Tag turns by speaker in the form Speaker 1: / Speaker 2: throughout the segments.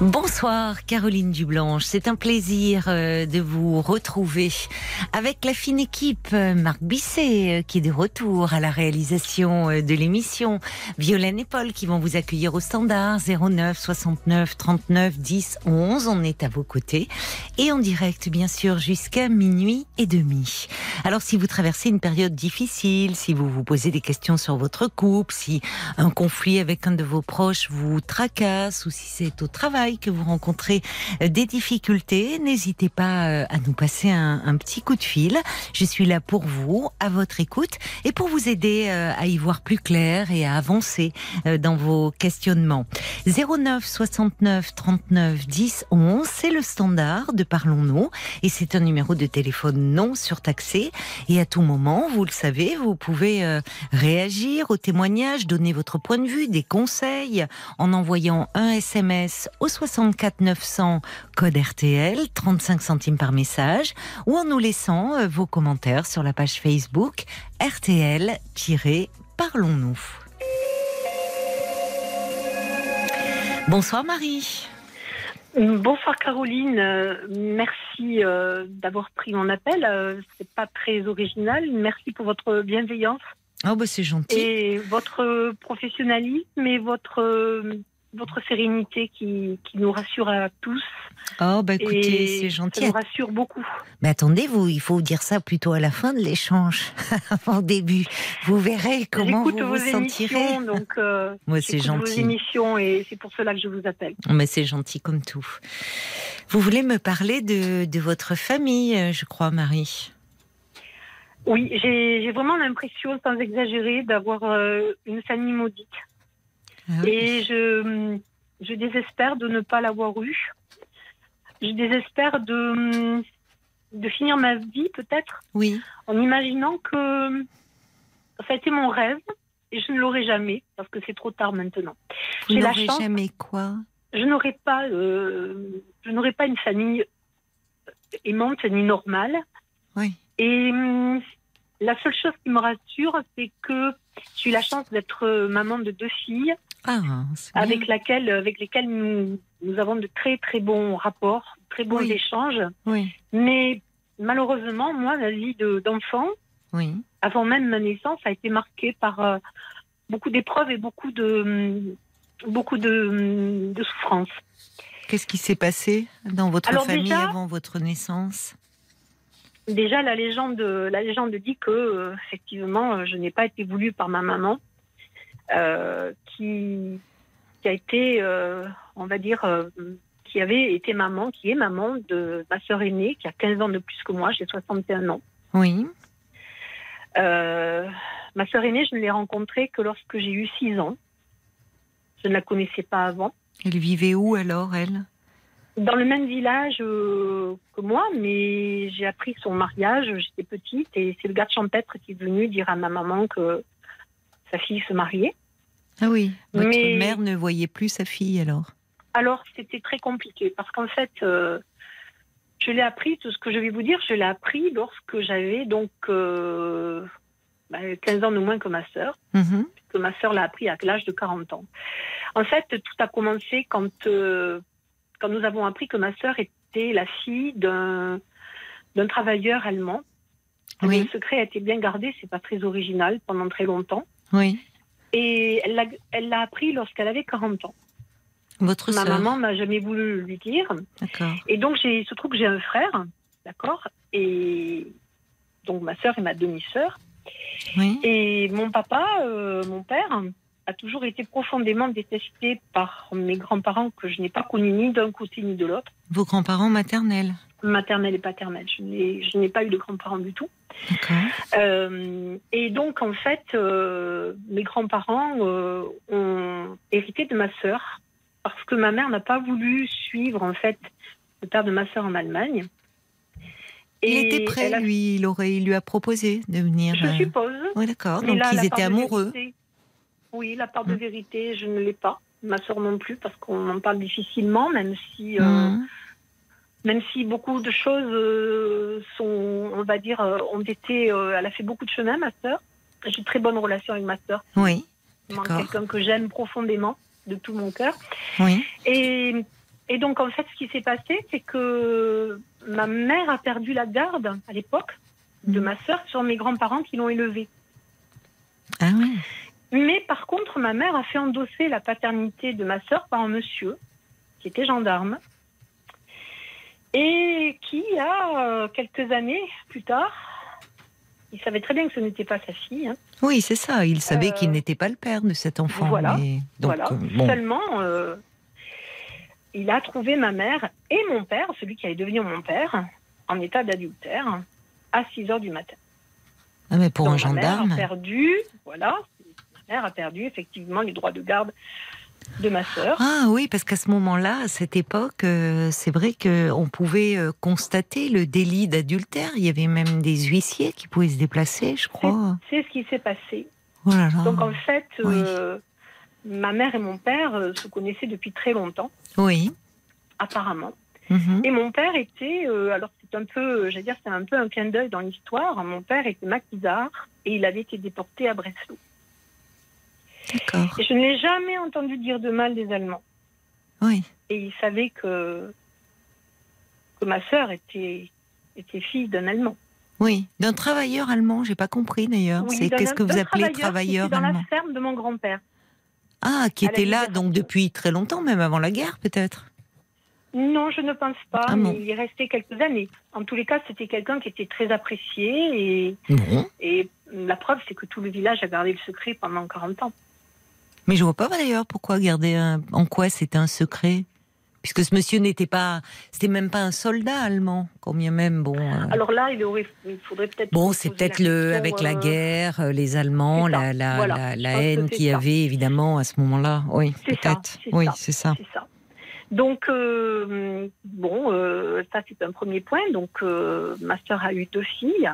Speaker 1: Bonsoir Caroline Dublanche, c'est un plaisir euh, de vous retrouver avec la fine équipe euh, Marc Bisset euh, qui est de retour à la réalisation de l'émission, Violaine et Paul qui vont vous accueillir au standard 09 69 39 10 11, on est à vos côtés. Et en direct bien sûr jusqu'à minuit et demi. Alors si vous traversez une période difficile, si vous vous posez des questions sur votre couple, si un conflit avec un de vos proches vous tracasse ou si c'est au travail que vous rencontrez euh, des difficultés, n'hésitez pas euh, à nous passer un, petit coup de fil. Je suis là pour vous, à votre écoute, et pour vous aider euh, à y voir plus clair et à avancer dans vos questionnements. 09 69 39 10 11, c'est le standard de Parlons-nous, et c'est un numéro de téléphone non surtaxé. Et à tout moment, vous le savez, vous pouvez réagir aux témoignages, donner votre point de vue, des conseils, en envoyant un SMS au 64 900 code RTL, 35 centimes par message, ou en nous laissant euh, vos commentaires sur la page Facebook RTL-Parlons-nous. Bonsoir Marie.
Speaker 2: Bonsoir Caroline, euh, merci euh, d'avoir pris mon appel. c'est pas très original. Merci pour votre bienveillance.
Speaker 1: Oh bah c'est gentil.
Speaker 2: Et votre professionnalisme et votre votre sérénité qui, qui, nous rassure à tous.
Speaker 1: Oh, bah écoutez, c'est gentil.
Speaker 2: Ça nous rassure beaucoup.
Speaker 1: Mais attendez, vous, il faut dire ça plutôt à la fin de l'échange, avant le début. Vous verrez comment vous vous sentirez.
Speaker 2: Donc, euh, Moi, c'est gentil. vos émissions et c'est pour cela que je vous appelle.
Speaker 1: Mais c'est gentil comme tout. Vous voulez me parler de, de votre famille, euh, je crois, Marie?
Speaker 2: Oui, j'ai vraiment l'impression, sans exagérer, d'avoir euh, une famille maudite. Ah Et je, je désespère de ne pas l'avoir eu. Je désespère de, de finir ma vie, peut-être,
Speaker 1: oui.
Speaker 2: en imaginant que ça a été mon rêve et je ne l'aurai jamais, parce que c'est trop tard maintenant.
Speaker 1: Vous n'aurez jamais quoi?
Speaker 2: Je n'aurai pas, euh, je n'aurai pas une famille aimante, famille normale.
Speaker 1: Oui.
Speaker 2: Et hum, la seule chose qui me rassure, c'est que j'ai eu la chance d'être maman de deux filles
Speaker 1: ah,
Speaker 2: avec, laquelle, avec lesquelles nous, nous, avons de très très bons rapports, très bons échanges.
Speaker 1: Oui.
Speaker 2: Mais malheureusement, moi, la vie d'enfant,
Speaker 1: oui.
Speaker 2: avant même ma naissance, a été marquée par euh, beaucoup d'épreuves et beaucoup de, beaucoup de, de souffrances.
Speaker 1: Qu'est-ce qui s'est passé dans votre famille avant votre naissance?
Speaker 2: Déjà, la légende, la légende dit que, euh, effectivement, je n'ai pas été voulue par ma maman. Euh, qui, qui, a été, euh, on va dire, euh, qui avait été maman, qui est maman de ma sœur aînée, qui a 15 ans de plus que moi, j'ai 61 ans.
Speaker 1: Oui.
Speaker 2: ma sœur aînée, je ne l'ai rencontrée que lorsque j'ai eu 6 ans. Je ne la connaissais pas avant.
Speaker 1: Elle vivait où alors, elle?
Speaker 2: Dans le même village que moi, mais j'ai appris son mariage, j'étais petite, et c'est le gars de champêtre qui est venu dire à ma maman que sa fille se mariait.
Speaker 1: Ah oui, votre mère ne voyait plus sa fille alors?
Speaker 2: Alors c'était très compliqué parce qu'en fait, euh, je l'ai appris, tout ce que je vais vous dire, je l'ai appris lorsque j'avais donc 15 euh, bah, ans de moins que ma sœur.
Speaker 1: Mhm.
Speaker 2: Que ma sœur l'a appris à l'âge de 40 ans. En fait, tout a commencé quand, euh, quand nous avons appris que ma sœur était la fille d'un travailleur allemand.
Speaker 1: Oui.
Speaker 2: Le secret a été bien gardé, c'est pas très original pendant très longtemps.
Speaker 1: Oui.
Speaker 2: Et elle l'a appris lorsqu'elle avait 40 ans.
Speaker 1: Votre
Speaker 2: Ma maman m'a jamais voulu lui dire.
Speaker 1: D'accord.
Speaker 2: Et donc, il se trouve que j'ai un frère, d'accord Et donc, ma sœur et ma demi-sœur.
Speaker 1: Oui.
Speaker 2: Et mon papa, euh, mon père, a toujours été profondément détesté par mes grands-parents que je n'ai pas connus ni d'un côté ni de l'autre.
Speaker 1: Vos grands-parents maternels
Speaker 2: Maternels et paternels. Je n'ai pas eu de grands-parents du tout. Euh, et donc, en fait, euh, mes grands-parents euh, ont hérité de ma sœur parce que ma mère n'a pas voulu suivre, en fait, le père de ma sœur en Allemagne.
Speaker 1: Et il était prêt, lui, il, aurait, il lui a proposé de venir.
Speaker 2: Je suppose.
Speaker 1: Oui, d'accord. Donc, ils étaient amoureux.
Speaker 2: oui, la part de mm. vérité, je ne l'ai pas. ma soeur non plus, parce qu'on en parle difficilement, même si,
Speaker 1: Mhm.
Speaker 2: Même si beaucoup de choses euh, sont, on va dire, euh, ont été. euh, elle a fait beaucoup de chemin, ma soeur. J'ai une très bonne relation avec ma soeur.
Speaker 1: Oui,
Speaker 2: quelqu'un que j'aime profondément, de tout mon cœur.
Speaker 1: oui.
Speaker 2: Et, et donc, en fait, ce qui s'est passé, c'est que ma mère a perdu la garde à l'époque de
Speaker 1: Mhm.
Speaker 2: ma sœur sur mes grands-parents qui l'ont élevée.
Speaker 1: Ah oui.
Speaker 2: Mais par contre, ma mère a fait endosser la paternité de ma sœur par un monsieur qui était gendarme et qui, a euh, quelques années plus tard, il savait très bien que ce n'était pas sa fille. hein.
Speaker 1: Oui, c'est ça. Il savait
Speaker 2: Euh,
Speaker 1: qu'il n'était pas le père de cet enfant.
Speaker 2: voilà,
Speaker 1: mais- Donc,
Speaker 2: voilà.
Speaker 1: euh, bon.
Speaker 2: Seulement, euh, il a trouvé ma mère et mon père, celui qui allait devenir mon père, en état d'adultère, à 6 heures du matin.
Speaker 1: Ah, mais pour
Speaker 2: Donc,
Speaker 1: un
Speaker 2: ma
Speaker 1: gendarme.
Speaker 2: mère a perdu, voilà, ma mère a perdu effectivement les droits de garde de ma sœur.
Speaker 1: Ah oui, parce qu'à ce moment-là, à cette époque, euh, c'est vrai qu'on pouvait euh, constater le délit d'adultère. Il y avait même des huissiers qui pouvaient se déplacer, je crois.
Speaker 2: C'est ce qui s'est passé.
Speaker 1: Oh là là.
Speaker 2: Donc en fait.
Speaker 1: Oui.
Speaker 2: euh, ma mère et mon père se connaissaient depuis très longtemps,
Speaker 1: Oui.
Speaker 2: apparemment.
Speaker 1: Mhm.
Speaker 2: Et mon père était, alors c'est un peu, j'allais dire, c'est un peu un clin d'œil dans l'histoire. Mon père était maquisard et il avait été déporté à Breslau.
Speaker 1: D'accord.
Speaker 2: Et je ne l'ai jamais entendu dire de mal des Allemands.
Speaker 1: Oui.
Speaker 2: Et il savait que, que ma sœur était, était fille d'un Allemand.
Speaker 1: Oui. D'un travailleur allemand, j'ai pas compris d'ailleurs.
Speaker 2: Oui,
Speaker 1: c'est qu'est-ce que vous appelez
Speaker 2: qui
Speaker 1: travailleur
Speaker 2: était dans
Speaker 1: allemand
Speaker 2: la ferme de mon grand-père.
Speaker 1: Ah, qui était là donc depuis très longtemps, même avant la guerre peut-être.
Speaker 2: Non, je ne pense pas,
Speaker 1: Ah
Speaker 2: mais
Speaker 1: bon.
Speaker 2: il est resté quelques années. En tous les cas, c'était quelqu'un qui était très apprécié et,
Speaker 1: Bon.
Speaker 2: et la preuve, c'est que tout le village a gardé le secret pendant 40 ans.
Speaker 1: Mais je vois pas d'ailleurs pourquoi garder un... en quoi c'était un secret. Puisque ce monsieur n'était pas, c'était même pas un soldat allemand, combien même bon. euh,
Speaker 2: Alors là, il, aurait, il faudrait peut-être.
Speaker 1: Bon, c'est peut-être le avec la
Speaker 2: euh,
Speaker 1: guerre, euh, les Allemands, la, la,
Speaker 2: voilà.
Speaker 1: haine qu'il y
Speaker 2: ça.
Speaker 1: avait évidemment à ce moment-là. Oui, peut-être. Oui, c'est ça.
Speaker 2: Donc, euh, bon, ça c'est un premier point. Donc, ma sœur a eu deux filles.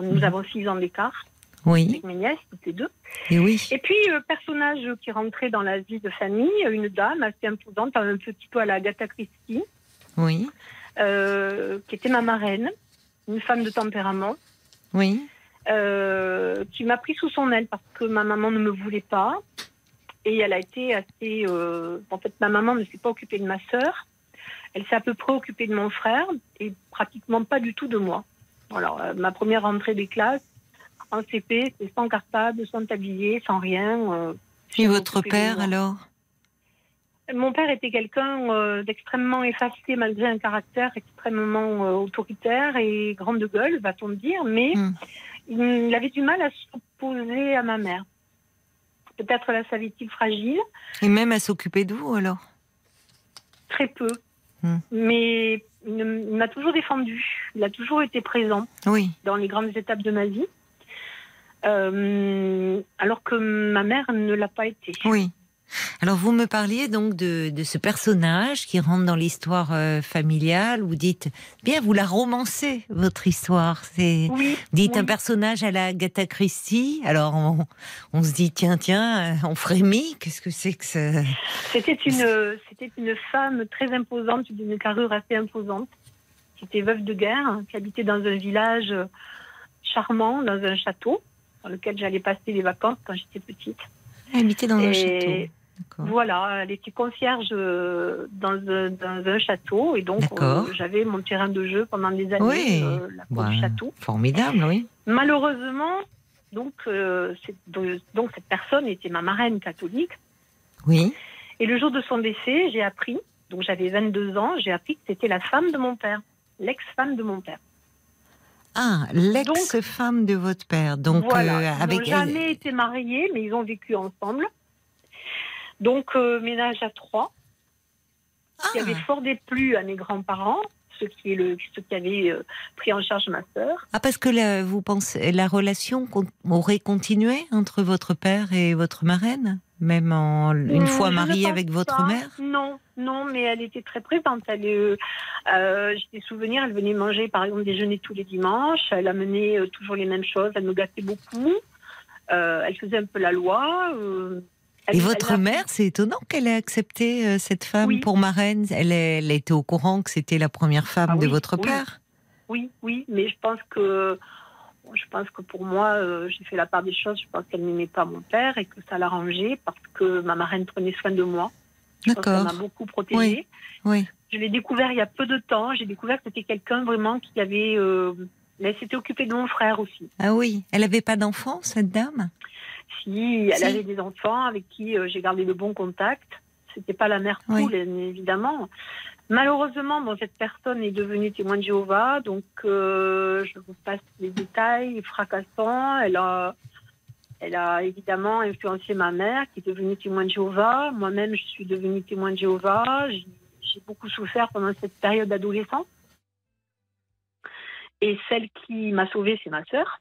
Speaker 2: Nous
Speaker 1: Mhm.
Speaker 2: avons six ans d'écart
Speaker 1: Oui,
Speaker 2: avec mes nièces, toutes deux.
Speaker 1: et oui.
Speaker 2: Et puis, euh, personnage qui rentrait dans la vie de famille, une dame assez imposante, un petit peu à la Agatha Christie,
Speaker 1: Oui,
Speaker 2: euh, qui était ma marraine, une femme de tempérament,
Speaker 1: oui.
Speaker 2: euh, qui m'a pris sous son aile parce que ma maman ne me voulait pas. Et elle a été assez. euh, en fait, ma maman ne s'est pas occupée de ma sœur. Elle s'est à peu près occupée de mon frère et pratiquement pas du tout de moi. Alors, ma première rentrée des classes en CP, c'est sans cartable, sans tablier, sans rien. euh,
Speaker 1: Et votre père alors?
Speaker 2: Mon père était quelqu'un euh, d'extrêmement effacé malgré un caractère extrêmement euh, autoritaire et grande gueule, va-t-on dire, mais
Speaker 1: Hmm.
Speaker 2: il avait du mal à s'opposer à ma mère. Peut-être la savait-il fragile,
Speaker 1: Et même à s'occuper de vous alors?
Speaker 2: Très peu,
Speaker 1: Hmm.
Speaker 2: mais il m'a toujours défendu. Il a toujours été présent
Speaker 1: Oui,
Speaker 2: dans les grandes étapes de ma vie, euh, alors que ma mère ne l'a pas été.
Speaker 1: oui. Alors vous me parliez donc de, de ce personnage qui rentre dans l'histoire euh, familiale. Vous dites bien, vous la romancez votre histoire. C'est
Speaker 2: Oui,
Speaker 1: dites
Speaker 2: oui.
Speaker 1: un personnage à la Agatha Christie. Alors on, on se dit tiens tiens, euh, on frémit. Qu'est-ce que c'est que ça
Speaker 2: C'était une, c'était une femme très imposante, d'une carrure assez imposante, qui était veuve de guerre, qui habitait dans un village charmant, dans un château, dans lequel j'allais passer les vacances quand j'étais petite.
Speaker 1: Elle habitait dans un château.
Speaker 2: Voilà, elle était concierge euh, dans un, dans un château, et donc euh, j'avais mon terrain de jeu pendant des années,
Speaker 1: Oui.
Speaker 2: euh, la cour du château.
Speaker 1: Formidable, oui.
Speaker 2: Malheureusement, donc, euh, donc cette personne était ma marraine catholique.
Speaker 1: Oui.
Speaker 2: Et le jour de son décès, j'ai appris, donc j'avais 22 ans, j'ai appris que c'était la femme de mon père, l'ex-femme de mon père.
Speaker 1: Ah, l'ex-femme de votre père. Donc
Speaker 2: voilà,
Speaker 1: euh,
Speaker 2: ils
Speaker 1: avec
Speaker 2: n'ont jamais été mariés, mais ils ont vécu ensemble. Donc euh, ménage à trois, qui avait
Speaker 1: Ah.
Speaker 2: fort déplu à mes grands-parents, ceux qui, est le, qui euh, pris en charge ma sœur.
Speaker 1: Ah, parce que la, vous pensez la relation con- aurait continué entre votre père et votre marraine, même en, une fois mariée avec votre
Speaker 2: pas.
Speaker 1: mère.
Speaker 2: Non, non, mais elle était très présente. Elle, euh, euh, j'ai des souvenirs, elle venait manger par exemple déjeuner tous les dimanches. Elle amenait euh, toujours les mêmes choses. Elle me gâtait beaucoup. Elle faisait un peu la loi. Elle-
Speaker 1: Et votre mère, c'est étonnant qu'elle ait accepté cette femme
Speaker 2: Oui.
Speaker 1: pour marraine. Elle, elle était au courant que c'était la première femme
Speaker 2: Ah
Speaker 1: de
Speaker 2: oui,
Speaker 1: votre
Speaker 2: oui.
Speaker 1: père?
Speaker 2: Oui, oui, mais je pense que je pense que pour moi, euh, j'ai fait la part des choses. Je pense qu'elle n'aimait pas mon père et que ça l'arrangeait parce que ma marraine prenait soin de moi.
Speaker 1: D'accord.
Speaker 2: m'a beaucoup protégée.
Speaker 1: Oui.
Speaker 2: Je l'ai découvert il y a peu de temps. J'ai découvert que c'était quelqu'un vraiment qui avait. Euh, elle s'était occupée de mon frère aussi.
Speaker 1: Ah oui. Elle n'avait pas d'enfant, cette dame?
Speaker 2: Si, elle
Speaker 1: Si.
Speaker 2: avait des enfants avec qui euh, j'ai gardé de bons contacts. C'était pas la mère
Speaker 1: Oui.
Speaker 2: cool, évidemment. Malheureusement, cette personne est devenue témoin de Jéhovah, donc euh, je vous passe les détails fracassants. Elle a, évidemment influencé ma mère, qui est devenue témoin de Jéhovah. Moi-même, je suis devenue témoin de Jéhovah. J'ai beaucoup souffert pendant cette période d'adolescence. Et celle qui m'a sauvée, c'est ma sœur.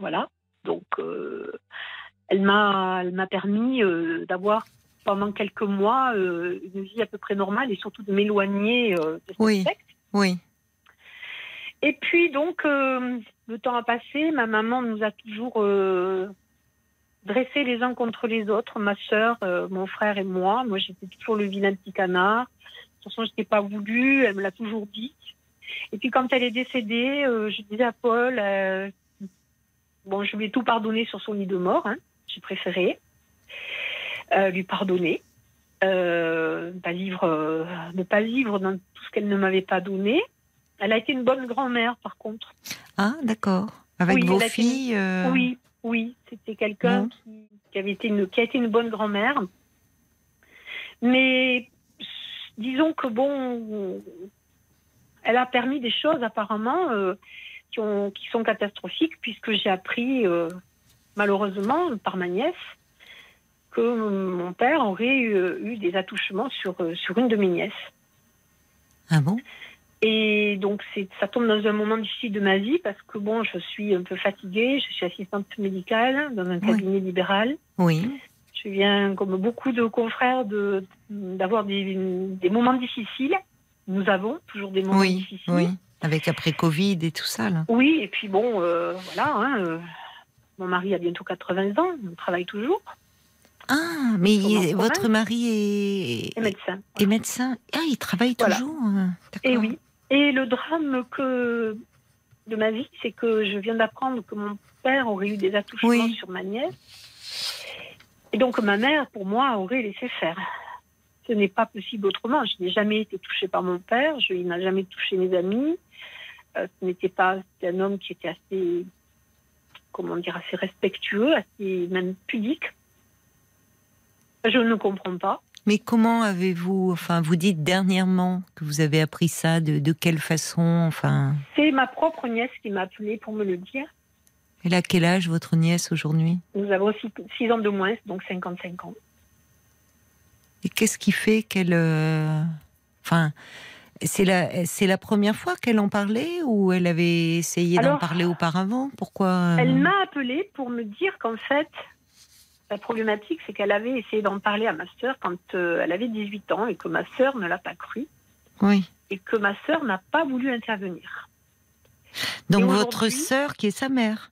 Speaker 2: Voilà. Donc, euh, elle m'a, elle m'a permis euh, d'avoir pendant quelques mois euh, une vie à peu près normale et surtout de m'éloigner euh, de cette
Speaker 1: Oui.
Speaker 2: secte.
Speaker 1: Oui.
Speaker 2: Et puis donc, euh, le temps a passé, ma maman nous a toujours euh, dressés les uns contre les autres, ma euh, mon frère et moi. Moi, j'étais toujours le vilain petit canard. De toute façon, je n'étais pas voulu, elle me l'a toujours dit. Et puis quand elle est décédée, je disais à Paul, bon, je lui ai tout pardonné sur son lit de mort, hein, j'ai préféré lui pardonner. Euh, pas vivre, euh, ne pas vivre dans tout ce qu'elle ne m'avait pas donné. Elle a été une bonne grand-mère, par contre.
Speaker 1: Ah, d'accord. Avec
Speaker 2: Oui,
Speaker 1: vos filles euh,
Speaker 2: Oui, oui, c'était quelqu'un
Speaker 1: Bon.
Speaker 2: qui, qui avait été une, qui a été une bonne grand-mère. Mais disons que bon, elle a permis des choses apparemment euh, qui, ont, qui sont catastrophiques puisque j'ai appris euh, malheureusement par ma nièce que mon père aurait eu, eu des attouchements sur, euh, sur une de mes nièces.
Speaker 1: Ah bon?
Speaker 2: Et donc, ça tombe dans un moment difficile de ma vie parce que, bon, je suis un peu fatiguée, je suis assistante médicale dans un
Speaker 1: Oui.
Speaker 2: cabinet libéral.
Speaker 1: Oui.
Speaker 2: Je viens, comme beaucoup de confrères, de, d'avoir des, des moments difficiles. Nous avons toujours des moments
Speaker 1: Oui.
Speaker 2: difficiles.
Speaker 1: Oui. Avec après Covid et tout ça, là.
Speaker 2: Oui, et puis bon, euh, voilà, hein, euh, mon mari a bientôt 80 ans, on travaille toujours,
Speaker 1: Ah, mais il- votre mari est,
Speaker 2: et médecin.
Speaker 1: est médecin. Ah, il travaille
Speaker 2: Voilà.
Speaker 1: toujours. hein.
Speaker 2: Et oui. Et le drame que de ma vie, c'est que je viens d'apprendre que mon père aurait eu des attouchements
Speaker 1: Oui.
Speaker 2: sur ma nièce. Et donc ma mère, pour moi, aurait laissé faire. Ce n'est pas possible autrement. Je n'ai jamais été touchée par mon père. Je, il n'a jamais touché mes amis. Euh, ce n'était pas un homme qui était assez, comment dire, assez respectueux, assez même pudique. Je ne comprends pas.
Speaker 1: Mais comment avez-vous, enfin, vous dites dernièrement que vous avez appris ça, de, de quelle façon, enfin,
Speaker 2: C'est ma propre nièce qui m'a appelée pour me le dire.
Speaker 1: elle a quel âge votre nièce aujourd'hui?
Speaker 2: Nous avons 6 ans de moins, donc 55 ans.
Speaker 1: Et qu'est-ce qui fait qu'elle, euh, enfin, c'est la, c'est la première fois qu'elle en parlait ou elle avait essayé d'en parler auparavant? Pourquoi euh,
Speaker 2: Elle m'a appelée pour me dire qu'en fait, la problématique, c'est qu'elle avait essayé d'en parler à ma sœur quand euh, elle avait 18 ans et que ma sœur ne l'a pas cru
Speaker 1: Oui.
Speaker 2: et que ma sœur n'a pas voulu intervenir.
Speaker 1: Donc votre sœur qui est sa mère.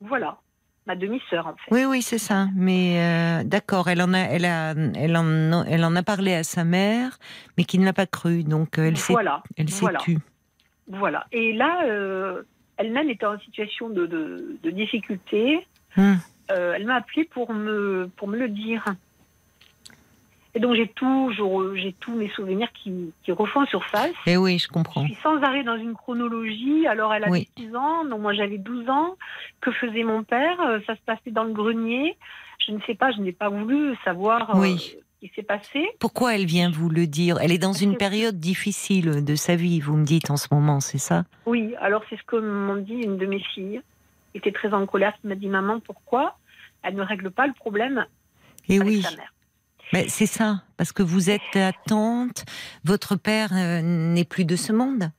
Speaker 2: Voilà, ma demi-sœur en fait.
Speaker 1: Oui, oui, c'est ça. Mais euh, d'accord, elle en a, elle a, elle en, elle en a parlé à sa mère, mais qui ne l'a pas cru. Donc euh, elle s'est,
Speaker 2: voilà,
Speaker 1: elle s'est
Speaker 2: voilà.
Speaker 1: tue.
Speaker 2: voilà. Et là, euh, elle-même était en situation de, de- de difficulté.
Speaker 1: Hum.
Speaker 2: Euh, elle m'a appelée pour me, pour me le dire. Et donc j'ai toujours, j'ai tous mes souvenirs qui, qui refont surface.
Speaker 1: Eh oui, je comprends.
Speaker 2: Je suis sans arrêt dans une chronologie. Alors, elle avait
Speaker 1: Oui.
Speaker 2: 6 ans, donc moi j'avais 12 ans. Que faisait mon père? Euh, Ça se passait dans le grenier. Je ne sais pas, je n'ai pas voulu savoir euh,
Speaker 1: Oui.
Speaker 2: ce qui s'est passé.
Speaker 1: Pourquoi elle vient vous le dire? Elle est dans une période difficile de sa vie, vous me dites en ce moment, c'est ça?
Speaker 2: Oui, alors c'est ce que m'ont dit une de mes filles, qui était très en colère, qui m'a dit Maman, pourquoi elle ne règle pas le problème
Speaker 1: Eh
Speaker 2: avec
Speaker 1: oui,
Speaker 2: sa mère
Speaker 1: mais c'est ça, parce que vous êtes attente. Votre père euh, n'est plus de ce monde.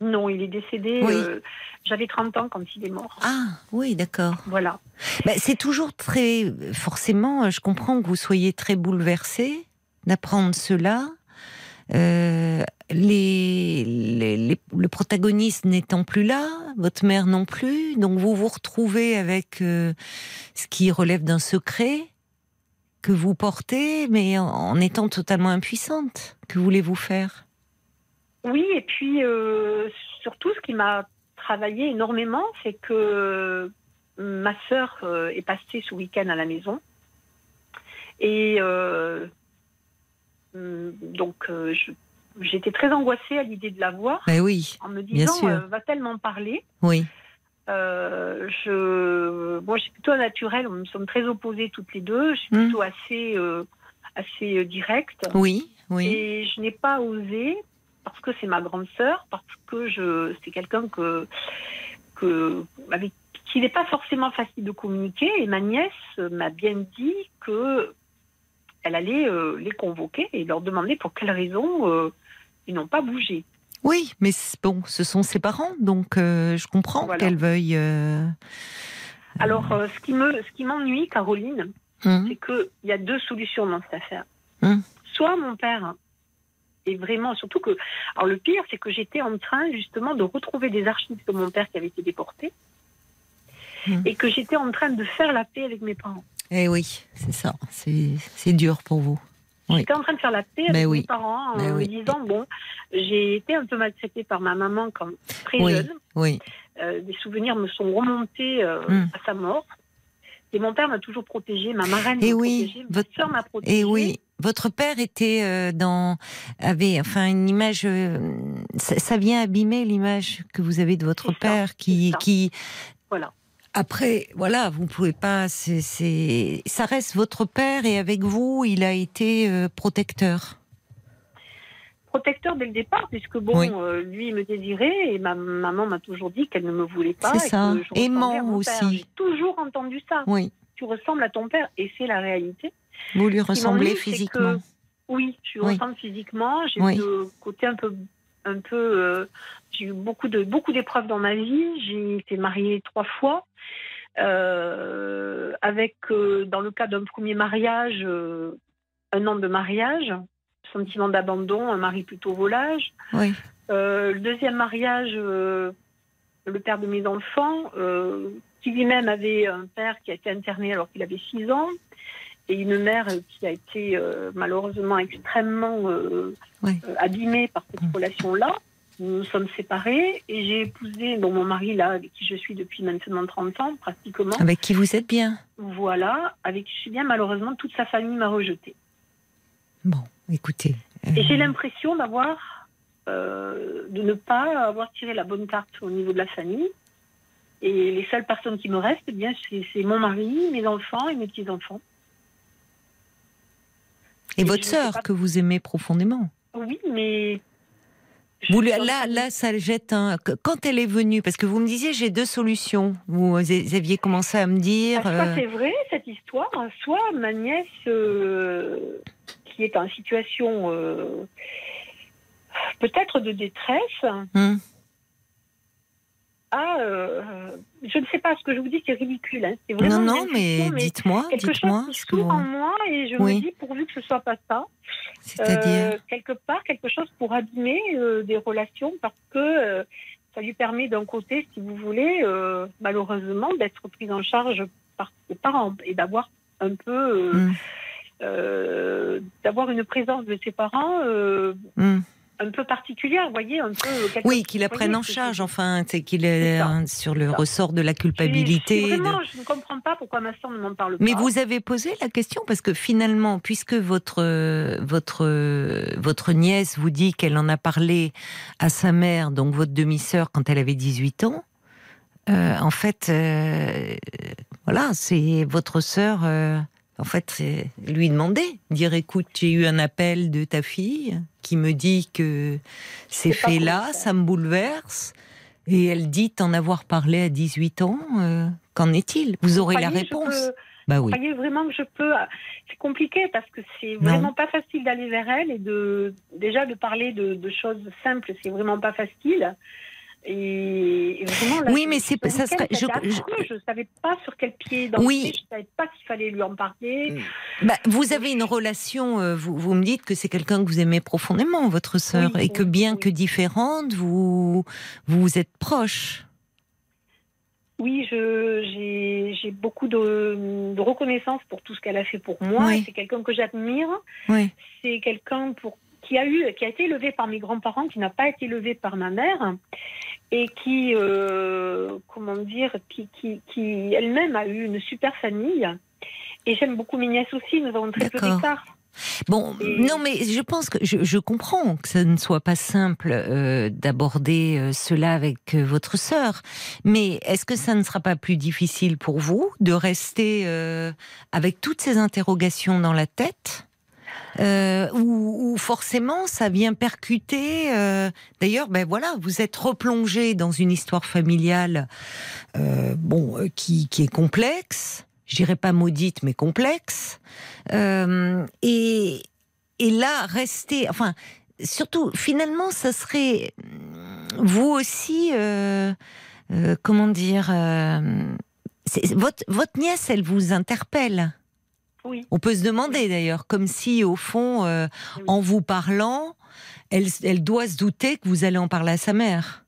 Speaker 2: Non, il est décédé.
Speaker 1: Oui.
Speaker 2: euh, J'avais 30 ans quand il est mort.
Speaker 1: Ah, oui, d'accord.
Speaker 2: Voilà.
Speaker 1: Ben, c'est toujours très. Forcément, je comprends que vous soyez très bouleversé d'apprendre cela. Euh, les, le protagoniste n'étant plus là, votre mère non plus, donc vous vous retrouvez avec euh, ce qui relève d'un secret. que vous portez, mais en, étant totalement impuissante. Que voulez-vous faire?
Speaker 2: Oui, et puis euh, surtout, ce qui m'a travaillé énormément, c'est que ma sœur euh, est passée ce week-end à la maison. Et euh, hum, donc, euh, je- j'étais très angoissée à l'idée de la voir,
Speaker 1: Ben oui,
Speaker 2: en me disant, euh, va-t-elle m'en parler
Speaker 1: oui.
Speaker 2: Euh, je, moi, je suis plutôt naturelle. Nous sommes très opposées toutes les deux. Je suis
Speaker 1: Mm.
Speaker 2: plutôt assez, euh, assez euh, directe.
Speaker 1: Oui, oui.
Speaker 2: Et je n'ai pas osé parce que c'est ma grande sœur, parce que je, c'est quelqu'un que, que, avec qui n'est pas forcément facile de communiquer. Et ma nièce m'a bien dit que elle allait euh, les convoquer et leur demander pour quelles raisons euh, ils n'ont pas bougé.
Speaker 1: Oui, mais bon, ce sont ses parents, donc euh, je comprends
Speaker 2: Voilà.
Speaker 1: qu'elle veuille. euh,
Speaker 2: Alors, euh, ce qui me, ce qui m'ennuie, Caroline,
Speaker 1: hum,
Speaker 2: c'est qu'il y a deux solutions dans cette affaire.
Speaker 1: Hum.
Speaker 2: Soit mon père est vraiment, surtout que, alors le pire, c'est que j'étais en train justement de retrouver des archives de mon père qui avait été déporté
Speaker 1: Hum.
Speaker 2: et que j'étais en train de faire la paix avec mes parents.
Speaker 1: Eh oui, c'est ça. C'est dur pour vous. Oui.
Speaker 2: J'étais en train de faire la paix avec
Speaker 1: Ben oui.
Speaker 2: mes parents en
Speaker 1: Ben
Speaker 2: me disant bon, j'ai été un peu maltraitée par ma maman quand très jeune.
Speaker 1: Oui,
Speaker 2: Euh, des souvenirs me sont remontés euh,
Speaker 1: Hum.
Speaker 2: à sa mort. Et mon père m'a toujours protégée, ma marraine
Speaker 1: Et
Speaker 2: m'a
Speaker 1: oui,
Speaker 2: protégée,
Speaker 1: votre-
Speaker 2: ma soeur m'a protégée.
Speaker 1: et oui. Votre père était euh, dans avait enfin une image. ça, vient abîmer l'image que vous avez de votre
Speaker 2: ça,
Speaker 1: père, qui
Speaker 2: Voilà.
Speaker 1: Après, voilà, vous pouvez pas. C'est, ça reste votre père et avec vous, il a été euh, protecteur.
Speaker 2: protecteur dès le départ, puisque bon,
Speaker 1: Oui.
Speaker 2: euh, lui il me désirait et ma maman m'a toujours dit qu'elle ne me voulait pas.
Speaker 1: C'est ça.
Speaker 2: que
Speaker 1: Aimant aussi.
Speaker 2: J'ai toujours entendu ça.
Speaker 1: Oui,
Speaker 2: Tu ressembles à ton père et c'est la réalité.
Speaker 1: vous lui ressemblez physiquement.
Speaker 2: que- Oui, je lui
Speaker 1: Oui.
Speaker 2: ressemble physiquement. J'ai
Speaker 1: Oui.
Speaker 2: le côté un peu, un peu. euh, j'ai eu beaucoup de beaucoup d'épreuves dans ma vie. J'ai été mariée trois fois. euh, avec, euh, dans le cas d'un premier mariage, un an de mariage, sentiment d'abandon, un mari plutôt volage.
Speaker 1: Oui,
Speaker 2: le deuxième mariage, le père de mes enfants, qui lui-même avait un père qui a été interné alors qu'il avait 6 ans, et une mère qui a été euh, malheureusement extrêmement euh,
Speaker 1: Oui.
Speaker 2: euh, abîmée par cette
Speaker 1: Mm.
Speaker 2: relation-là. Nous nous sommes séparés et j'ai épousé bon, mon mari, là, avec qui je suis depuis maintenant 30 ans, pratiquement.
Speaker 1: avec qui vous êtes bien.
Speaker 2: Voilà, avec qui je suis bien, malheureusement, toute sa famille m'a rejetée.
Speaker 1: Bon, écoutez. euh,
Speaker 2: Et j'ai l'impression d'avoir, de ne pas avoir tiré la bonne carte au niveau de la famille. Et les seules personnes qui me restent, eh bien, c'est mon mari, mes enfants et mes petits-enfants.
Speaker 1: Et
Speaker 2: et
Speaker 1: votre sœur
Speaker 2: pas-
Speaker 1: que vous aimez profondément.
Speaker 2: Oui, mais.
Speaker 1: Vous là, là, ça jette un. Quand elle est venue, parce que vous me disiez, j'ai deux solutions. Vous aviez commencé à me dire.
Speaker 2: Ah, soit
Speaker 1: euh,
Speaker 2: c'est vrai cette histoire, soit ma nièce euh, qui est en situation euh, peut-être de détresse
Speaker 1: hum,
Speaker 2: a, euh, je ne sais pas ce que je vous dis, c'est ridicule. hein. C'est
Speaker 1: non,
Speaker 2: vraiment
Speaker 1: non, mais dites-moi,
Speaker 2: quelque chose qui s'ouvre en moi et je
Speaker 1: Oui.
Speaker 2: me dis pourvu que ce soit pas ça.
Speaker 1: C'est-à-dire.
Speaker 2: Euh, quelque part quelque chose pour abîmer euh, des relations parce que ça lui permet d'un côté, si vous voulez, malheureusement, d'être prise en charge par ses parents et d'avoir un peu, euh, d'avoir une présence de ses parents
Speaker 1: hum.
Speaker 2: Un peu particulière, vous voyez, un peu. euh,
Speaker 1: Oui, qu'il la prenne en
Speaker 2: je
Speaker 1: charge, enfin, c'est qu'il est hein, sur le ressort de la
Speaker 2: Je-
Speaker 1: culpabilité.
Speaker 2: je- Vraiment, je ne comprends pas pourquoi ma soeur ne m'en parle pas.
Speaker 1: Mais vous avez posé la question parce que finalement, puisque votre euh, votre euh, votre nièce vous dit qu'elle en a parlé à sa mère, donc votre demi-sœur, quand elle avait 18 ans, euh, en fait, euh, voilà, c'est votre sœur. euh, en fait, c'est lui demander, dire écoute, j'ai eu un appel de ta fille qui me dit que ces faits-là, ça me bouleverse. Et elle dit en avoir parlé à 18 ans. euh, Qu'en est-il? Vous aurez la réponse.
Speaker 2: peux-
Speaker 1: Bah oui.
Speaker 2: croyez vraiment que je peux C'est compliqué parce que c'est vraiment pas facile d'aller vers elle et de déjà de parler de, de choses simples, c'est vraiment pas facile. Et, et vraiment, là,
Speaker 1: Oui, mais
Speaker 2: ce
Speaker 1: c'est- ça serait- je- je,
Speaker 2: savais pas sur quel pied danser,
Speaker 1: Oui.
Speaker 2: je savais pas s'il fallait lui en parler.
Speaker 1: Bah, vous avez une relation, euh, vous, vous me dites que c'est quelqu'un que vous aimez profondément, votre sœur,
Speaker 2: Oui,
Speaker 1: et que bien
Speaker 2: oui.
Speaker 1: que différente, vous vous êtes proches.
Speaker 2: Oui, j'ai, j'ai beaucoup de, de reconnaissance pour tout ce qu'elle a fait pour moi.
Speaker 1: Oui.
Speaker 2: C'est quelqu'un que j'admire.
Speaker 1: Oui.
Speaker 2: C'est quelqu'un pour qui a eu, qui a été élevé par mes grands-parents, qui n'a pas été élevé par ma mère, et qui, euh, comment dire, qui, qui, qui elle-même a eu une super famille. Et j'aime beaucoup mes nièces aussi. Nous avons très peu d'écart.
Speaker 1: Bon, non, mais je pense que je, je comprends que ça ne soit pas simple euh, d'aborder euh, cela avec euh, votre sœur. Mais est-ce que ça ne sera pas plus difficile pour vous de rester avec toutes ces interrogations dans la tête? Euh, ou forcément ça vient percuter. euh, D'ailleurs, ben voilà, vous êtes replongé dans une histoire familiale, euh, bon, euh, qui, qui est complexe. Je dirais pas maudite, mais complexe. Euh, et, et là, rester, enfin, surtout, finalement, ça serait hum, vous aussi, euh, euh, comment dire, euh, votre, votre nièce, elle vous interpelle.
Speaker 2: Oui.
Speaker 1: On peut se demander d'ailleurs, comme si au fond, euh,
Speaker 2: Oui.
Speaker 1: en vous parlant, elle, elle doit se douter que vous allez en parler à sa mère.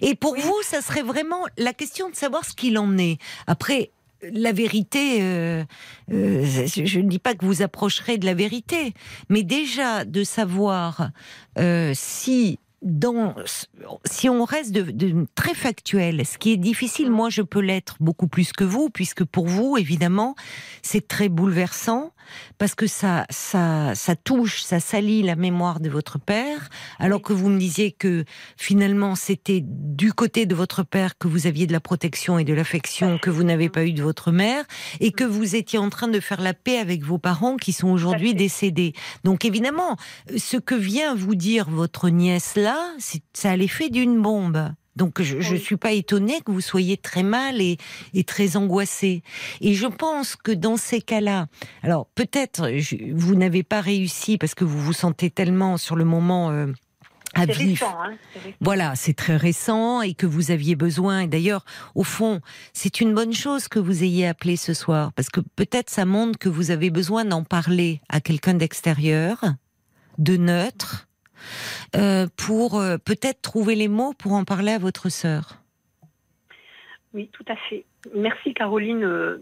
Speaker 1: Et pour
Speaker 2: Oui.
Speaker 1: vous, ça serait vraiment la question de savoir ce qu'il en est. Après, la vérité, euh, euh, je ne dis pas que vous approcherez de la vérité, mais déjà de savoir euh, si dans, si on reste de, de très factuel, ce qui est difficile, moi je peux l'être beaucoup plus que vous, puisque pour vous, évidemment, c'est très bouleversant parce que ça, ça, ça touche, ça salit la mémoire de votre père, alors que vous me disiez que finalement c'était du côté de votre père que vous aviez de la protection et de l'affection que vous n'avez pas eu de votre mère, et que vous étiez en train de faire la paix avec vos parents qui sont aujourd'hui décédés. Donc évidemment, ce que vient vous dire votre nièce là, ça a l'effet d'une bombe. Donc je ne suis pas étonnée que vous soyez très mal et, et très angoissé. Et je pense que dans ces cas-là, alors peut-être je- vous n'avez pas réussi parce que vous vous sentez tellement sur le moment euh, à
Speaker 2: C'est
Speaker 1: vif.
Speaker 2: récent, hein.
Speaker 1: Voilà, c'est très récent et que vous aviez besoin. Et d'ailleurs, au fond, c'est une bonne chose que vous ayez appelé ce soir parce que peut-être ça montre que vous avez besoin d'en parler à quelqu'un d'extérieur, de neutre, euh, pour euh, peut-être trouver les mots pour en parler à votre sœur.
Speaker 2: Oui, tout à fait. Merci Caroline. euh,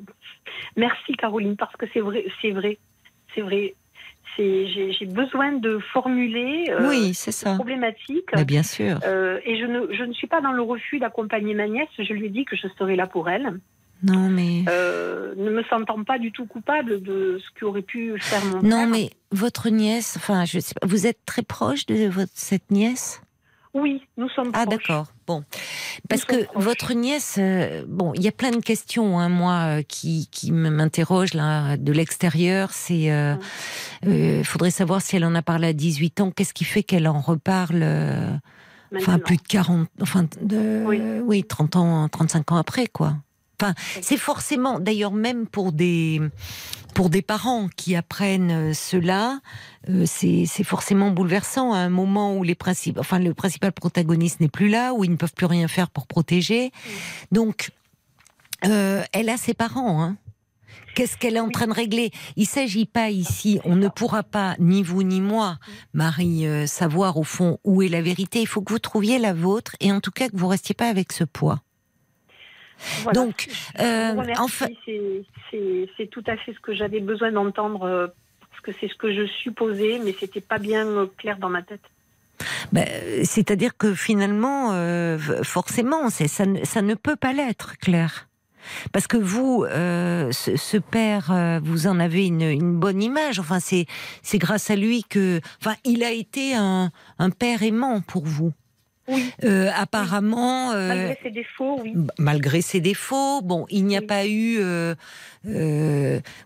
Speaker 2: Merci Caroline parce que c'est vrai, c'est vrai, c'est vrai. J'ai j'ai besoin de formuler euh,
Speaker 1: oui, c'est ça.
Speaker 2: problématique.
Speaker 1: Mais bien sûr.
Speaker 2: Euh, et je ne, je ne suis pas dans le refus d'accompagner ma nièce. Je lui ai dit que je serai là pour elle.
Speaker 1: Non, mais
Speaker 2: Euh, ne me sentant pas du tout coupable de ce qu'aurait pu faire mon
Speaker 1: non,
Speaker 2: père.
Speaker 1: mais votre nièce. Enfin, je sais pas. Vous êtes très proche de votre cette nièce?
Speaker 2: Oui, nous sommes
Speaker 1: Ah
Speaker 2: proches.
Speaker 1: d'accord. Bon, parce que votre nièce, euh, bon, il y a plein de questions, hein, moi, euh, qui qui m'interrogent là de l'extérieur. C'est, euh, euh, faudrait savoir si elle en a parlé à 18 ans. Qu'est-ce qui fait qu'elle en reparle Enfin, plus de 40, enfin, de,
Speaker 2: Oui.
Speaker 1: oui. 30 ans, 35 ans après, quoi. Enfin, c'est forcément, d'ailleurs, même pour des, pour des parents qui apprennent euh, cela, euh, c'est forcément bouleversant à un moment où les principes, enfin, le principal protagoniste n'est plus là, où ils ne peuvent plus rien faire pour protéger. Donc, euh, elle a ses parents, hein. Qu'est-ce qu'elle est en train de régler? Il s'agit pas ici, on ne pourra pas, ni vous ni moi, Marie, euh, savoir au fond où est la vérité. Il faut que vous trouviez la vôtre et en tout cas que vous restiez pas avec ce poids.
Speaker 2: Voilà.
Speaker 1: Donc, euh,
Speaker 2: vous remercie.
Speaker 1: en fait-
Speaker 2: C'est- tout à fait ce que j'avais besoin d'entendre euh, parce que c'est ce que je supposais, mais c'était pas bien euh, clair dans ma tête.
Speaker 1: Ben, C'est-à-dire que finalement, euh, forcément, ça, ne- ça ne peut pas l'être, Claire. Parce que vous, euh, ce, ce père, euh, vous en avez une, une bonne image. Enfin, c'est c'est grâce à lui que, enfin, il a été un, un père aimant pour vous.
Speaker 2: Oui.
Speaker 1: Euh, apparemment, euh,
Speaker 2: Malgré ses défauts, oui.
Speaker 1: malgré ses défauts, bon, il n'y a
Speaker 2: Oui.
Speaker 1: pas eu. euh,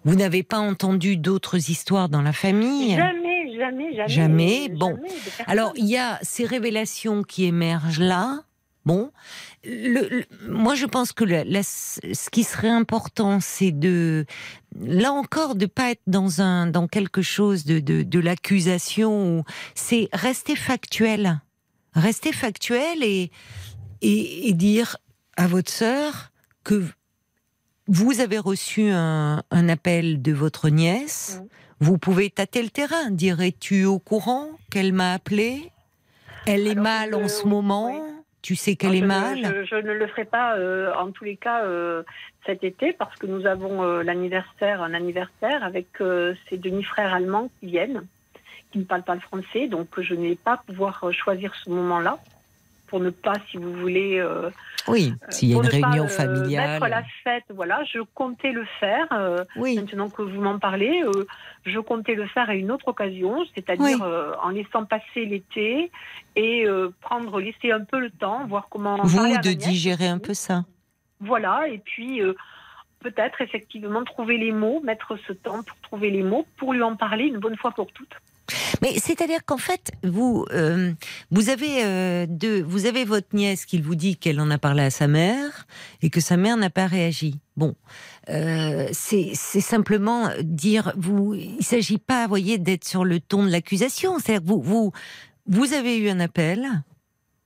Speaker 1: vous n'avez pas entendu d'autres histoires dans la famille?
Speaker 2: Jamais, jamais, jamais.
Speaker 1: Jamais, bon.
Speaker 2: jamais.
Speaker 1: Alors, il y a ces révélations qui émergent là. Bon, le, le- moi je pense que la- la- ce qui serait important, c'est de, là encore, de pas être dans un, dans quelque chose de, de, de l'accusation. C'est rester factuel, rester factuel et, et, et dire à votre sœur que vous avez reçu un, un appel de votre nièce. Vous pouvez tâter le terrain. Dire es-tu au courant qu'elle m'a appelé? Elle est
Speaker 2: Alors,
Speaker 1: mal en ce
Speaker 2: oui,
Speaker 1: moment.
Speaker 2: oui.
Speaker 1: Tu sais qu'elle est
Speaker 2: je
Speaker 1: mal?
Speaker 2: je, je ne le ferai pas euh, en tous les cas euh, cet été parce que nous avons euh, l'anniversaire, un anniversaire avec ces demi-frères allemands qui viennent, qui ne parlent pas le français, donc je n'ai pas pouvoir euh, choisir ce moment-là pour ne pas, si vous voulez, euh,
Speaker 1: Oui, s'il y a une
Speaker 2: ne pas,
Speaker 1: réunion
Speaker 2: euh,
Speaker 1: familiale.
Speaker 2: mettre la fête. Voilà, je comptais le faire. euh,
Speaker 1: Oui,
Speaker 2: Maintenant que vous m'en parlez, euh, je comptais le faire à une autre occasion, c'est-à-dire
Speaker 1: Oui.
Speaker 2: euh, en laissant passer l'été et euh, prendre, laisser un peu le temps, voir comment.
Speaker 1: vous de digérer un peu ça.
Speaker 2: Voilà, et puis euh, peut-être effectivement trouver les mots, mettre ce temps pour trouver les mots, pour lui en parler une bonne fois pour toutes.
Speaker 1: Mais c'est-à-dire qu'en fait, vous, euh, vous avez euh, deux, vous avez votre nièce qui vous dit qu'elle en a parlé à sa mère et que sa mère n'a pas réagi. Bon, euh, c'est simplement dire, vous, il s'agit pas, voyez, d'être sur le ton de l'accusation. C'est-à-dire que vous, vous, vous avez eu un appel.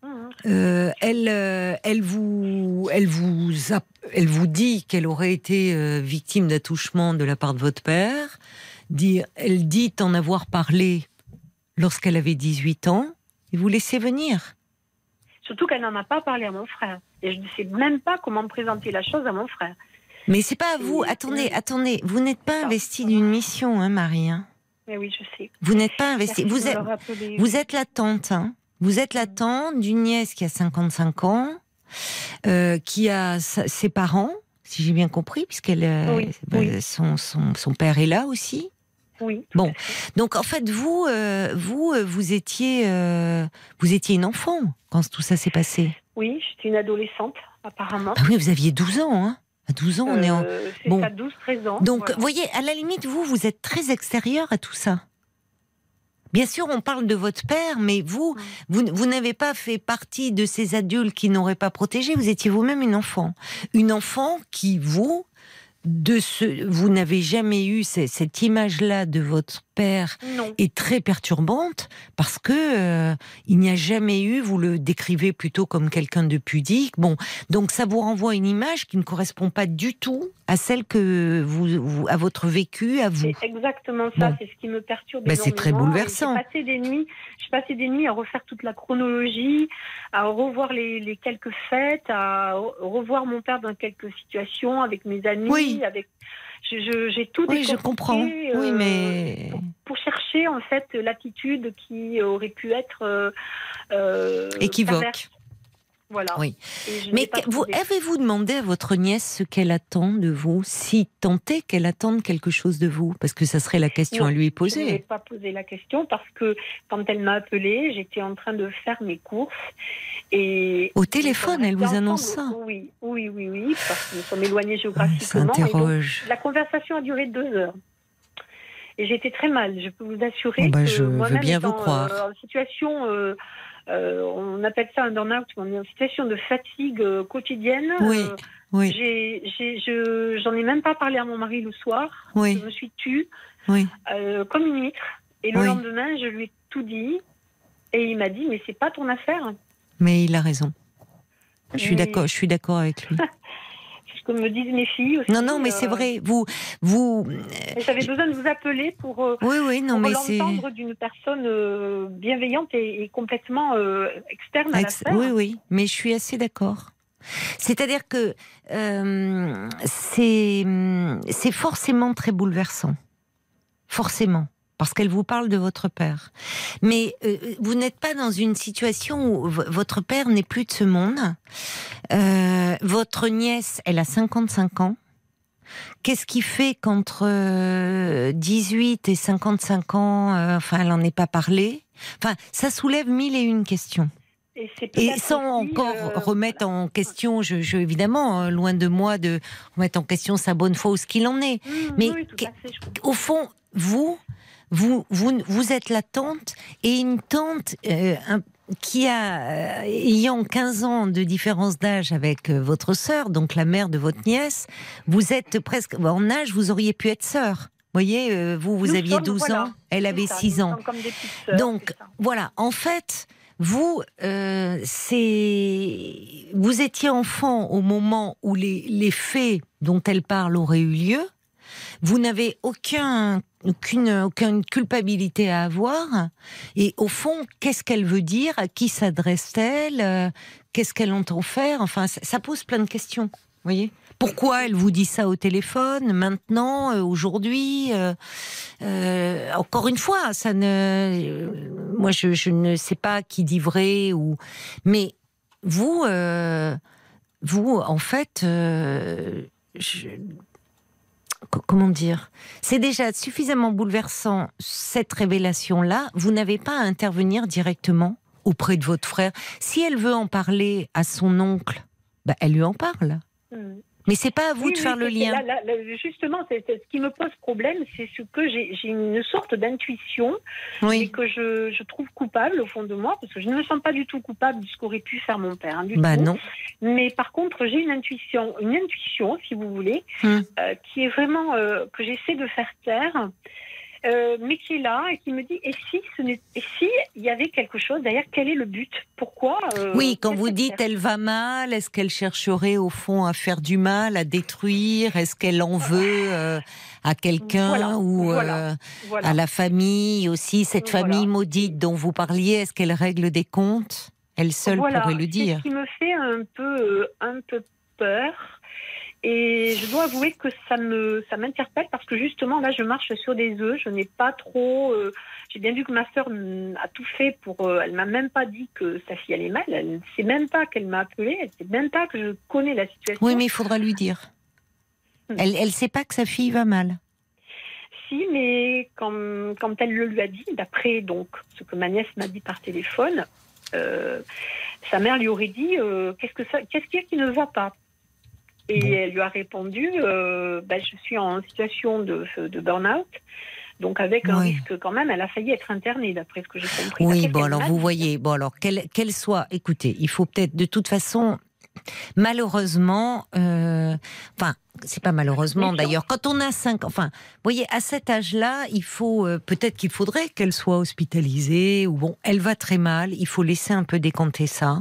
Speaker 2: Mhm.
Speaker 1: Euh, elle, euh, elle vous, elle vous, a- elle vous dit qu'elle aurait été euh, victime d'attouchement de la part de votre père. Dire, elle dit en avoir parlé lorsqu'elle avait 18 ans. Et vous laissez venir.
Speaker 2: Surtout qu'elle n'en a pas parlé à mon frère. Et je ne sais même pas comment présenter la chose à mon frère.
Speaker 1: Mais c'est pas à vous. Attendez, attendez. Vous n'êtes pas investi d'une mission, hein, Marie. hein.
Speaker 2: Mais oui, je sais.
Speaker 1: Vous n'êtes pas investi. Vous êtes. Vous la tante, hein Vous êtes la tante d'une nièce qui a 55 ans, euh, qui a sa- ses parents, si j'ai bien compris, puisqu'elle, euh,
Speaker 2: Oui,
Speaker 1: bah,
Speaker 2: oui.
Speaker 1: Son, son, son père est là aussi.
Speaker 2: Oui.
Speaker 1: Bon.
Speaker 2: à.
Speaker 1: Donc en fait, vous, euh, vous, euh, vous étiez, euh, vous étiez une enfant quand tout ça s'est passé.
Speaker 2: Oui, j'étais une adolescente, apparemment.
Speaker 1: Ah oui, vous aviez 12 ans, hein À 12 ans, on est en.
Speaker 2: C'est
Speaker 1: bon.
Speaker 2: ça, 12-13 ans.
Speaker 1: Donc,
Speaker 2: voilà.
Speaker 1: vous voyez, à la limite, vous, vous êtes très extérieur à tout ça. Bien sûr, on parle de votre père, mais vous, vous, vous n'avez pas fait partie de ces adultes qui n'auraient pas protégé. Vous étiez vous-même une enfant. Une enfant qui, vous, de ce, vous n'avez jamais eu ce- cette image-là de votre père
Speaker 2: Non.
Speaker 1: est très perturbante parce que euh, il n'y a jamais eu, vous le décrivez plutôt comme quelqu'un de pudique. Bon, donc ça vous renvoie une image qui ne correspond pas du tout à celle que vous, vous- à votre vécu, à vous.
Speaker 2: C'est exactement ça,
Speaker 1: Bon.
Speaker 2: c'est ce qui me perturbe.
Speaker 1: Bah, c'est très bouleversant.
Speaker 2: J'ai passé des nuits, j'ai passé des nuits à refaire toute la chronologie, à revoir les, les quelques fêtes, à revoir mon père dans quelques situations avec mes amis,
Speaker 1: Oui.
Speaker 2: avec. J'ai tout
Speaker 1: Oui, je comprends. Oui,
Speaker 2: euh,
Speaker 1: mais
Speaker 2: pour, pour chercher en fait l'attitude qui aurait pu être euh, euh,
Speaker 1: équivoque.
Speaker 2: perverse. Voilà.
Speaker 1: Oui. Mais vous, avez-vous demandé à votre nièce ce qu'elle attend de vous, si tant est qu'elle attende quelque chose de vous, parce que ça serait la question
Speaker 2: Non,
Speaker 1: à lui
Speaker 2: Je n'ai
Speaker 1: poser.
Speaker 2: pas posé la question parce que quand elle m'a appelée, j'étais en train de faire mes courses et
Speaker 1: Au téléphone, elle vous annonce ça.
Speaker 2: Oui, oui, oui, oui, parce que nous sommes éloignés
Speaker 1: Ça
Speaker 2: géographiquement. et donc, la conversation a duré deux heures. Et j'étais très mal. Je peux vous assurer
Speaker 1: Oh bah,
Speaker 2: que
Speaker 1: je veux bien vous croire.
Speaker 2: euh, en situation, euh, euh, on appelle ça un burn-out, on est en situation de fatigue euh, quotidienne.
Speaker 1: Oui,
Speaker 2: Euh,
Speaker 1: oui,
Speaker 2: j'ai, j'ai, je, j'en ai même pas parlé à mon mari le soir.
Speaker 1: oui,
Speaker 2: Je me suis tue
Speaker 1: oui.
Speaker 2: euh, comme une huître. Et le
Speaker 1: Oui.
Speaker 2: lendemain, je lui ai tout dit. Et il m'a dit, mais c'est pas ton affaire.
Speaker 1: Mais il a raison. Je suis d'accord, je suis d'accord avec lui.
Speaker 2: Que me disent mes filles aussi.
Speaker 1: Non, non, mais c'est
Speaker 2: euh,
Speaker 1: vrai. Vous, vous.
Speaker 2: J'avais besoin de vous appeler pour, euh,
Speaker 1: Oui, oui, non,
Speaker 2: pour
Speaker 1: mais c'est.
Speaker 2: l'entendre d'une personne euh, bienveillante et, et complètement externe à
Speaker 1: Ex-
Speaker 2: l'affaire.
Speaker 1: Oui, oui, mais je suis assez d'accord. C'est-à-dire que euh, c'est c'est forcément très bouleversant, forcément, parce qu'elle vous parle de votre père. Mais euh, vous n'êtes pas dans une situation où votre père n'est plus de ce monde. Euh, votre nièce, elle a 55 ans. Qu'est-ce qui fait qu'entre euh, 18 et 55 ans, euh, enfin, elle n'en est pas parlé Enfin, ça soulève mille et une questions.
Speaker 2: Et,
Speaker 1: sans encore
Speaker 2: euh,
Speaker 1: remettre en question, je, je- évidemment, euh, loin de moi de remettre en question sa bonne foi ou ce qu'il en est.
Speaker 2: mmh,
Speaker 1: mais
Speaker 2: oui.
Speaker 1: Au fond, vous, vous, vous, vous êtes la tante et une tante euh, un- qui a, euh, ayant 15 ans de différence d'âge avec euh, votre sœur, donc la mère de votre nièce, vous êtes presque, en âge, vous auriez pu être sœur. Vous voyez, vous, vous
Speaker 2: Nous
Speaker 1: aviez
Speaker 2: sommes,
Speaker 1: 12
Speaker 2: voilà,
Speaker 1: ans, elle avait
Speaker 2: ça,
Speaker 1: 6
Speaker 2: nous
Speaker 1: ans.
Speaker 2: sœurs,
Speaker 1: Donc, voilà, en fait, vous, euh, c'est, vous étiez enfant au moment où les, les faits dont elle parle auraient eu lieu, vous n'avez aucun aucune, culpabilité à avoir. Et au fond, qu'est-ce qu'elle veut dire? À qui s'adresse-t-elle? Euh, Qu'est-ce qu'elle entend faire? Enfin, ça, pose plein de questions. Voyez pourquoi elle vous dit ça au téléphone maintenant, euh, aujourd'hui euh, Encore une fois, ça ne, moi je, ne sais pas qui dit vrai ou, mais vous, vous en fait, je- comment dire C'est déjà suffisamment bouleversant cette révélation-là. Vous n'avez pas à intervenir directement auprès de votre frère. Si elle veut en parler à son oncle, bah, elle lui en parle.
Speaker 2: Hmm.
Speaker 1: Mais c'est pas à vous
Speaker 2: Oui,
Speaker 1: de faire le lien.
Speaker 2: là, là, là, justement, ce qui me pose problème, c'est ce que j'ai une sorte d'intuition et que je, je trouve coupable au fond de moi, parce que je ne me sens pas du tout coupable de ce qu'aurait pu faire mon père. hein, du
Speaker 1: Bah
Speaker 2: tout.
Speaker 1: non.
Speaker 2: Mais par contre, j'ai une intuition, une intuition, si vous voulez,
Speaker 1: Hmm.
Speaker 2: euh, qui est vraiment euh, que j'essaie de faire taire, euh, mais qui est là et qui me dit et si ce n'est, et si il y avait quelque chose derrière, quel est le but? Pourquoi euh,
Speaker 1: Oui, quand vous dites elle va mal, est-ce qu'elle chercherait au fond à faire du mal, à détruire? Est-ce qu'elle en veut euh, à quelqu'un
Speaker 2: Voilà,
Speaker 1: ou
Speaker 2: voilà,
Speaker 1: euh,
Speaker 2: voilà.
Speaker 1: à la famille aussi Cette famille maudite dont vous parliez, est-ce qu'elle règle des comptes? Elle seule pourrait le dire.
Speaker 2: ce qui me fait un peu, euh, un peu peur. Et je dois avouer que ça me, ça m'interpelle parce que justement là, je marche sur des œufs. Je n'ai pas trop. euh, J'ai bien vu que ma sœur a tout fait pour. euh, elle m'a même pas dit que sa fille allait mal. Elle ne sait même pas qu'elle m'a appelée. Elle ne sait même pas que je connais la situation.
Speaker 1: Oui, mais il faudra lui dire.
Speaker 2: Hmm.
Speaker 1: Elle elle sait pas que sa fille va mal.
Speaker 2: Si, mais quand, quand elle le lui a dit, d'après donc ce que ma nièce m'a dit par téléphone, euh, sa mère lui aurait dit euh, qu'est-ce que ça, qu'est-ce qu'il y a qui ne va pas? Et
Speaker 1: Bon.
Speaker 2: elle lui a répondu euh, bah, je suis en situation de, de burn-out. Donc avec un
Speaker 1: Oui.
Speaker 2: risque quand même, elle a failli être internée d'après ce que j'ai compris.
Speaker 1: Oui, bon alors vous voyez, bon alors qu'elle soit, écoutez, il faut peut-être de toute façon, malheureusement, euh, enfin c'est pas malheureusement d'ailleurs, quand on a cinq, enfin, vous voyez, à cet âge-là, il faut euh, peut-être qu'il faudrait qu'elle soit hospitalisée ou bon, elle va très mal, il faut laisser un peu décanter ça.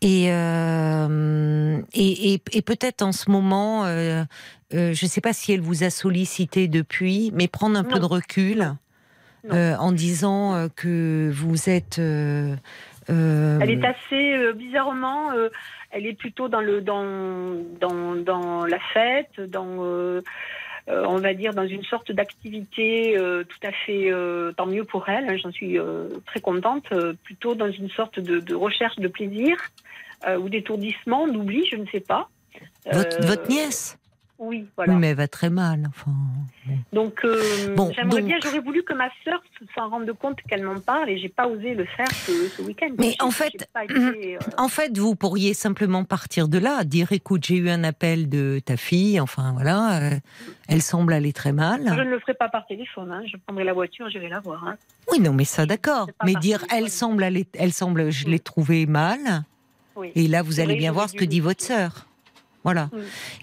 Speaker 1: Et, euh, et, et, et peut-être en ce moment, euh, euh, je ne sais pas si elle vous a sollicité depuis, mais prendre un peu de recul en disant que vous êtes.
Speaker 2: Elle est assez bizarrement, elle est plutôt dans le dans dans, dans la fête, dans euh, on va dire dans une sorte d'activité euh, tout à fait euh, tant mieux pour elle. hein, J'en suis très contente. plutôt dans une sorte de, de recherche de plaisir ou d'étourdissement, d'oubli, je ne sais pas.
Speaker 1: votre, votre nièce?
Speaker 2: Oui, voilà.
Speaker 1: Oui, mais elle va très mal. Enfin,
Speaker 2: Donc, euh,
Speaker 1: Bon,
Speaker 2: j'aimerais
Speaker 1: donc-
Speaker 2: bien, j'aurais voulu que ma sœur s'en rende compte qu'elle m'en parle et j'ai pas osé le faire ce, ce week-end.
Speaker 1: Mais en fait,
Speaker 2: été, euh,
Speaker 1: En fait, vous pourriez simplement partir de là, dire écoute, j'ai eu un appel de ta fille, enfin voilà, euh, elle semble aller très
Speaker 2: Je
Speaker 1: mal.
Speaker 2: ne le ferai pas par téléphone. hein. Je prendrai la voiture, j'irai la voir. hein.
Speaker 1: Oui, non, mais ça d'accord. Mais dire
Speaker 2: téléphone.
Speaker 1: elle semble aller, elle semble, je l'ai trouvée mal,
Speaker 2: Oui.
Speaker 1: et là vous allez bien voir ce que dit votre sœur. Voilà.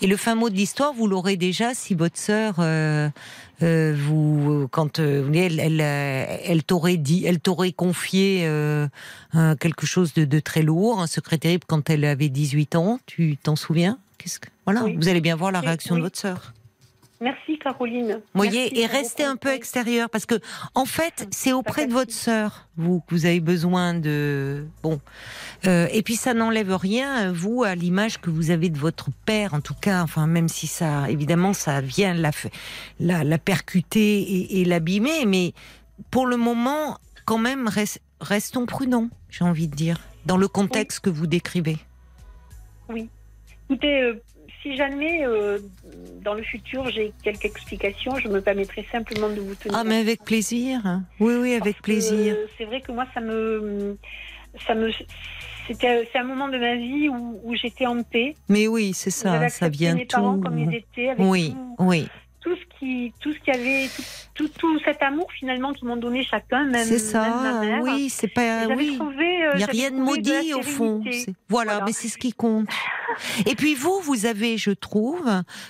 Speaker 1: Et le fin mot de l'histoire, vous l'aurez déjà si votre sœur, euh, euh, vous, quand euh, elle, elle, elle t'aurait dit, elle t'aurait confié euh, un- quelque chose de, de très lourd, un secret terrible quand elle avait 18 ans. Tu t'en souviens? Qu'est-ce que voilà
Speaker 2: Oui.
Speaker 1: Vous allez bien voir la
Speaker 2: Oui,
Speaker 1: réaction de votre sœur.
Speaker 2: Merci Caroline.
Speaker 1: Vous voyez, et restez un peu extérieur parce que en fait, c'est auprès de votre sœur vous que vous avez besoin de bon. Euh, et puis ça n'enlève rien vous à l'image que vous avez de votre père en tout cas. Enfin même si ça évidemment ça vient la la, la percuter et, et l'abîmer, mais pour le moment quand même res- restons prudents. J'ai envie de dire dans le contexte que vous décrivez.
Speaker 2: Écoutez, euh, si jamais euh, dans le futur j'ai quelques explications, je me permettrai simplement de vous tenir.
Speaker 1: Ah mais avec plaisir. Oui oui avec
Speaker 2: Parce
Speaker 1: plaisir.
Speaker 2: C'est vrai que moi, ça me, ça me, c'était, c'est un moment de ma vie où, où j'étais en paix.
Speaker 1: Mais oui c'est ça, ça vient
Speaker 2: mes parents
Speaker 1: tout.
Speaker 2: comme ils étaient, avec
Speaker 1: Oui
Speaker 2: tout,
Speaker 1: oui.
Speaker 2: Tout ce qui, tout ce qu'il y avait, tout, tout, tout cet amour finalement qu'ils m'ont donné chacun, même,
Speaker 1: C'est ça,
Speaker 2: même ma mère.
Speaker 1: oui, c'est pas. Oui.
Speaker 2: trouvé, euh,
Speaker 1: Il n'y a rien de maudit au fond. C'est- Voilà,
Speaker 2: Voilà.
Speaker 1: mais c'est ce qui compte. Et puis vous, vous avez, je trouve,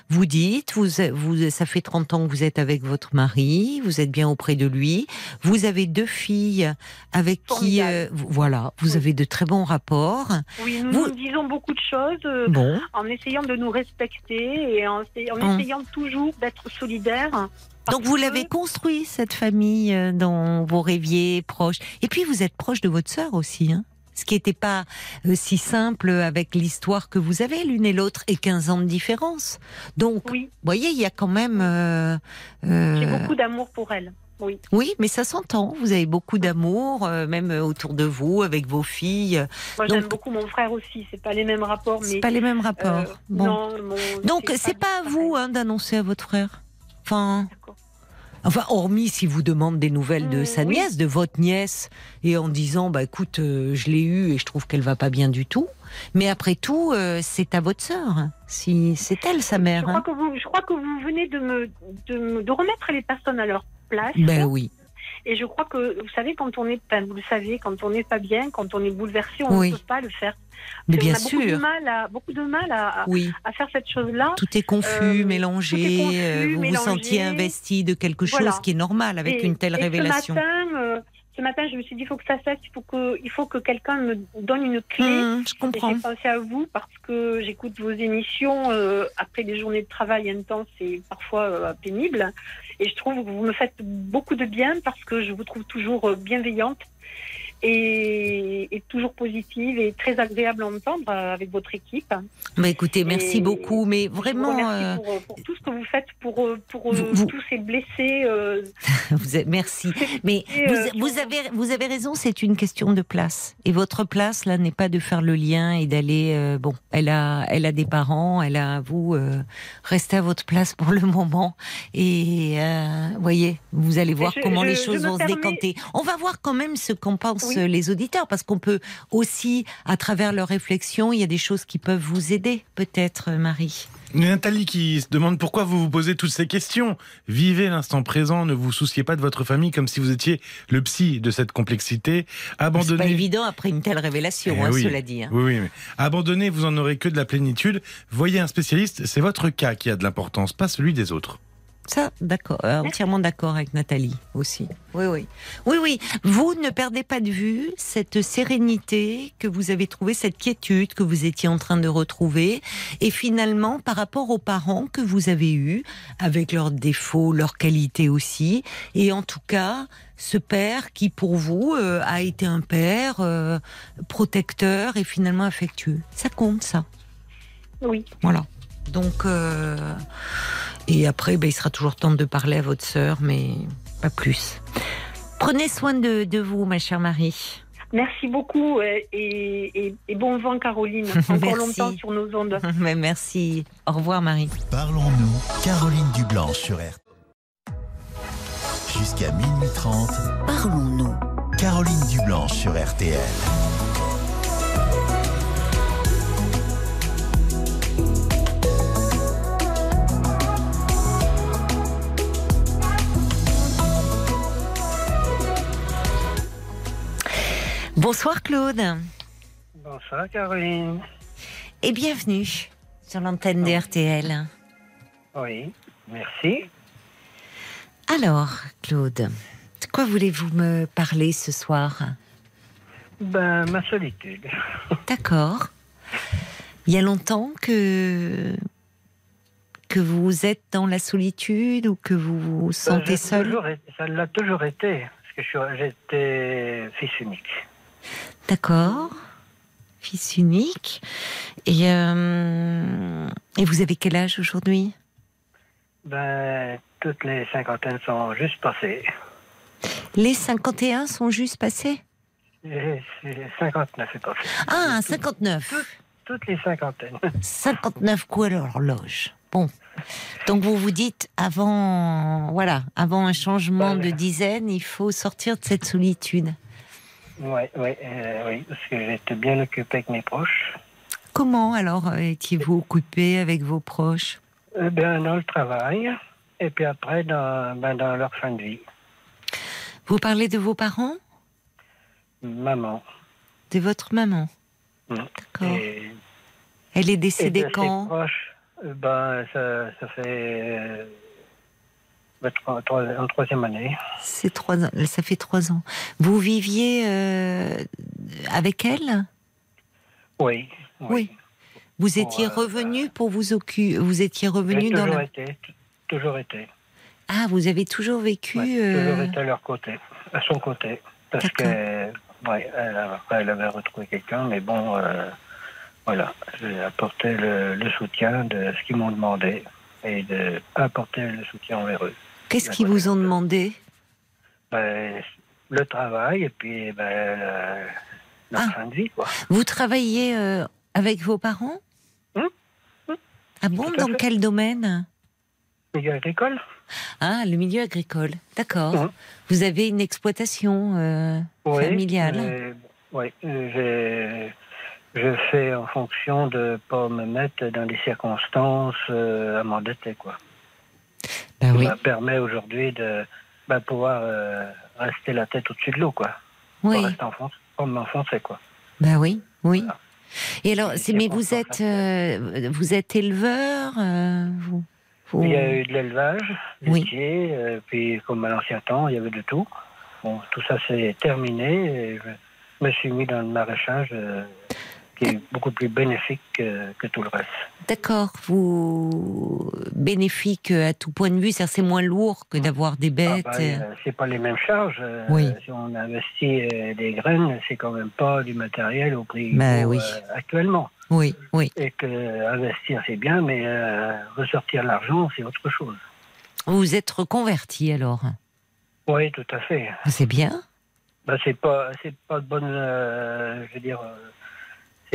Speaker 1: vous dites, vous, vous, ça fait 30 ans que vous êtes avec votre mari, vous êtes bien auprès de lui, vous avez deux filles avec qui, euh, voilà, vous
Speaker 2: Oui.
Speaker 1: avez de très bons rapports.
Speaker 2: Oui, nous
Speaker 1: Vous-
Speaker 2: nous disons beaucoup de choses euh,
Speaker 1: Bon,
Speaker 2: en essayant de nous respecter et en, en
Speaker 1: Hum.
Speaker 2: essayant toujours d'être solidaire.
Speaker 1: Donc vous l'avez construit cette famille euh, dont vous rêviez proche. Et puis vous êtes proche de votre sœur aussi, hein ce qui n'était pas euh, si simple avec l'histoire que vous avez l'une et l'autre et 15 ans de différence. Donc, vous voyez, il y a quand même. euh, euh,
Speaker 2: j'ai beaucoup d'amour pour elle. Oui.
Speaker 1: Oui, mais ça s'entend. Vous avez beaucoup d'amour, euh, même autour de vous, avec vos filles.
Speaker 2: Moi, j'aime beaucoup mon frère aussi. C'est pas les mêmes rapports,
Speaker 1: C'est pas les mêmes rapports.
Speaker 2: euh,
Speaker 1: bon.
Speaker 2: non, mon-
Speaker 1: Donc c'est pas à
Speaker 2: pareil.
Speaker 1: vous hein, d'annoncer à votre frère. Enfin, enfin, hormis si vous demande des nouvelles de
Speaker 2: Mm,
Speaker 1: sa
Speaker 2: oui.
Speaker 1: nièce, de votre nièce, et en disant bah écoute, euh, je l'ai eue et je trouve qu'elle va pas bien du tout. Mais après tout, euh, c'est à votre sœur. hein. Si c'est elle sa
Speaker 2: Je
Speaker 1: mère.
Speaker 2: crois
Speaker 1: hein.
Speaker 2: que vous, je crois que vous venez de me, de me- de remettre les personnes à leur place.
Speaker 1: Ben oui.
Speaker 2: Et je crois que, vous savez, quand on est, vous le savez, quand on n'est pas bien, quand on est bouleversé, on
Speaker 1: Oui.
Speaker 2: ne peut pas le faire.
Speaker 1: Mais
Speaker 2: on
Speaker 1: bien
Speaker 2: a beaucoup de
Speaker 1: sûr.
Speaker 2: mal à, beaucoup de mal à,
Speaker 1: Oui.
Speaker 2: à faire cette chose-là.
Speaker 1: Tout est confus,
Speaker 2: Euh,
Speaker 1: mélangé.
Speaker 2: tout est confus,
Speaker 1: euh, vous
Speaker 2: mélangé.
Speaker 1: vous sentiez investi de quelque chose
Speaker 2: Voilà.
Speaker 1: qui est normal avec
Speaker 2: Et-
Speaker 1: une telle
Speaker 2: et
Speaker 1: révélation.
Speaker 2: Ce matin, euh, ce matin, je me suis dit, il faut que ça cesse, il faut que, il faut que quelqu'un me donne une clé.
Speaker 1: Hum, je
Speaker 2: Et
Speaker 1: comprends.
Speaker 2: j'ai pensé à vous parce que j'écoute vos émissions euh, après des journées de travail intenses et parfois euh, pénibles. Et je trouve que vous me faites beaucoup de bien parce que je vous trouve toujours euh, bienveillante et, et toujours positive et très agréable à entendre euh, avec votre équipe.
Speaker 1: Bah, écoutez, merci
Speaker 2: Et
Speaker 1: beaucoup. Mais vraiment,
Speaker 2: remercie
Speaker 1: euh,
Speaker 2: pour, pour tout ce que vous faites pour, euh, pour
Speaker 1: vous-
Speaker 2: tous ces blessés. euh,
Speaker 1: vous merci. Mais
Speaker 2: euh,
Speaker 1: vous, vous avez, vous avez raison, c'est une question de place. Et votre place, là, n'est pas de faire le lien et d'aller. euh, bon, elle a, elle a des parents, elle a vous. restez à votre place pour le moment. Et voyez, vous allez voir
Speaker 2: je-
Speaker 1: comment
Speaker 2: je-
Speaker 1: les choses vont
Speaker 2: permets-
Speaker 1: se décanter. On va voir quand même ce qu'en pensent
Speaker 2: Oui.
Speaker 1: Euh, les auditeurs, parce qu'on peut aussi, à travers leurs réflexions, il y a des choses qui peuvent vous aider, peut-être, euh, Marie.
Speaker 3: Nathalie qui se demande pourquoi vous vous posez toutes ces questions. Vivez l'instant présent, ne vous souciez pas de votre famille comme si vous étiez le psy de cette complexité.
Speaker 1: C'est pas
Speaker 3: Abandonnez.
Speaker 1: évident après une telle révélation,
Speaker 3: Eh
Speaker 1: hein,
Speaker 3: oui.
Speaker 1: cela dit. hein.
Speaker 3: Oui, oui, mais abandonnez, vous en aurez que de la plénitude. Voyez un spécialiste, c'est votre cas qui a de l'importance, pas celui des autres.
Speaker 1: Ça, d'accord, euh, entièrement d'accord avec Nathalie aussi. Oui, oui. Oui, oui. Vous ne perdez pas de vue cette sérénité que vous avez trouvée, cette quiétude que vous étiez en train de retrouver. Et finalement, par rapport aux parents que vous avez eus, avec leurs défauts, leurs qualités aussi, et en tout cas, ce père qui, pour vous, euh, a été un père euh, protecteur et finalement affectueux. Ça compte, ça?
Speaker 2: oui.
Speaker 1: Voilà. Donc, euh, et après, ben, il sera toujours temps de parler à votre sœur, mais pas plus. Prenez soin de, de vous, ma chère Marie.
Speaker 2: Merci beaucoup euh, et, et- et bon vent, Caroline. Encore
Speaker 1: Merci.
Speaker 2: longtemps sur nos ondes.
Speaker 1: Mais merci. Au revoir, Marie.
Speaker 4: Parlons-nous, Caroline Dublanche sur RTL. Jusqu'à minuit 30,
Speaker 5: Parlons-nous.
Speaker 4: Caroline Dublanche sur RTL.
Speaker 1: Bonsoir, Claude.
Speaker 6: Bonsoir Caroline.
Speaker 1: Et bienvenue sur l'antenne de RTL.
Speaker 6: Oui, merci.
Speaker 1: Alors, Claude, de quoi voulez-vous me parler ce soir?
Speaker 6: Ben, ma solitude.
Speaker 1: D'accord. Il y a longtemps que que vous êtes dans la solitude ou que vous vous
Speaker 6: Ben,
Speaker 1: sentez seul?
Speaker 6: toujours Ça l'a toujours été, parce que j'étais fils unique.
Speaker 1: D'accord. Fils unique. Et, euh, et vous avez quel âge aujourd'hui?
Speaker 6: Ben, toutes les cinquantaines sont juste passées.
Speaker 1: Les 51 sont juste passés
Speaker 6: Et c'est 59 est passé.
Speaker 1: Ah,
Speaker 6: Toutes-
Speaker 1: 59.
Speaker 6: Toutes les cinquantaines.
Speaker 1: 59 coups à l'horloge. Bon. Donc vous vous dites, avant, voilà, avant un changement
Speaker 6: Voilà.
Speaker 1: de dizaine, il faut sortir de cette solitude.
Speaker 6: Oui, oui, euh, oui, parce que j'étais bien occupé avec mes proches.
Speaker 1: Comment alors euh, étiez-vous occupé avec vos proches?
Speaker 6: Euh, ben, dans le travail, et puis après, dans, ben, dans leur fin de vie.
Speaker 1: Vous parlez de vos parents?
Speaker 6: Maman.
Speaker 1: De votre maman?
Speaker 6: Mm.
Speaker 1: D'accord.
Speaker 6: Et
Speaker 1: Elle est
Speaker 6: Et
Speaker 1: décédée
Speaker 6: de ses
Speaker 1: quand?
Speaker 6: proches, euh, ben, ça, ça fait euh, en troisième année.
Speaker 1: C'est trois ans. Ça fait trois ans. Vous viviez euh, avec elle?
Speaker 6: Oui.
Speaker 1: Oui. Vous étiez
Speaker 6: euh,
Speaker 1: revenu pour vous occuper. Vous étiez revenu dans
Speaker 6: toujours
Speaker 1: la.
Speaker 6: été. toujours été.
Speaker 1: Ah, vous avez toujours vécu.
Speaker 6: Ouais,
Speaker 1: euh,
Speaker 6: Toujours été à leur côté, à son côté. Parce que, ouais, elle, avait retrouvé quelqu'un, mais bon, euh, voilà, j'ai apporté le, le soutien de ce qu'ils m'ont demandé et de apporter le soutien envers eux.
Speaker 1: Qu'est-ce qu'ils vous ont demandé?
Speaker 6: Ben, le travail et puis ben, la, la
Speaker 1: Ah.
Speaker 6: fin de vie, quoi.
Speaker 1: Vous travaillez euh, avec vos parents?
Speaker 6: Hum, hum,
Speaker 1: Ah bon
Speaker 6: tout
Speaker 1: Dans quel domaine?
Speaker 6: Milieu agricole
Speaker 1: Ah, le milieu agricole. D'accord.
Speaker 6: Mhm.
Speaker 1: Vous avez une exploitation euh, familiale.
Speaker 6: euh, Oui, j'ai- je fais en fonction de pas me mettre dans des circonstances euh, à m'endetter, quoi.
Speaker 1: Bah
Speaker 6: qui
Speaker 1: oui.
Speaker 6: me permet aujourd'hui de ben, pouvoir euh, rester la tête au-dessus de l'eau, quoi.
Speaker 1: Oui.
Speaker 6: Pas rester pas m'enfoncer, quoi.
Speaker 1: Bah oui, oui.
Speaker 6: Voilà.
Speaker 1: Et alors, c'est, mais vous êtes, euh, vous êtes éleveur, euh, vous, vous-
Speaker 6: Il y a eu de l'élevage,
Speaker 1: Oui.
Speaker 6: laitier, euh, puis comme à l'ancien temps, il y avait de tout. Bon, tout ça c'est terminé et je me suis mis dans le maraîchage qui est beaucoup plus bénéfique que, que tout le reste.
Speaker 1: D'accord, vous bénéfique à tout point de vue, c'est-à-dire c'est moins lourd que d'avoir des
Speaker 6: Ah,
Speaker 1: bêtes.
Speaker 6: bah, euh, c'est pas les mêmes charges. euh,
Speaker 1: Oui.
Speaker 6: Si on investit des graines, c'est quand même pas du matériel au prix vaut,
Speaker 1: oui.
Speaker 6: euh, actuellement.
Speaker 1: Oui, oui.
Speaker 6: Et que investir c'est bien, mais euh, ressortir l'argent c'est autre chose.
Speaker 1: Vous vous êtes reconverti alors?
Speaker 6: Oui, tout à fait.
Speaker 1: C'est bien.
Speaker 6: Ben, c'est pas c'est pas de bonne euh, je veux dire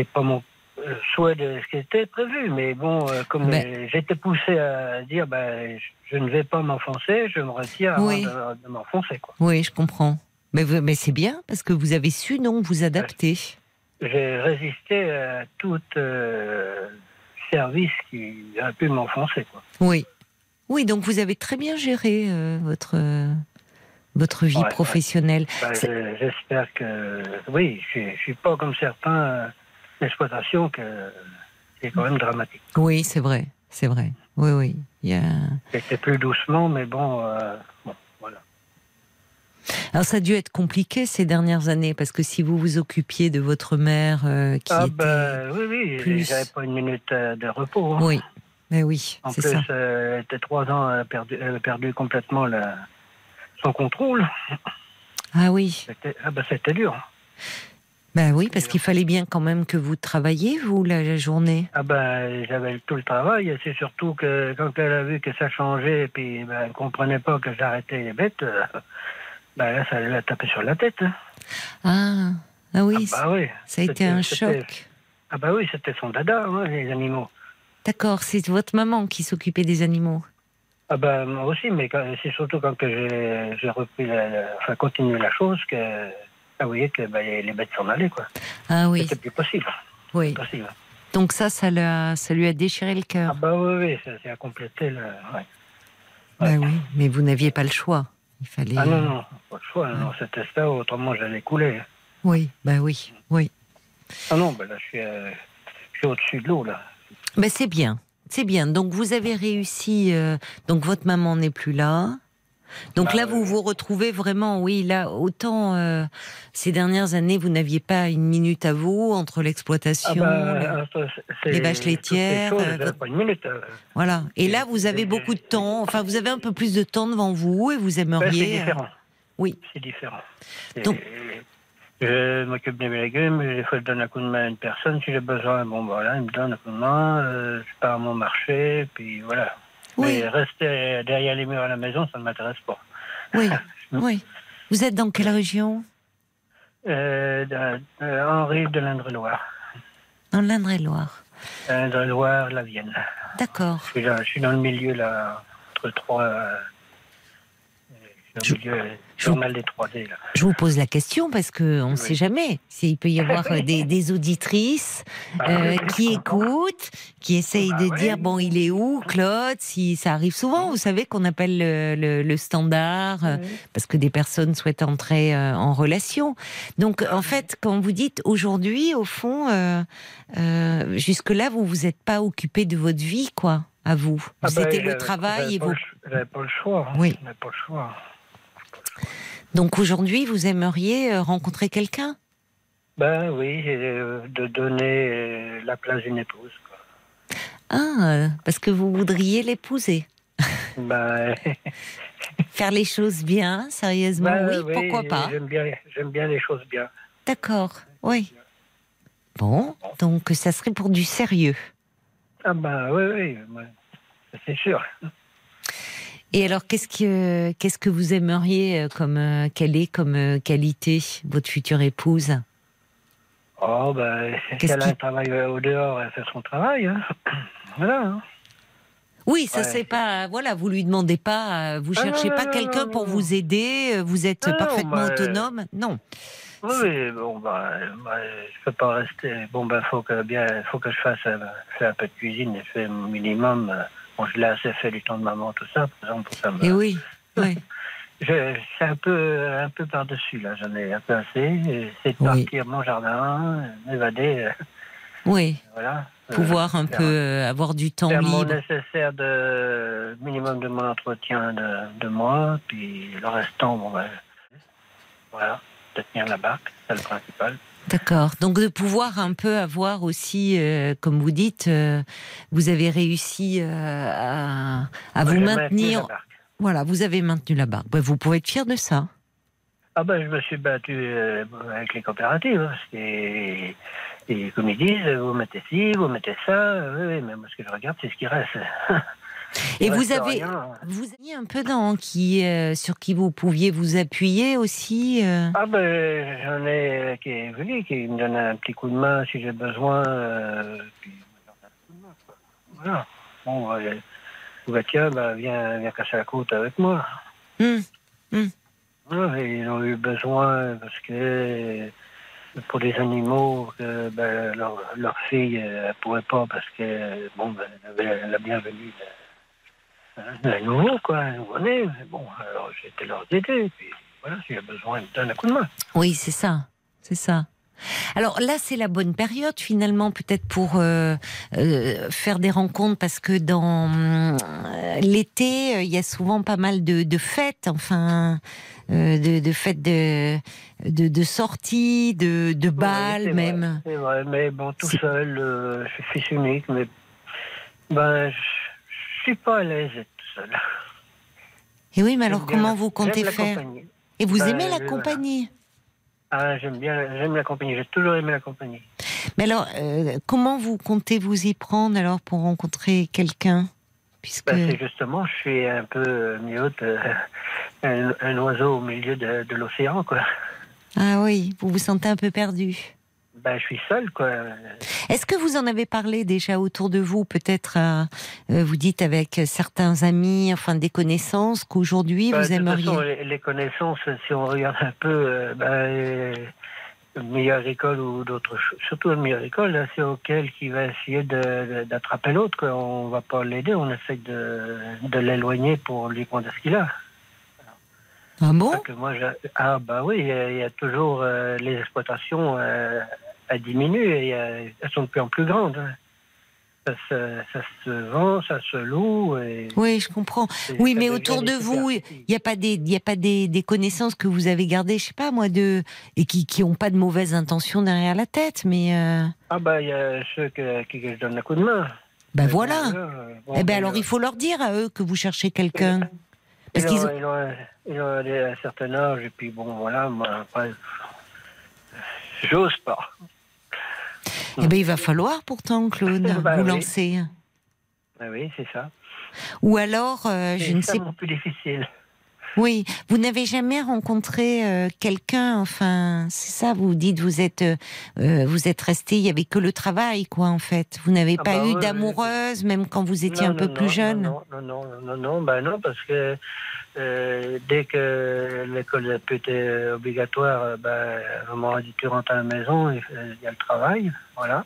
Speaker 6: c'est pas mon euh, souhait de ce qui était prévu mais bon euh, comme j'étais poussé à dire ben je, ne vais pas m'enfoncer je me retire avant
Speaker 1: Oui.
Speaker 6: de, de m'enfoncer quoi
Speaker 1: Oui, je comprends. Mais, mais c'est bien parce que vous avez su non vous adapter.
Speaker 6: j'ai résisté à tout euh, service qui a pu m'enfoncer quoi
Speaker 1: Oui. Oui, donc vous avez très bien géré euh, votre votre vie
Speaker 6: Ouais,
Speaker 1: professionnelle.
Speaker 6: Je- j'espère que oui je, je suis pas comme certains l'exploitation que c'est quand même dramatique
Speaker 1: Oui, c'est vrai, c'est vrai. Oui, oui. Il y a...
Speaker 6: c'était plus doucement mais bon euh, bon voilà
Speaker 1: Alors ça a dû être compliqué ces dernières années parce que si vous vous occupiez de votre mère euh, qui
Speaker 6: Ah
Speaker 1: était,
Speaker 6: ben oui, oui,
Speaker 1: plus-
Speaker 6: j'avais pas une minute euh, de repos. hein.
Speaker 1: oui, mais oui,
Speaker 6: En plus, euh, elle était trois ans, elle a perdu, elle a perdu complètement la- son contrôle.
Speaker 1: Ah oui,
Speaker 6: C'était, ah ben c'était dur.
Speaker 1: Bah oui, parce qu'il fallait bien quand même que vous travailliez vous la, la journée.
Speaker 6: Ah ben j'avais tout le travail. C'est surtout que quand elle a vu que ça changeait, et puis ben, elle comprenait pas que j'arrêtais les bêtes, euh, ben là ça l'a tapé sur la tête. hein.
Speaker 1: Ah, ah oui,
Speaker 6: ah bah oui.
Speaker 1: ça a été un choc.
Speaker 6: Ah bah oui, c'était son dada, hein, les animaux.
Speaker 1: D'accord, c'est votre maman qui s'occupait des animaux.
Speaker 6: Ah ben moi aussi, mais c'est surtout quand j'ai, j'ai repris, la, la- enfin continué la chose que ah, vous voyez que ben, les, les bêtes s'en allaient quoi.
Speaker 1: Ah oui,
Speaker 6: C'était plus possible.
Speaker 1: oui.
Speaker 6: possible.
Speaker 1: Donc ça, ça, ça lui a déchiré le
Speaker 6: Ah
Speaker 1: cœur.
Speaker 6: bah oui, oui, ça, ça a complété le. ouais.
Speaker 1: Bah oui, mais vous n'aviez pas le choix. Il fallait.
Speaker 6: Ah non, non, pas le choix, non, c'était ça, autrement j'allais couler.
Speaker 1: Oui, bah oui, oui.
Speaker 6: Ah non, ben là je suis, euh, je suis au-dessus de l'eau là.
Speaker 1: Ben c'est bien, c'est bien. Donc vous avez réussi. euh, donc votre maman n'est plus là. Donc
Speaker 6: Bah,
Speaker 1: là, vous vous retrouvez vraiment, oui, là, autant euh, ces dernières années, vous n'aviez pas une minute à vous entre
Speaker 6: Ah
Speaker 1: l'exploitation,
Speaker 6: bah,
Speaker 1: le-
Speaker 6: euh, ça, c'est-
Speaker 1: les vaches laitières,
Speaker 6: choses,
Speaker 1: euh,
Speaker 6: pas une minute. euh.
Speaker 1: voilà. Et là, vous avez beaucoup de temps. Enfin, vous avez un peu plus de temps devant vous et vous
Speaker 6: Ben, c'est
Speaker 1: aimeriez. euh,
Speaker 6: différent.
Speaker 1: oui.
Speaker 6: C'est différent.
Speaker 1: Donc-
Speaker 6: je m'occupe des légumes, des fois je donne un coup de main à une personne, si j'ai besoin, bon voilà, il me donne un coup de main, euh, je pars à mon marché, puis voilà.
Speaker 1: Oui,
Speaker 6: Mais rester derrière les murs à la maison, ça ne m'intéresse pas.
Speaker 1: oui, oui. Vous êtes dans quelle région?
Speaker 6: Euh, euh, Henri de l'Indre-Loire.
Speaker 1: Dans l'Indre-et-Loire.
Speaker 6: L'Indre-Loire, la Vienne.
Speaker 1: D'accord.
Speaker 6: Je suis, là, je suis dans le milieu, là, entre trois. Euh, je suis dans le milieu
Speaker 1: je-
Speaker 6: normal des 3D, là.
Speaker 1: Je vous pose la question parce que on ne
Speaker 6: Oui.
Speaker 1: sait jamais s'il peut y avoir euh, des, des auditrices
Speaker 6: Ah
Speaker 1: euh,
Speaker 6: oui,
Speaker 1: qui écoutent, qui essayent
Speaker 6: Bah
Speaker 1: de
Speaker 6: ouais.
Speaker 1: dire bon il est où Claude Si ça arrive souvent, vous savez qu'on appelle le, le- le standard euh, parce que des personnes souhaitent entrer euh, en relation. Donc en fait, quand vous dites aujourd'hui, au fond, euh, euh, jusque là vous vous êtes pas occupé de votre vie quoi, à vous.
Speaker 6: Ah
Speaker 1: C'était le
Speaker 6: j'avais-
Speaker 1: travail et
Speaker 6: le J'avais pas le choix. hein.
Speaker 1: Oui.
Speaker 6: Pas le choix.
Speaker 1: Donc aujourd'hui, vous aimeriez euh, rencontrer quelqu'un?
Speaker 6: Ben oui, euh, de donner euh, la place d'une épouse. quoi.
Speaker 1: Ah, parce que vous voudriez l'épouser.
Speaker 6: Ben,
Speaker 1: Faire les choses bien, sérieusement,
Speaker 6: ben,
Speaker 1: oui, pourquoi pas
Speaker 6: J'aime bien, j'aime bien les choses bien.
Speaker 1: D'accord, oui. Bon, donc ça serait pour du sérieux.
Speaker 6: Ah ben oui, oui, c'est sûr.
Speaker 1: Et alors, qu'est-ce que qu'est-ce que vous aimeriez euh, comme euh, quelle est comme euh, qualité votre future épouse?
Speaker 6: Oh ben,
Speaker 1: Qu'est-ce
Speaker 6: si elle a un travail au dehors, elle fait son travail. Hein. Voilà. hein.
Speaker 1: Oui, ça
Speaker 6: Ouais.
Speaker 1: c'est pas voilà, vous lui demandez pas, vous
Speaker 6: Ah,
Speaker 1: cherchez pas quelqu'un pour vous aider, vous êtes
Speaker 6: non,
Speaker 1: parfaitement
Speaker 6: bah,
Speaker 1: autonome. Non.
Speaker 6: Oui, bon, ben, ben, je peux pas rester. Bon, ben, faut que bien, faut que je fasse, faire un peu de cuisine et faire mon minimum. euh, Je l'ai assez fait du temps de maman, tout ça, par exemple, pour ça.
Speaker 1: Et oui, oui.
Speaker 6: Je, c'est un peu, un peu par-dessus, là. J'en ai un peu assez. C'est de
Speaker 1: Oui.
Speaker 6: partir mon jardin, euh, m'évader, euh,
Speaker 1: Oui,
Speaker 6: voilà. Euh,
Speaker 1: pouvoir un
Speaker 6: faire-
Speaker 1: peu euh, avoir du temps
Speaker 6: faire mon
Speaker 1: libre.
Speaker 6: nécessaire de minimum de mon entretien de, de moi, puis le restant, bon, ben, voilà, de tenir la barque, c'est le principal.
Speaker 1: D'accord. Donc de pouvoir un peu avoir aussi, euh, comme vous dites, euh, vous avez réussi euh, à, à vous maintenir.
Speaker 6: la barque.
Speaker 1: Voilà, vous avez maintenu la barque. Vous pouvez être fier de ça.
Speaker 6: Ah ben, je me suis battu euh, avec les coopératives. hein. Et, et comme ils disent, vous mettez ci, vous mettez ça. oui, mais moi, ce que je regarde, c'est ce qui reste.
Speaker 1: Et vous avez,
Speaker 6: rien.
Speaker 1: vous aviez un peu dans qui, euh, sur qui vous pouviez vous appuyer aussi. euh
Speaker 6: Ah ben, j'en ai euh, qui est venu, qui me donne un petit coup de main si j'ai besoin. euh, puis. Voilà. Bon, bah, tiens, bah, viens, viens casser la côte avec moi.
Speaker 1: Hum,
Speaker 6: et ils ont eu besoin parce que pour les animaux, que, ben, leur, leur fille elle pouvait pas parce que bon, ben, la bienvenue d'un nouveau, quoi. Mais Bon, alors été leur aider. Puis voilà, s'il y a besoin, ils me donnent un coup de main.
Speaker 1: Oui, c'est ça, c'est ça. Alors là, c'est la bonne période finalement, peut-être pour euh, euh, faire des rencontres, parce que dans euh, l'été, il y a souvent pas mal de, de fêtes, enfin, de, de fêtes de, de, de sorties, de, de balles
Speaker 6: c'est
Speaker 1: même.
Speaker 6: vrai, vrai, mais bon, tout seul, je suis fils unique, mais ben, je suis pas à l'aise d'être tout seul.
Speaker 1: Et oui, mais alors comment
Speaker 6: la-
Speaker 1: vous comptez faire
Speaker 6: compagnie.
Speaker 1: Et vous
Speaker 6: Ben,
Speaker 1: aimez la
Speaker 6: je-
Speaker 1: compagnie
Speaker 6: Ah, j'aime bien, j'aime la compagnie. J'ai toujours aimé la compagnie.
Speaker 1: Mais alors, euh, comment vous comptez vous y prendre alors pour rencontrer quelqu'un? Puisque
Speaker 6: Ben, c'est justement, je suis un peu euh, mieux de- un, un oiseau au milieu de, de l'océan, quoi.
Speaker 1: ah oui, vous vous sentez un peu perdu.
Speaker 6: Ben, je suis seul, quoi.
Speaker 1: Est-ce que vous en avez parlé déjà autour de vous, peut-être euh, euh, vous dites avec certains amis, enfin des connaissances, qu'aujourd'hui
Speaker 6: Ben,
Speaker 1: vous
Speaker 6: de toute
Speaker 1: aimeriez.
Speaker 6: façon, les, connaissances, si on regarde un peu, euh, ben, euh, le milieu agricole ou d'autres choses, surtout le milieu agricole, là, c'est auquel qui va essayer de- de- d'attraper l'autre. quoi. On va pas l'aider, on essaie de, de l'éloigner pour lui prendre ce qu'il a.
Speaker 1: Ah bon?
Speaker 6: Que moi, je- ah bah oui, il y a, il y a toujours euh, les exploitations, euh, elles diminuent et euh, elles sont de plus en plus grandes. hein. Ça se, ça se vend, ça se loue. Et,
Speaker 1: Oui, je comprends. Oui,
Speaker 6: ça
Speaker 1: mais autour de vous, il n'y a pas des, y a pas des, des connaissances que vous avez gardées, je sais pas moi, de et qui qui ont pas de mauvaises intentions derrière la tête, mais euh,
Speaker 6: Ah bah il y a ceux que, qui, je donne un coup de main.
Speaker 1: ben
Speaker 6: Mais
Speaker 1: voilà.
Speaker 6: bon, là, bon,
Speaker 1: eh ben alors
Speaker 6: euh,
Speaker 1: il faut leur dire à eux que vous cherchez quelqu'un. Parce
Speaker 6: ils,
Speaker 1: qu'ils
Speaker 6: ont, ils, ont, ils ont des- un certain âge et puis bon voilà, moi après, j'ose pas.
Speaker 1: Eh ben il va falloir pourtant, Claude,
Speaker 6: Bah
Speaker 1: vous
Speaker 6: oui.
Speaker 1: lancer.
Speaker 6: Ah oui, c'est ça.
Speaker 1: Ou alors, euh, je ne
Speaker 6: ça
Speaker 1: sais
Speaker 6: mon plus difficile.
Speaker 1: Oui, vous n'avez jamais rencontré euh, quelqu'un, enfin, c'est ça, vous dites, vous êtes, euh, euh, vous êtes resté, il y avait que le travail, quoi, en fait. Vous n'avez
Speaker 6: Ah
Speaker 1: pas
Speaker 6: bah
Speaker 1: eu d'amoureuse, même quand vous étiez
Speaker 6: Non,
Speaker 1: un peu
Speaker 6: non,
Speaker 1: plus jeune?
Speaker 6: Non, non, non, non, non, non, non, parce que euh, dès que l'école été obligatoire, euh, ben, maman a dit tu rentres à la maison, il il y a le travail, voilà.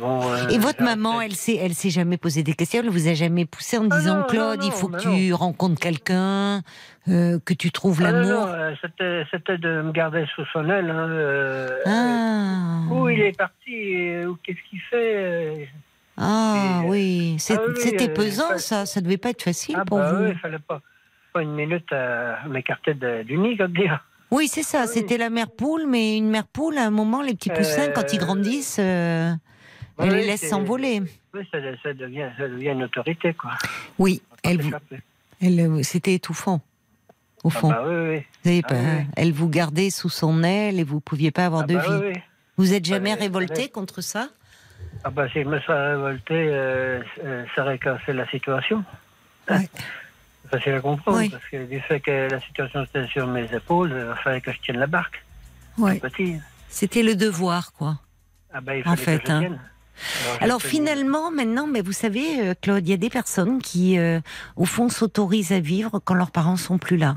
Speaker 6: Bon, euh,
Speaker 1: Et votre maman, elle s'est, elle s'est jamais posé des questions, elle vous a jamais poussé en
Speaker 6: Ah
Speaker 1: disant
Speaker 6: non,
Speaker 1: Claude,
Speaker 6: non,
Speaker 1: il faut que tu rencontres quelqu'un, euh, que tu trouves
Speaker 6: Ah
Speaker 1: l'amour.
Speaker 6: non, euh, c'était, c'était de me garder sous son aile. Hein, euh,
Speaker 1: Ah,
Speaker 6: Où il est parti, où qu'est-ce qu'il fait
Speaker 1: ah
Speaker 6: et,
Speaker 1: oui, C'est-
Speaker 6: ah oui,
Speaker 1: c'était pesant, ça, ça devait pas être facile
Speaker 6: Ah
Speaker 1: pour
Speaker 6: bah
Speaker 1: vous.
Speaker 6: oui, il fallait pas, pas une minute à m'écarter de- du nid, comme dire.
Speaker 1: Oui, c'est ça.
Speaker 6: Oui.
Speaker 1: C'était la mère poule, mais une mère poule, à un moment, les petits poussins, quand ils grandissent, elle
Speaker 6: Oui,
Speaker 1: les laisse s'envoler.
Speaker 6: Oui, ça, ça devient, ça devient une autorité, quoi.
Speaker 1: Oui, elle, vous- elle, euh, c'était étouffant. Au
Speaker 6: Ah
Speaker 1: fond,
Speaker 6: bah oui, oui.
Speaker 1: vous avez
Speaker 6: ah
Speaker 1: pas,
Speaker 6: oui.
Speaker 1: elle vous gardait sous son aile et vous pouviez pas avoir
Speaker 6: Ah
Speaker 1: de
Speaker 6: bah
Speaker 1: vie.
Speaker 6: oui, oui.
Speaker 1: Vous êtes jamais révolté contre ça?
Speaker 6: Ah bah si je me serais révolté, euh, euh, ça aurait cassé la situation.
Speaker 1: Ouais.
Speaker 6: C'est facile à comprendre,
Speaker 1: Oui.
Speaker 6: parce que du fait que la situation était sur mes épaules, il fallait que je tienne la barque. Petit.
Speaker 1: C'était le devoir, quoi.
Speaker 6: Ah bah, il
Speaker 1: En fait,
Speaker 6: que je
Speaker 1: hein.
Speaker 6: tienne.
Speaker 1: Alors finalement, maintenant, mais vous savez, euh, Claude, il y a des personnes qui, euh, au fond, s'autorisent à vivre quand leurs parents sont plus là.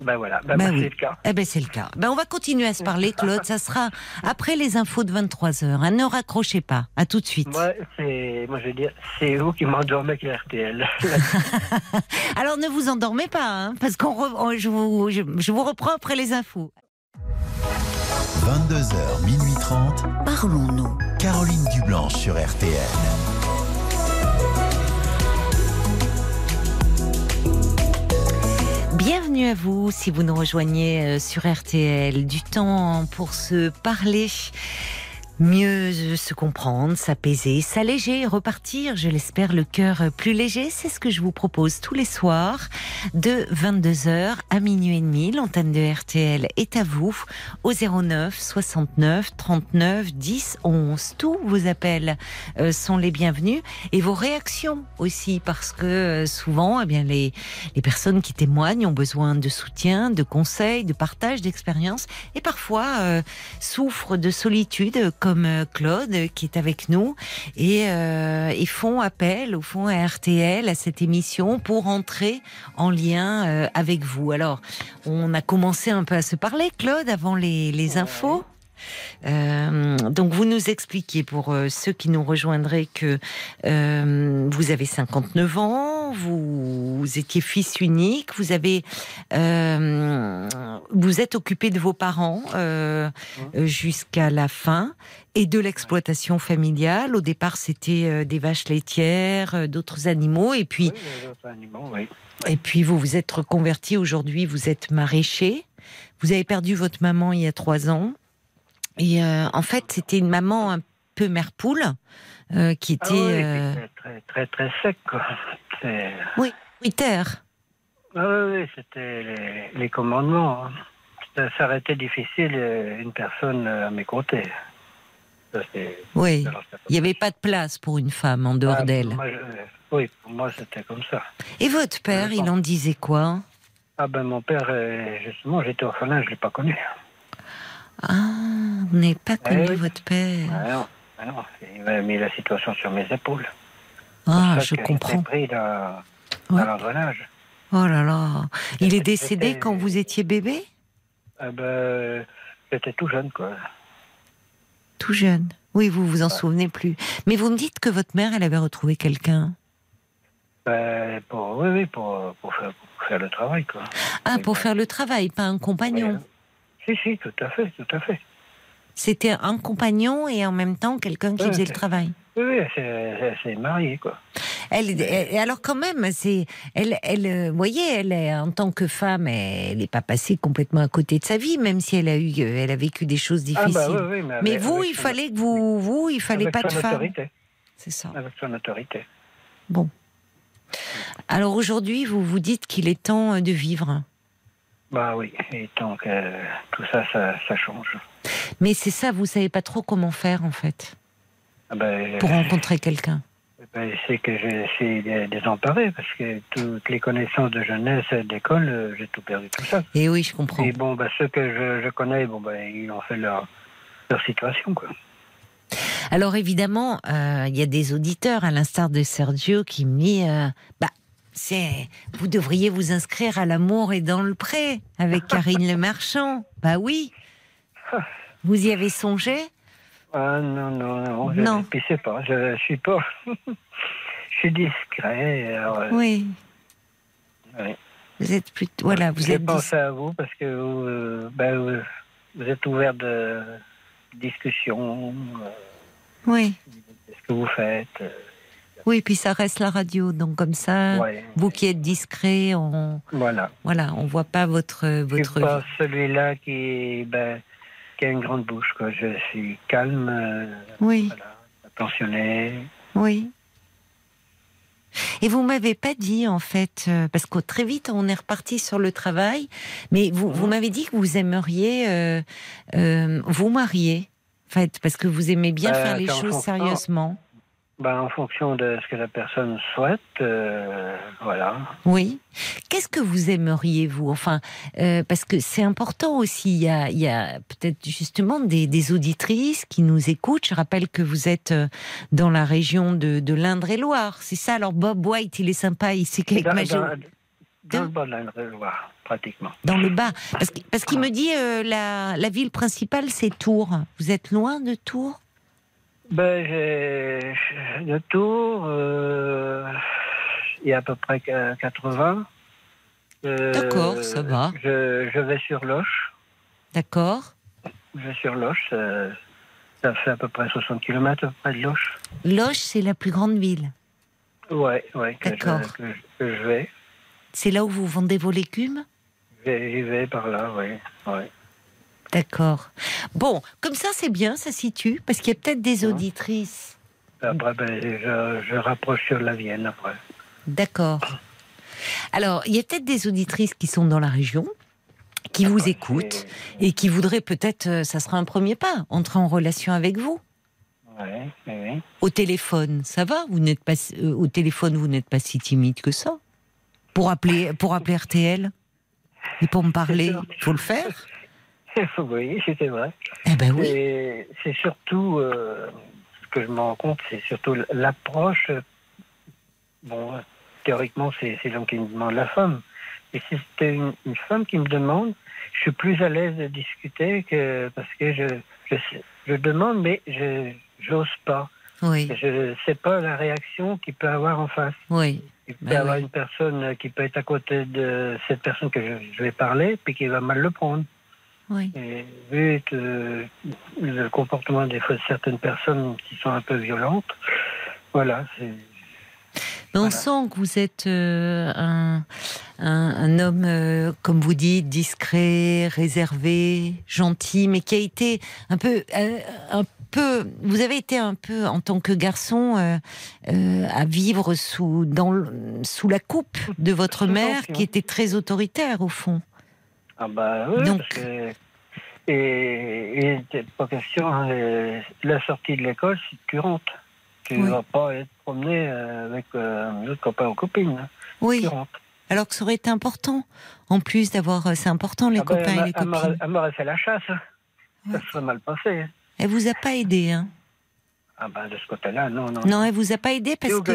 Speaker 6: Ben voilà, ben,
Speaker 1: bah, oui.
Speaker 6: c'est le cas.
Speaker 1: Eh ben c'est le cas. Ben on va continuer à se parler, Claude. Ça sera après les infos de 23 h Ne raccrochez pas. À tout de suite.
Speaker 6: Moi, c'est, moi, je veux dire, c'est vous qui m'endormez avec la RTL.
Speaker 1: Alors ne vous endormez pas, hein, parce qu'on, re- je, vous, je, je vous reprends après les infos.
Speaker 4: 22h, minuit 30.
Speaker 5: Parlons-nous.
Speaker 4: Caroline Dublanche sur RTL.
Speaker 1: Bienvenue à vous si vous nous rejoignez euh, sur RTL. Du temps pour se parler. Mieux se comprendre, s'apaiser, s'alléger, repartir, je l'espère, le cœur plus léger. C'est ce que je vous propose tous les soirs de 22h à minuit et demi. L'antenne de RTL est à vous au 09 69 39 10 11. Tous vos appels euh, sont les bienvenus et vos réactions aussi parce que euh, souvent, eh bien, les, personnes qui témoignent ont besoin de soutien, de conseils, de partage d'expériences et parfois euh, souffrent de solitude euh, Claude euh, qui est avec nous et, euh, et font appel au fond à RTL à cette émission pour entrer en lien euh, avec vous. Alors, on a commencé un peu à se parler, Claude, avant les, les infos. Euh, donc vous nous expliquez pour euh, ceux qui nous rejoindraient que euh, vous avez 59 ans, vous, vous étiez fils unique, vous avez vous êtes occupé de vos parents jusqu'à la fin et de l'exploitation familiale. Au départ, c'était des vaches laitières, d'autres animaux, et puis
Speaker 6: Oui, les autres animaux, oui.
Speaker 1: et puis vous vous êtes reconverti aujourd'hui, vous êtes maraîcher. Vous avez perdu votre maman il y a trois ans. Et euh, en fait, c'était une maman un peu mère poule euh, qui était
Speaker 6: Ah oui,
Speaker 1: euh,
Speaker 6: très, très, très sec, quoi. C'est...
Speaker 1: solitaire.
Speaker 6: Ah oui, oui, c'était les, les commandements. hein. Ça, ça aurait été difficile, une personne à mes côtés. Ça,
Speaker 1: Oui. Il n'y avait pas de place pour une femme en
Speaker 6: Ah,
Speaker 1: dehors d'elle.
Speaker 6: moi, je- Oui, pour moi, c'était comme ça.
Speaker 1: Et votre père, il en disait quoi?
Speaker 6: Ah ben, mon père, justement, j'étais orphelin, je ne l'ai pas connu.
Speaker 1: Ah, vous n'avez pas connu
Speaker 6: oui.
Speaker 1: votre père.
Speaker 6: Ah non, non, il m'a mis la situation sur mes épaules.
Speaker 1: Ah, je comprends.
Speaker 6: pris dans,
Speaker 1: Ouais.
Speaker 6: dans l'engrenage.
Speaker 1: Oh là là. Il est décédé quand vous étiez bébé?
Speaker 6: Ah ben, j'étais tout jeune, quoi.
Speaker 1: Tout jeune. Oui, vous vous en souvenez plus. Mais vous me dites que votre mère, elle avait retrouvé quelqu'un.
Speaker 6: Ben, pour, oui, oui, pour, pour, faire, pour faire le travail, quoi.
Speaker 1: Ah, pour
Speaker 6: ben,
Speaker 1: faire le travail, pas un compagnon.
Speaker 6: Si, si, tout à fait, tout à fait.
Speaker 1: C'était un compagnon et en même temps quelqu'un qui faisait le travail.
Speaker 6: Oui, oui, elle s'est- mariée, quoi.
Speaker 1: Elle, elle- alors quand même, c'est, elle, elle, euh, vous voyez, elle est en tant que femme, elle n'est pas passée complètement à côté de sa vie, même si elle a eu, euh, elle a vécu des choses
Speaker 6: Ah
Speaker 1: difficiles.
Speaker 6: bah oui, oui, mais,
Speaker 1: vous, il
Speaker 6: son-
Speaker 1: fallait que vous, vous, il fallait
Speaker 6: avec
Speaker 1: pas de femme. C'est ça.
Speaker 6: Avec son autorité.
Speaker 1: Bon. Alors aujourd'hui, vous vous dites qu'il est temps euh, de vivre.
Speaker 6: Bah oui, et donc euh, tout ça, ça, ça change.
Speaker 1: Mais c'est ça, vous savez pas trop comment faire en fait
Speaker 6: Ah ben,
Speaker 1: pour rencontrer quelqu'un.
Speaker 6: ben, c'est que j'ai essayé de désemparer parce que toutes les connaissances de jeunesse et d'école, euh, j'ai tout perdu tout ça.
Speaker 1: Et oui, je comprends.
Speaker 6: Et bon, ben, ceux que je, je connais, bon, ben, ils ont fait leur, leur situation, quoi.
Speaker 1: Alors évidemment, euh, il y a des auditeurs, à l'instar de Sergio, qui me dit, euh, bah, c'est, vous devriez vous inscrire à l'amour et dans le pré avec Karine Le Marchand. Bah oui. Vous y avez songé?
Speaker 6: Ah non, non, non, je ne sais pas, je, je suis pas... je suis discret, alors... euh,
Speaker 1: Oui.
Speaker 6: ouais.
Speaker 1: Vous êtes plus, voilà, vous êtes.
Speaker 6: pensé à vous parce que vous, euh, ben, vous, vous êtes ouvert de discussion, euh,
Speaker 1: Oui,
Speaker 6: ce que vous faites.
Speaker 1: Oui. Puis ça reste la radio, donc comme ça,
Speaker 6: ouais.
Speaker 1: vous qui êtes discret, on,
Speaker 6: Voilà.
Speaker 1: voilà, on voit pas votre votre.
Speaker 6: pas celui-là qui, ben, qui a une grande bouche. Quoi. Je suis calme. euh,
Speaker 1: Oui.
Speaker 6: voilà. pensionné.
Speaker 1: Oui. Et vous m'avez pas dit en fait, euh, parce que très vite on est reparti sur le travail, mais vous, vous m'avez dit que vous aimeriez euh, euh, vous marier, en fait, parce que vous aimez bien
Speaker 6: Bah,
Speaker 1: faire les choses sérieusement.
Speaker 6: Ben, en fonction de ce que la personne souhaite, euh, voilà.
Speaker 1: Oui. Qu'est-ce que vous aimeriez, vous? Enfin, euh, parce que c'est important aussi. Il y a, il y a peut-être justement des, des auditrices qui nous écoutent. Je rappelle que vous êtes euh, dans la région de, de l'Indre-et-Loire. C'est ça? Alors, Bob White, il est sympa ici qu'avec
Speaker 6: Dans, dans- dans le bas de l'Indre-et-Loire, pratiquement.
Speaker 1: Dans le bas. Parce, qu'il me dit euh, la, la ville principale, c'est Tours. Vous êtes loin de Tours?
Speaker 6: Ben, j'ai le tour, euh, il y a à peu près que 80. Euh,
Speaker 1: D'accord, ça va.
Speaker 6: Je, je vais sur Loche.
Speaker 1: D'accord.
Speaker 6: Je vais sur Loche. Ça, ça fait à peu près 60 km à peu près de Loche.
Speaker 1: Loche, c'est la plus grande ville.
Speaker 6: Ouais, ouais, que je,
Speaker 1: D'accord.
Speaker 6: que je- que je vais.
Speaker 1: C'est là où vous vendez vos légumes?
Speaker 6: J'y vais- j'y vais par là, oui. Ouais.
Speaker 1: D'accord. Bon, comme ça, c'est bien, ça situe, parce qu'il y a peut-être des
Speaker 6: Hein
Speaker 1: auditrices.
Speaker 6: Après, ben, je, je rapproche sur la Vienne après.
Speaker 1: D'accord. Alors, il y a peut-être des auditrices qui sont dans la région, qui vous écoutent et qui voudraient peut-être, euh, ça sera un premier pas, entrer en relation avec vous. Au téléphone, ça va? Vous n'êtes pas euh, au téléphone, vous n'êtes pas si timide que ça? Pour appeler, pour appeler RTL et pour me parler, il faut le faire?
Speaker 6: oui, c'est vrai.
Speaker 1: Eh ben oui.
Speaker 6: C'est surtout, euh, ce que je me rends compte, c'est surtout l'approche. euh, Bon, théoriquement, c'est l'homme qui me demande la femme. Et si c'était une, une femme qui me demande, je suis plus à l'aise de discuter que parce que je, je, demande, mais je j'ose pas.
Speaker 1: Oui,
Speaker 6: Je sais pas la réaction qu'il peut avoir en face.
Speaker 1: oui.
Speaker 6: Il peut y
Speaker 1: Ben
Speaker 6: avoir
Speaker 1: oui.
Speaker 6: une personne qui peut être à côté de cette personne que je, je vais parler, puis qui va mal le prendre.
Speaker 1: Oui.
Speaker 6: Et vu euh, le comportement des fois de certaines personnes qui sont un peu violentes, voilà, c'est.
Speaker 1: On
Speaker 6: Voilà.
Speaker 1: sent que vous êtes euh, un, un, un homme, euh, comme vous dites, discret, réservé, gentil, mais qui a été un peu, euh, un peu. Vous avez été un peu, en tant que garçon, à vivre sous, dans, sous la coupe de votre mère, qui était très autoritaire au fond.
Speaker 6: Ah bah oui,
Speaker 1: Donc-
Speaker 6: parce que. Et, c'est pas question, euh, la sortie de l'école, c'est que tu rentres. Tu
Speaker 1: Oui.
Speaker 6: vas pas être promené euh, avec euh, un autre copain ou copine. hein.
Speaker 1: Oui. Alors que ça aurait été important, en plus d'avoir, euh, c'est important les
Speaker 6: Ah ben,
Speaker 1: copains et les copines.
Speaker 6: Elle m'aurait fait la chasse. hein. Ça
Speaker 1: Ouais.
Speaker 6: serait mal passé. hein.
Speaker 1: Elle vous a pas aidé, hein
Speaker 6: Ah bah de ce côté-là, non, non.
Speaker 1: Non, elle vous a pas aidé parce que.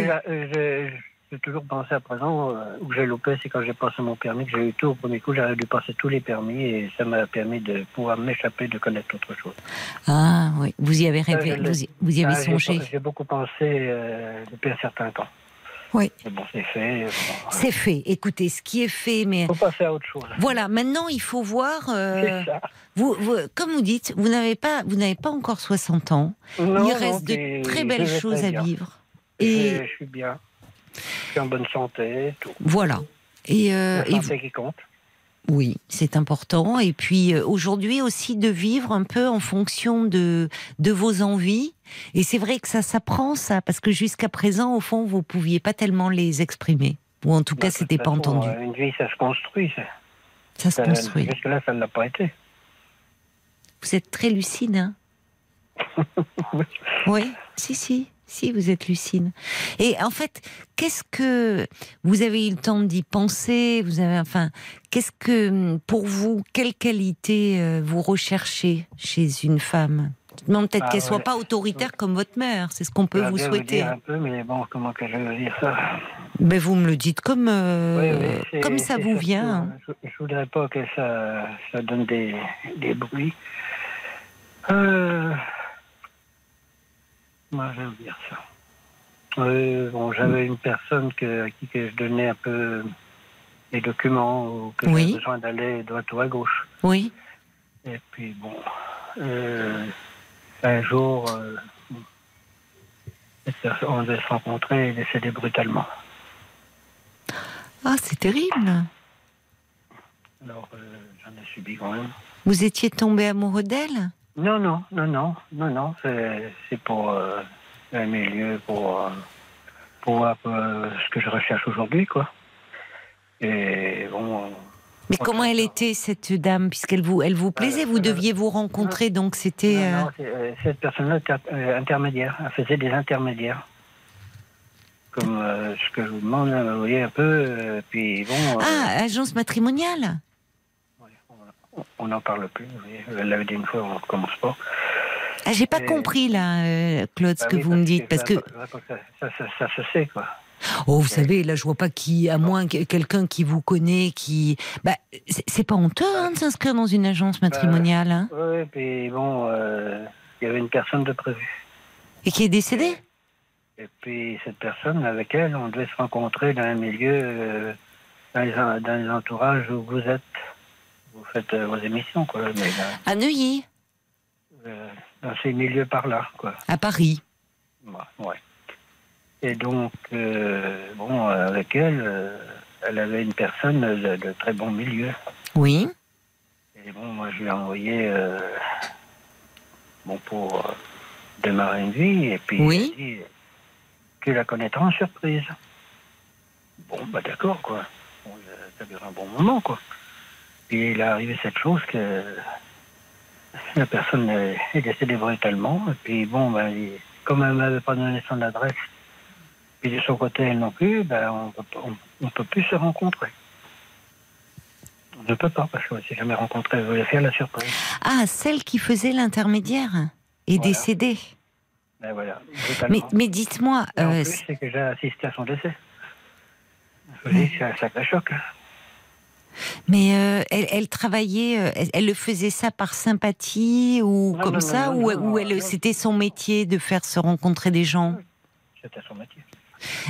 Speaker 6: J'ai- toujours pensé à présent, euh, où j'ai loupé, c'est quand j'ai passé mon permis, que j'ai eu tout au premier coup, j'aurais dû passer tous les permis et ça m'a permis de pouvoir m'échapper, de connaître autre chose.
Speaker 1: Ah oui, vous y avez rêvé, vous y, vous y avez
Speaker 6: Ah,
Speaker 1: songé.
Speaker 6: J'ai beaucoup pensé euh, depuis un certain temps.
Speaker 1: Oui.
Speaker 6: Bon, c'est fait. Bon,
Speaker 1: C'est fait. Écoutez, ce qui est fait, mais
Speaker 6: faut passer à autre chose.
Speaker 1: voilà. Maintenant, il faut voir. euh,
Speaker 6: C'est ça.
Speaker 1: vous, vous- comme vous dites, vous n'avez pas, vous n'avez pas encore 60 ans.
Speaker 6: Non,
Speaker 1: il reste de très belles choses à vivre.
Speaker 6: Je,
Speaker 1: Et
Speaker 6: je suis bien. Je suis en bonne santé, tout.
Speaker 1: voilà. Et, euh,
Speaker 6: La
Speaker 1: et
Speaker 6: santé qui compte.
Speaker 1: Oui, c'est important. Et puis euh, aujourd'hui aussi de vivre un peu en fonction de, de vos envies. Et c'est vrai que ça s'apprend ça, parce que jusqu'à présent, au fond, vous pouviez pas tellement les exprimer. Ou en tout cas,
Speaker 6: Bah,
Speaker 1: c'était pas
Speaker 6: façon,
Speaker 1: entendu.
Speaker 6: euh, Une vie, ça se construit. Ça.
Speaker 1: Ça se
Speaker 6: Ça-
Speaker 1: construit.
Speaker 6: Jusque-là, ça ne l'a pas été.
Speaker 1: Vous êtes très lucide, hein Oui, si, si, si, vous êtes lucide. Et en fait, qu'est-ce que vous avez eu le temps d'y penser? Vous avez, enfin, qu'est-ce que, pour vous, quelle qualité euh, vous recherchez chez une femme? Je demande peut-être
Speaker 6: Ah,
Speaker 1: qu'elle soit
Speaker 6: ouais.
Speaker 1: pas autoritaire comme votre mère. C'est ce qu'on peut
Speaker 6: J'aurais
Speaker 1: vous souhaiter.
Speaker 6: dire un peu, mais bon, comment que je vais dire ça?
Speaker 1: Mais vous me le dites comme, euh,
Speaker 6: Oui,
Speaker 1: comme ça vous
Speaker 6: surtout,
Speaker 1: vient.
Speaker 6: Je, je voudrais pas que ça, ça donne des, des bruits. Euh, je vais dire ça Bon, j'avais une personne que, à qui que je donnais un peu des documents ou que
Speaker 1: Oui.
Speaker 6: j'avais besoin d'aller droite ou à gauche.
Speaker 1: Oui.
Speaker 6: Et puis bon, euh, un jour, euh, on devait se rencontrer et décédé brutalement.
Speaker 1: Ah, c'est terrible.
Speaker 6: Alors euh, j'en ai subi quand même.
Speaker 1: Vous étiez tombé amoureux d'elle?
Speaker 6: Non, non, non, non, non, non, c'est pour euh, un milieu pour, euh, pour voir euh, ce que je recherche aujourd'hui, quoi. Et bon. euh,
Speaker 1: Mais comment elle était cette dame, puisqu'elle vous, elle vous plaisait Vous deviez vous rencontrer, donc c'était.
Speaker 6: non, cette personne-là était intermédiaire. Elle faisait des intermédiaires. Comme euh, ce que je vous demande, là, vous voyez un peu. euh, puis bon. euh,
Speaker 1: Ah, agence matrimoniale.
Speaker 6: On- n'en parle plus. Vous l'avait dit une fois, on ne recommence pas.
Speaker 1: Ah, j'ai pas
Speaker 6: Et-
Speaker 1: compris là, euh, Claude, ce
Speaker 6: Bah
Speaker 1: que
Speaker 6: oui,
Speaker 1: vous me dites, parce que
Speaker 6: ça, ça, ça, ça se sait, quoi.
Speaker 1: oh, vous savez, là, je vois pas qui, à moins que quelqu'un qui vous connaît, qui, bah, c'est pas honteux hein, de s'inscrire dans une agence matrimoniale, hein,
Speaker 6: Oui, puis bon, euh, il y avait une personne de prévu.
Speaker 1: et qui est décédée?
Speaker 6: Et puis cette personne, avec elle, on devait se rencontrer dans un milieu, euh, dans, les, dans les entourages où vous êtes. Faites euh, vos émissions, quoi. Mais dans,
Speaker 1: À Neuilly,
Speaker 6: euh, dans ces milieux par là, quoi.
Speaker 1: à Paris.
Speaker 6: Ouais, ouais. Et donc, euh, bon, euh, avec elle, euh, elle avait une personne de, de très bon milieu.
Speaker 1: Oui.
Speaker 6: Et bon, moi, je lui ai envoyé, euh, bon, pour euh, démarrer une vie, et puis
Speaker 1: Oui.
Speaker 6: il dit, tu la connaîtras en surprise. Bon, bah d'accord, quoi. Bon, euh, ça dure un bon moment, quoi. Puis il est arrivé cette chose que la personne est décédée brutalement, et puis bon, ben, comme elle m'avait pas donné son adresse, puis de son côté, elle non plus, ben, on on peut plus se rencontrer. On ne peut pas, parce qu'on ne s'est jamais rencontré. Je voulais faire la surprise.
Speaker 1: Ah, celle qui faisait l'intermédiaire est
Speaker 6: Voilà.
Speaker 1: décédée.
Speaker 6: Ben voilà,
Speaker 1: Mais, dites-moi,
Speaker 6: Et en
Speaker 1: euh,
Speaker 6: plus, c'est que j'ai assisté à son décès. Je vous dis, c'est un sacré choc.
Speaker 1: Mais euh, elle, elle travaillait, euh, elle, elle le faisait ça par sympathie ou
Speaker 6: Non,
Speaker 1: comme
Speaker 6: non,
Speaker 1: ça,
Speaker 6: non,
Speaker 1: ou, elle, c'était son métier de faire se rencontrer des gens?
Speaker 6: C'était son métier.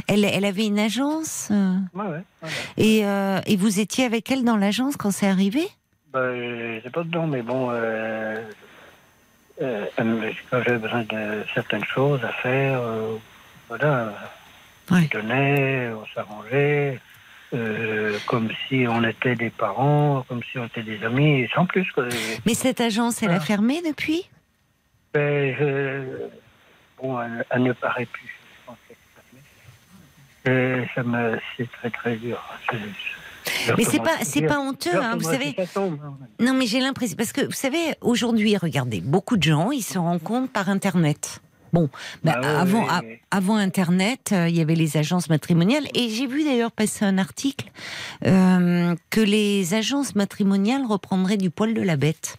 Speaker 1: Elle, elle avait une agence?
Speaker 6: Ouais, ouais. ouais,
Speaker 1: et, euh, et vous étiez avec elle dans l'agence quand c'est arrivé?
Speaker 6: Ben, je sais pas dedans, mais bon, euh, euh, quand j'avais besoin de certaines choses à faire, voilà, on donnait, on s'arrangeait, euh, comme si on était des parents, comme si on était des amis, sans plus. Quoi.
Speaker 1: Mais cette agence, elle a
Speaker 6: Ah.
Speaker 1: fermé depuis?
Speaker 6: Ben, je- bon, elle, elle ne paraît plus. je pense. Et ça me, c'est très très dur.
Speaker 1: Mais c'est pas, c'est pas honteux, hein, vous savez.
Speaker 6: hein.
Speaker 1: Non, mais j'ai l'impression parce que vous savez, aujourd'hui, regardez, beaucoup de gens, ils se rencontrent par Internet. Bon, bah,
Speaker 6: Ah
Speaker 1: avant, a- avant Internet, euh, il y avait les agences matrimoniales et j'ai vu d'ailleurs passer un article euh, que les agences matrimoniales reprendraient du poil de la bête,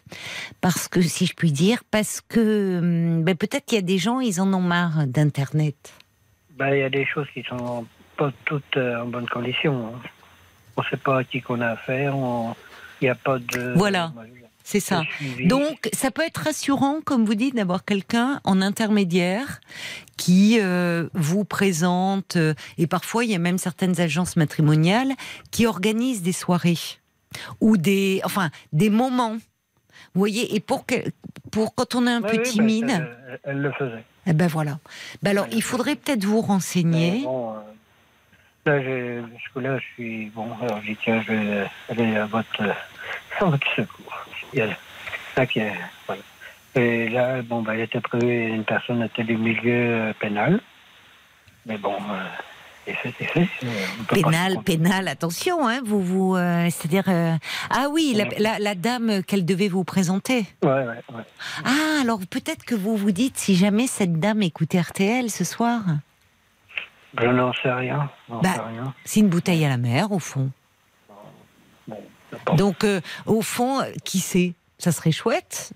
Speaker 1: parce que si je puis dire, parce que hum, ben, peut-être qu'il y a des gens, ils en ont marre d'Internet.
Speaker 6: Ben, il y a des choses qui sont pas toutes euh, en bonne condition. hein. On ne sait pas à qui qu'on a affaire. on- Il n'y a pas de.
Speaker 1: Voilà. C'est ça.
Speaker 6: de.
Speaker 1: Donc, ça peut être rassurant, comme vous dites, d'avoir quelqu'un en intermédiaire qui euh, vous présente, euh, et parfois il y a même certaines agences matrimoniales qui organisent des soirées ou des, enfin, des moments. Vous voyez, et pour que, pour quand on est un peu
Speaker 6: oui, ben,
Speaker 1: timide,
Speaker 6: elle, elle le faisait.
Speaker 1: eh ben voilà. Ben alors, il faudrait peut-être vous renseigner.
Speaker 6: bon, euh, là, je, je suis. Bon, alors dit, tiens, je vais aller à votre, à votre secours. Il y a, qui est- voilà. Et là, bon, ben, il était prévu, une personne était du milieu pénal. Mais bon, euh, fait, c'est fait. euh,
Speaker 1: Pénal, pénal, attention, hein, vous, vous, euh, c'est-à-dire, euh, ah oui, la, la- la dame qu'elle devait vous présenter.
Speaker 6: Ouais, ouais, ouais.
Speaker 1: Ah, alors peut-être que vous vous dites si jamais cette dame écoutait RTL ce soir.
Speaker 6: Je n'en sais rien.
Speaker 1: Bah,
Speaker 6: sais rien.
Speaker 1: C'est une bouteille à la mer, au fond. Donc, euh, au fond, qui sait? Ça serait chouette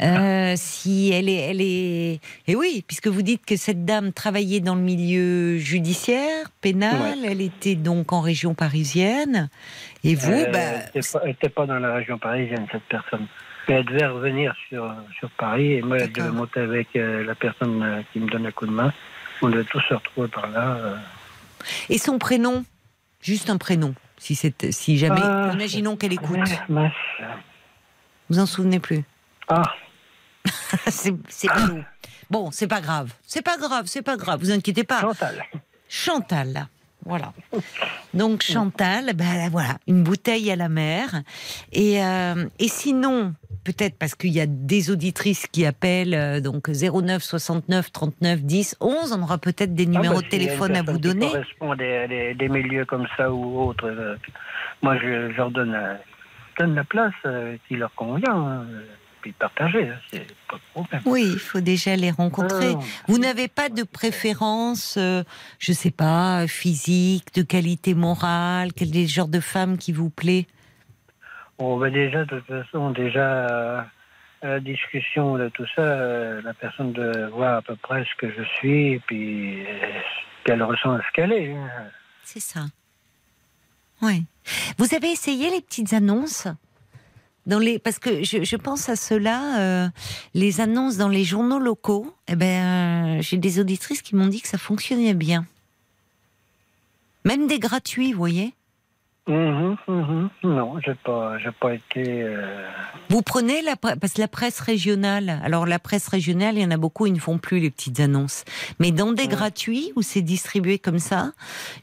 Speaker 1: euh, si elle est, elle est. Et oui, puisque vous dites que cette dame travaillait dans le milieu judiciaire, pénal, elle était donc en région parisienne. Et vous,
Speaker 6: Euh,
Speaker 1: bah,
Speaker 6: elle n'était pas, dans la région parisienne, cette personne. Mais elle devait revenir sur, sur Paris. Et moi, elle devait monter avec euh, la personne qui me donne un coup de main. On devait tous se retrouver par là.
Speaker 1: et son prénom, juste un prénom, si c'est, si jamais,
Speaker 6: Ah,
Speaker 1: imaginons qu'elle écoute. Vous en souvenez plus
Speaker 6: Ah,
Speaker 1: c'est c'est ballot. Bon, c'est pas grave. C'est pas grave, c'est pas grave. Vous inquiétez pas.
Speaker 6: Chantal.
Speaker 1: Chantal. Voilà. Donc Chantal, ben voilà, une bouteille à la mer. Et, euh, et sinon, peut-être parce qu'il y a des auditrices qui appellent, euh, donc 09 69 39 10 11. On aura peut-être des numéros
Speaker 6: Ah, bah,
Speaker 1: de
Speaker 6: a une
Speaker 1: téléphone à vous donner.
Speaker 6: correspond à des, des- des milieux comme ça ou autres. euh, moi, je, je leur donne, euh, donne la place qui leur convient. hein, puis partager, hein, c'est pas de problème.
Speaker 1: Oui, il faut déjà les rencontrer. Vous n'avez pas de préférence, euh, je sais pas, physique, de qualité morale, quel est le genre de femme qui vous plaît?
Speaker 6: Bon, ben déjà, de toute façon, déjà, euh, à la discussion de tout ça, euh, la personne de voir à peu près ce que je suis et puis euh, qu'elle ressent ce qu'elle est. hein.
Speaker 1: C'est ça. Oui. Vous avez essayé les petites annonces? Parce que je, je pense à cela, euh, les annonces dans les journaux locaux. Eh ben, euh, j'ai des auditrices qui m'ont dit que ça fonctionnait bien. Même des gratuits, vous voyez.
Speaker 6: Mhm, mhm. Non, j'ai pas, j'ai pas été. euh,
Speaker 1: Vous prenez la parce que la presse régionale. Alors la presse régionale, il y en a beaucoup, ils ne font plus les petites annonces. Mais dans des gratuits où c'est distribué comme ça,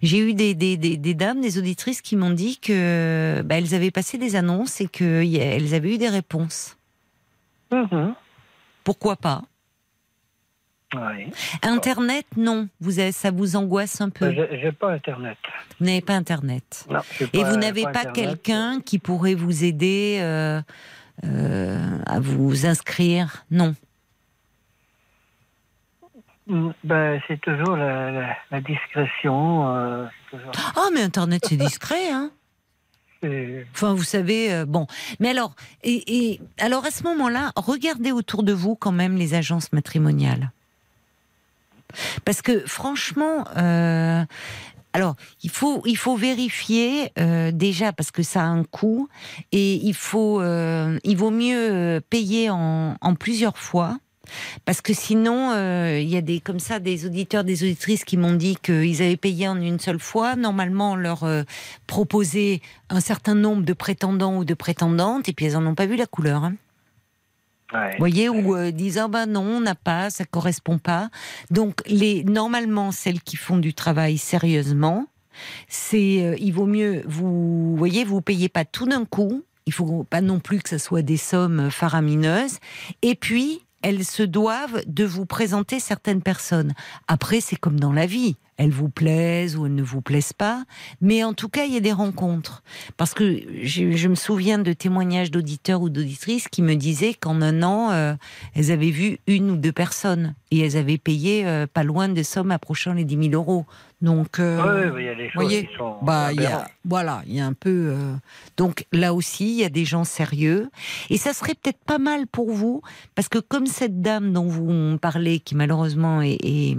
Speaker 1: j'ai eu des, des, des, des dames, des auditrices qui m'ont dit que bah, elles avaient passé des annonces et qu'elles avaient eu des réponses.
Speaker 6: mhm.
Speaker 1: Pourquoi pas?
Speaker 6: Oui.
Speaker 1: Internet, non. Vous avez, ça vous angoisse un peu.
Speaker 6: J'ai pas Internet.
Speaker 1: Vous n'avez pas Internet.
Speaker 6: Non, j'ai
Speaker 1: Et
Speaker 6: pas-
Speaker 1: vous n'avez pas, quelqu'un qui pourrait vous aider euh, euh, à vous inscrire? Non.
Speaker 6: Mm, Ben, c'est toujours la, la, la discrétion. euh, toujours-
Speaker 1: Ah, mais Internet, c'est discret, hein Enfin, vous savez, euh, bon. Mais alors, et, et- alors à ce moment-là, regardez autour de vous quand même les agences matrimoniales. Parce que franchement, euh, alors il faut il faut vérifier euh, déjà parce que ça a un coût et il faut euh, il vaut mieux payer en, plusieurs fois. Parce que sinon, il y a des comme ça des auditeurs, des auditrices qui m'ont dit qu'ils avaient payé en une seule fois. Normalement, on leur euh, proposait un certain nombre de prétendants ou de prétendantes, et puis elles n'en ont pas vu la couleur. hein. Vous voyez, ou euh, disent ah ben non, on n'a pas, ça correspond pas. Donc les normalement celles qui font du travail sérieusement, c'est euh, il vaut mieux vous voyez, vous payez pas tout d'un coup. Il faut pas non plus que ce soit des sommes faramineuses. Et puis elles se doivent de vous présenter certaines personnes. Après, c'est comme dans la vie. Elles vous plaisent ou elles ne vous plaisent pas. Mais en tout cas, il y a des rencontres. Parce que je, je me souviens de témoignages d'auditeurs ou d'auditrices qui me disaient qu'en un an, euh, elles avaient vu une ou deux personnes. Et elles avaient payé euh, pas loin de sommes approchant les 10 000 euros. Donc, euh,
Speaker 6: ouais, il y a des choses
Speaker 1: voyez,
Speaker 6: qui sont.
Speaker 1: bah, il y a,
Speaker 6: aberrantes.
Speaker 1: voilà, il y a un peu. euh, donc là aussi, il y a des gens sérieux, et ça serait peut-être pas mal pour vous, parce que comme cette dame dont vous parlez, qui malheureusement est, est,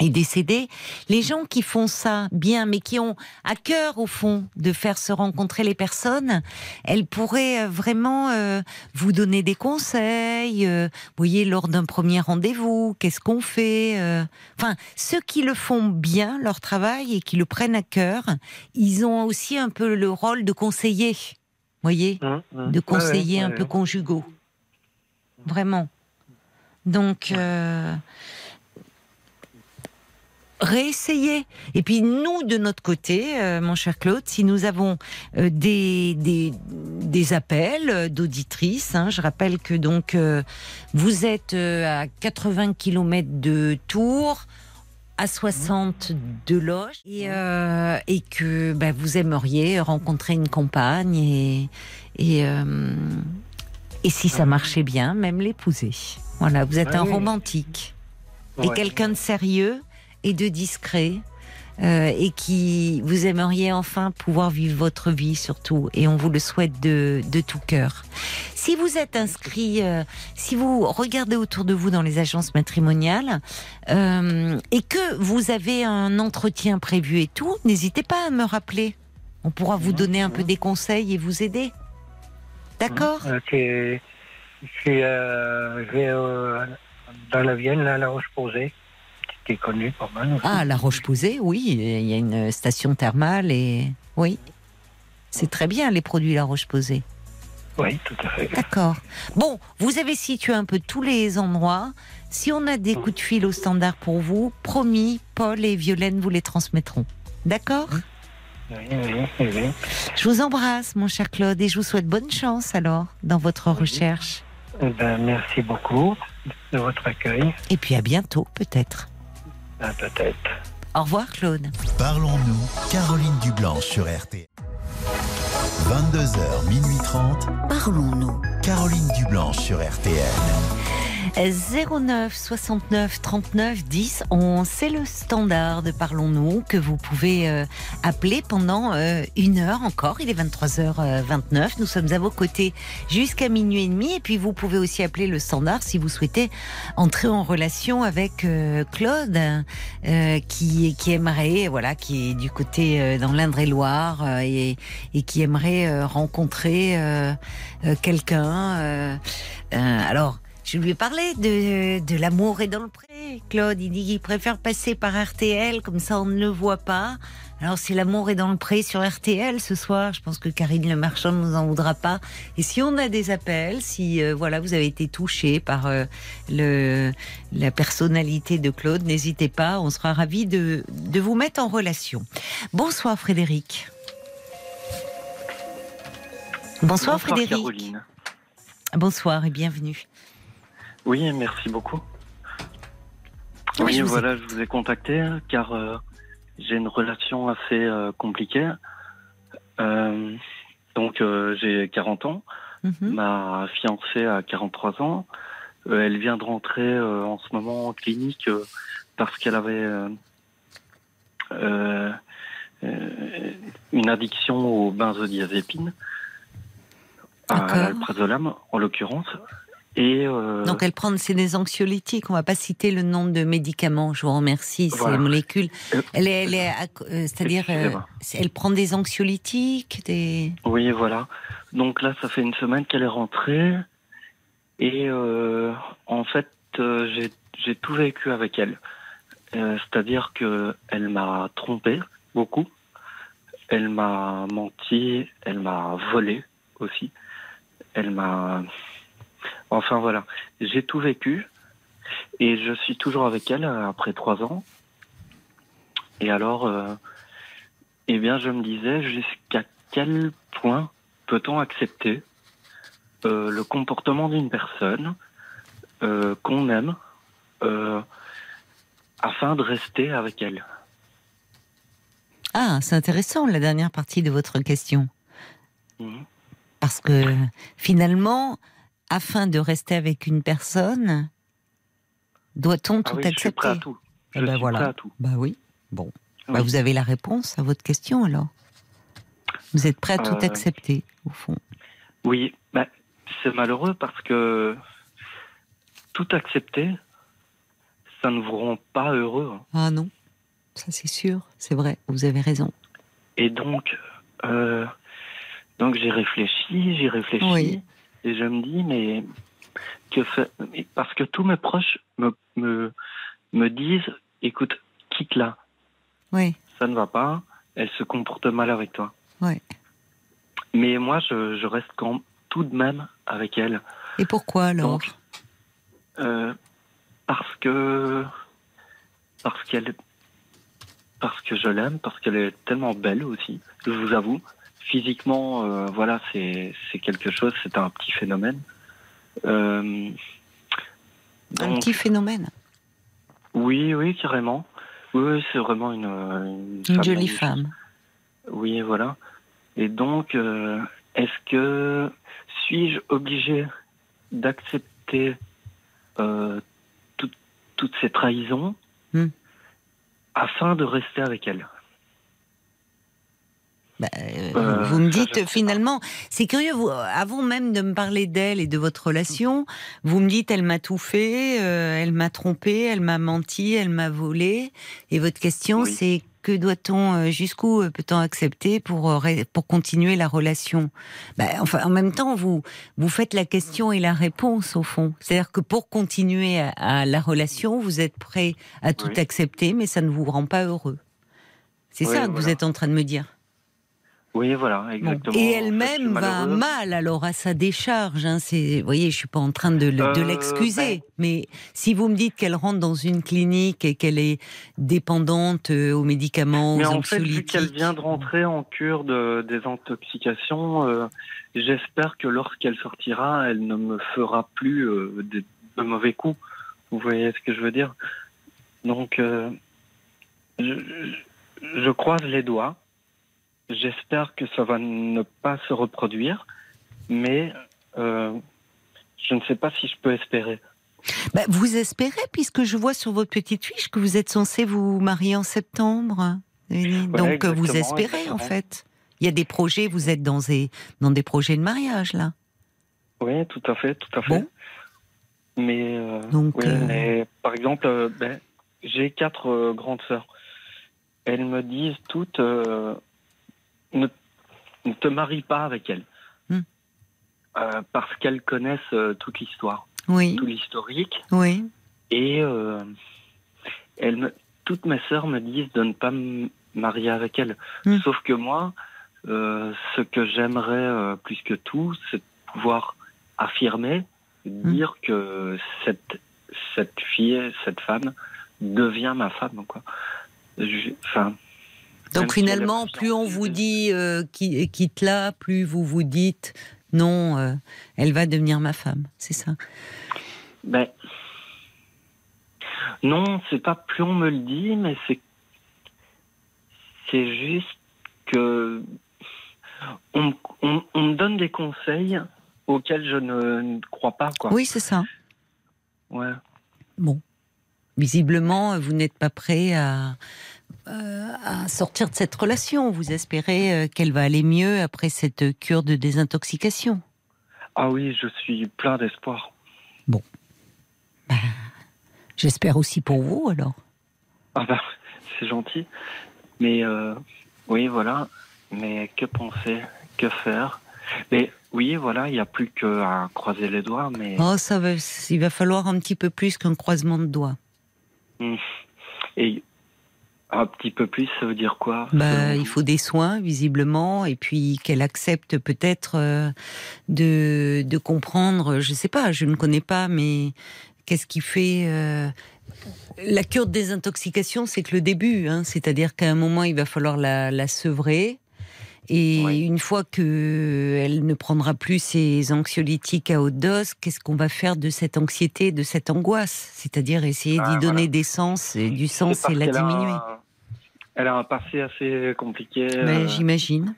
Speaker 1: est décédée, les gens qui font ça bien, mais qui ont à cœur au fond de faire se rencontrer les personnes, elles pourraient euh, vraiment euh, vous donner des conseils. euh, vous voyez, lors d'un premier rendez-vous, qu'est-ce qu'on fait euh, Enfin, ceux qui le font bien, leur travail, et qui le prennent à cœur, ils ont aussi un peu le rôle de conseiller. Voyez
Speaker 6: Hum, hum.
Speaker 1: De
Speaker 6: Ouais,
Speaker 1: conseiller
Speaker 6: ouais,
Speaker 1: un
Speaker 6: ouais.
Speaker 1: peu conjugaux. Vraiment. Donc, réessayez. Et puis nous, de notre côté, euh, mon cher Claude, si nous avons euh, des, des, des appels euh, d'auditrices, hein, je rappelle que donc euh, vous êtes euh, à 80 km de Tours, à 60 de Loge, et, euh, et que bah, vous aimeriez rencontrer une compagne et, et, euh, et si ça marchait bien, même l'épouser. Voilà, vous êtes
Speaker 6: Ouais,
Speaker 1: un romantique. Et quelqu'un de sérieux et de discret. euh, et qui vous aimeriez enfin pouvoir vivre votre vie surtout et on vous le souhaite de, de tout cœur. Si vous êtes inscrit, euh, si vous regardez autour de vous dans les agences matrimoniales euh, et que vous avez un entretien prévu et tout, n'hésitez pas à me rappeler. On pourra vous donner un peu des conseils et vous aider. D'accord?
Speaker 6: Euh, c'est- euh, euh, dans la Vienne, là, à la Roche-Posay, qui est connue pas mal. aussi.
Speaker 1: Ah, la Roche-Posay, oui, il y a une station thermale et oui, c'est très bien les produits La Roche-Posay.
Speaker 6: Oui, tout à fait.
Speaker 1: D'accord. Bon, vous avez situé un peu tous les endroits. Si on a des coups de fil au standard pour vous, promis, Paul et Violaine vous les transmettront. D'accord?
Speaker 6: Oui, oui, oui, oui.
Speaker 1: Je vous embrasse, mon cher Claude, et je vous souhaite bonne chance alors dans votre recherche.
Speaker 6: Eh ben, merci beaucoup de votre accueil.
Speaker 1: Et puis à bientôt, peut-être.
Speaker 6: Ah, Peut-être.
Speaker 1: Au revoir, Claude.
Speaker 4: Parlons-nous, Caroline Dublanche sur RTL. 22h, minuit 30,
Speaker 5: Parlons-nous.
Speaker 4: Caroline Dublanche sur RTL.
Speaker 1: 09 69 39 10 11, c'est le standard de Parlons-nous que vous pouvez euh, appeler pendant euh, une heure encore. Il est 23h29. Nous sommes à vos côtés jusqu'à minuit et demi. Et puis vous pouvez aussi appeler le standard si vous souhaitez entrer en relation avec euh, Claude, euh, qui, qui aimerait, voilà, qui est du côté euh, dans l'Indre-et-Loire euh, et, et qui aimerait euh, rencontrer euh, euh, quelqu'un. euh, euh, alors. Je lui ai parlé de, de l'amour et dans le pré. Claude, il dit qu'il préfère passer par RTL, comme ça on ne le voit pas. Alors c'est l'amour est dans le pré sur RTL ce soir. Je pense que Karine Le Marchand ne nous en voudra pas. Et si on a des appels, si euh, voilà vous avez été touché par euh, le la personnalité de Claude, n'hésitez pas. On sera ravis de de vous mettre en relation. Bonsoir Frédéric. Bonsoir, Frédéric.
Speaker 7: Caroline.
Speaker 1: Bonsoir et bienvenue.
Speaker 7: Oui, merci beaucoup.
Speaker 1: Oui,
Speaker 7: Oui,
Speaker 1: je vous
Speaker 7: voilà, je vous ai contacté hein, car euh, j'ai une relation assez euh, compliquée. Euh, donc, euh, j'ai 40 ans.
Speaker 1: Mhm.
Speaker 7: Ma fiancée a 43 ans. Elle vient de rentrer euh, en ce moment en clinique euh, parce qu'elle avait une addiction aux benzodiazépines, à l'alprazolam en l'occurrence. Et euh,
Speaker 1: Donc elle prend c'est des anxiolytiques. On va pas citer le nom de médicaments. Je vous remercie. C'est
Speaker 7: Voilà.
Speaker 1: les molécules.
Speaker 7: Euh,
Speaker 1: Elle est, elle est, euh, c'est-à-dire, euh, elle prend des anxiolytiques, des.
Speaker 7: Oui, voilà. Donc là, ça fait une semaine qu'elle est rentrée. Et euh, en fait, j'ai- j'ai tout vécu avec elle. Euh, C'est-à-dire que elle m'a trompé beaucoup. Elle m'a menti. Elle m'a volé aussi. Elle m'a... Enfin voilà, j'ai tout vécu. Et je suis toujours avec elle euh, après trois ans. Et alors, euh, eh bien, je me disais jusqu'à quel point peut-on accepter euh, le comportement d'une personne euh, qu'on aime afin de rester avec elle?
Speaker 1: Ah, c'est intéressant la dernière partie de votre question,
Speaker 7: Mhm.
Speaker 1: parce que finalement, afin de rester avec une personne, doit-on
Speaker 7: Ah
Speaker 1: tout
Speaker 7: oui, je suis prêt
Speaker 1: accepter
Speaker 7: à tout.
Speaker 1: Eh
Speaker 7: Je
Speaker 1: ben
Speaker 7: suis
Speaker 1: voilà.
Speaker 7: prêt à tout.
Speaker 1: Bah oui. Bon.
Speaker 7: Oui.
Speaker 1: Bah, vous avez la réponse à votre question alors. Vous êtes prêt à tout
Speaker 7: Euh,
Speaker 1: accepter, au fond?
Speaker 7: Oui, bah, c'est malheureux parce que tout accepter, ça ne vous rend pas heureux.
Speaker 1: Ah non, ça c'est sûr, c'est vrai, vous avez raison.
Speaker 7: Et donc, euh, donc j'ai réfléchi, j'ai réfléchi,
Speaker 1: Oui.
Speaker 7: Et je me dis, mais que fait Parce que tous mes proches me, me, me disent, écoute, quitte-la,
Speaker 1: Oui,
Speaker 7: ça ne va pas, elle se comporte mal avec toi.
Speaker 1: oui.
Speaker 7: Mais moi, je, je reste quand, tout de même avec elle.
Speaker 1: Et pourquoi alors
Speaker 7: Donc, euh, parce que parce qu'elle parce que je l'aime, parce qu'elle est tellement belle aussi. Je vous avoue, physiquement, euh, voilà, c'est quelque chose, c'est un petit phénomène. Euh,
Speaker 1: Un
Speaker 7: donc,
Speaker 1: petit phénomène.
Speaker 7: oui, oui, carrément. Oui, oui, c'est vraiment une une,
Speaker 1: Une jolie
Speaker 7: magnifique.
Speaker 1: femme.
Speaker 7: Oui, voilà. Et donc, euh, est-ce que suis-je obligé d'accepter tout- toutes ces trahisons
Speaker 1: Hmm.
Speaker 7: afin de rester avec elle?
Speaker 1: Bah, euh,
Speaker 7: Euh,
Speaker 1: vous me dites finalement, c'est curieux, vous, avant même de me parler d'elle et de votre relation, vous me dites elle m'a tout fait, euh, elle m'a trompé, elle m'a menti, elle m'a volé. Et votre question
Speaker 7: Oui.
Speaker 1: c'est que doit-on, jusqu'où peut-on accepter pour pour continuer la relation? Bah, Enfin, en même temps, vous vous faites la question et la réponse au fond. C'est-à-dire que pour continuer à, à la relation, vous êtes prêt à tout
Speaker 7: Oui.
Speaker 1: accepter, mais ça ne vous rend pas heureux. C'est
Speaker 7: Oui,
Speaker 1: ça que vous êtes en train de me dire.
Speaker 7: Oui, voilà, exactement.
Speaker 1: Et elle-même va mal alors à sa décharge. Hein. Vous voyez, je suis pas en train de,
Speaker 7: Euh,
Speaker 1: l'excuser,
Speaker 7: ben-
Speaker 1: mais si vous me dites qu'elle rentre dans une clinique et qu'elle est dépendante euh, aux médicaments,
Speaker 7: Mais
Speaker 1: aux
Speaker 7: en fait, vu qu'elle vient de rentrer en cure de désintoxication, euh, j'espère que lorsqu'elle sortira, elle ne me fera plus euh, de mauvais coups. Vous voyez ce que je veux dire? Donc, euh, je, je- je croise les doigts. J'espère que ça va ne pas se reproduire, mais euh, je ne sais pas si je peux espérer.
Speaker 1: Bah, vous espérez, puisque je vois sur votre petite fiche que vous êtes censé vous marier en septembre. Donc vous
Speaker 7: exactement,
Speaker 1: espérez en fait. Il y a des projets, vous êtes dans des, dans des projets de mariage là.
Speaker 7: Oui, tout à fait, tout à fait.
Speaker 1: Bon.
Speaker 7: Mais, euh,
Speaker 1: Donc,
Speaker 7: oui,
Speaker 1: euh,
Speaker 7: mais par exemple, euh, ben, j'ai quatre grandes sœurs. Elles me disent toutes ne, ne te marie pas avec elles.
Speaker 1: Hmm.
Speaker 7: Euh, parce qu'elles connaissent euh, toute l'histoire,
Speaker 1: Oui,
Speaker 7: tout l'historique.
Speaker 1: oui.
Speaker 7: Et euh, me, toutes mes sœurs me disent de ne pas me marier avec elles.
Speaker 1: Hmm.
Speaker 7: Sauf que moi, ce que j'aimerais plus que tout, c'est de pouvoir affirmer,
Speaker 1: Hmm.
Speaker 7: dire que cette, cette fille, cette femme, devient ma femme. Quoi. Je- Enfin,
Speaker 1: Donc finalement, plus on vous dit euh, qui- quitte là, plus vous vous dites non, euh, elle va devenir ma femme. C'est ça.
Speaker 7: ben, non, c'est pas plus on me le dit, mais c'est c'est juste que on, me- on- on me donne des conseils auxquels je ne, ne crois pas. Quoi.
Speaker 1: Oui, c'est ça.
Speaker 7: Ouais.
Speaker 1: Bon. Visiblement, vous n'êtes pas prêt à, à sortir de cette relation. Vous espérez euh, qu'elle va aller mieux après cette cure de désintoxication?
Speaker 7: Ah oui, je suis plein d'espoir.
Speaker 1: J'espère aussi pour vous alors.
Speaker 7: Ah bah, c'est gentil. Mais euh, oui, voilà. Mais que penser? Que faire? Mais oui, voilà, il n'y a plus qu'à croiser les doigts. Mais
Speaker 1: Oh, ça va, il va falloir un petit peu plus qu'un croisement de doigts.
Speaker 7: et un petit peu plus, ça veut dire quoi
Speaker 1: Bah, il faut des soins, visiblement, et puis qu'elle accepte peut-être euh, de, de comprendre, je sais pas, je ne connais pas, mais qu'est-ce qui fait. euh, La cure de désintoxication, c'est que le début, hein, c'est-à-dire qu'à un moment, il va falloir la, la sevrer. Et
Speaker 7: Oui.
Speaker 1: une fois que elle ne prendra plus ses anxiolytiques à haute dose, qu'est-ce qu'on va faire de cette anxiété, de cette angoisse? C'est-à-dire essayer d'y
Speaker 7: Ah,
Speaker 1: donner
Speaker 7: voilà.
Speaker 1: des sens, et du sens et la
Speaker 7: a
Speaker 1: diminuer.
Speaker 7: Elle a un passé assez compliqué.
Speaker 1: Mais
Speaker 7: euh,
Speaker 1: j'imagine.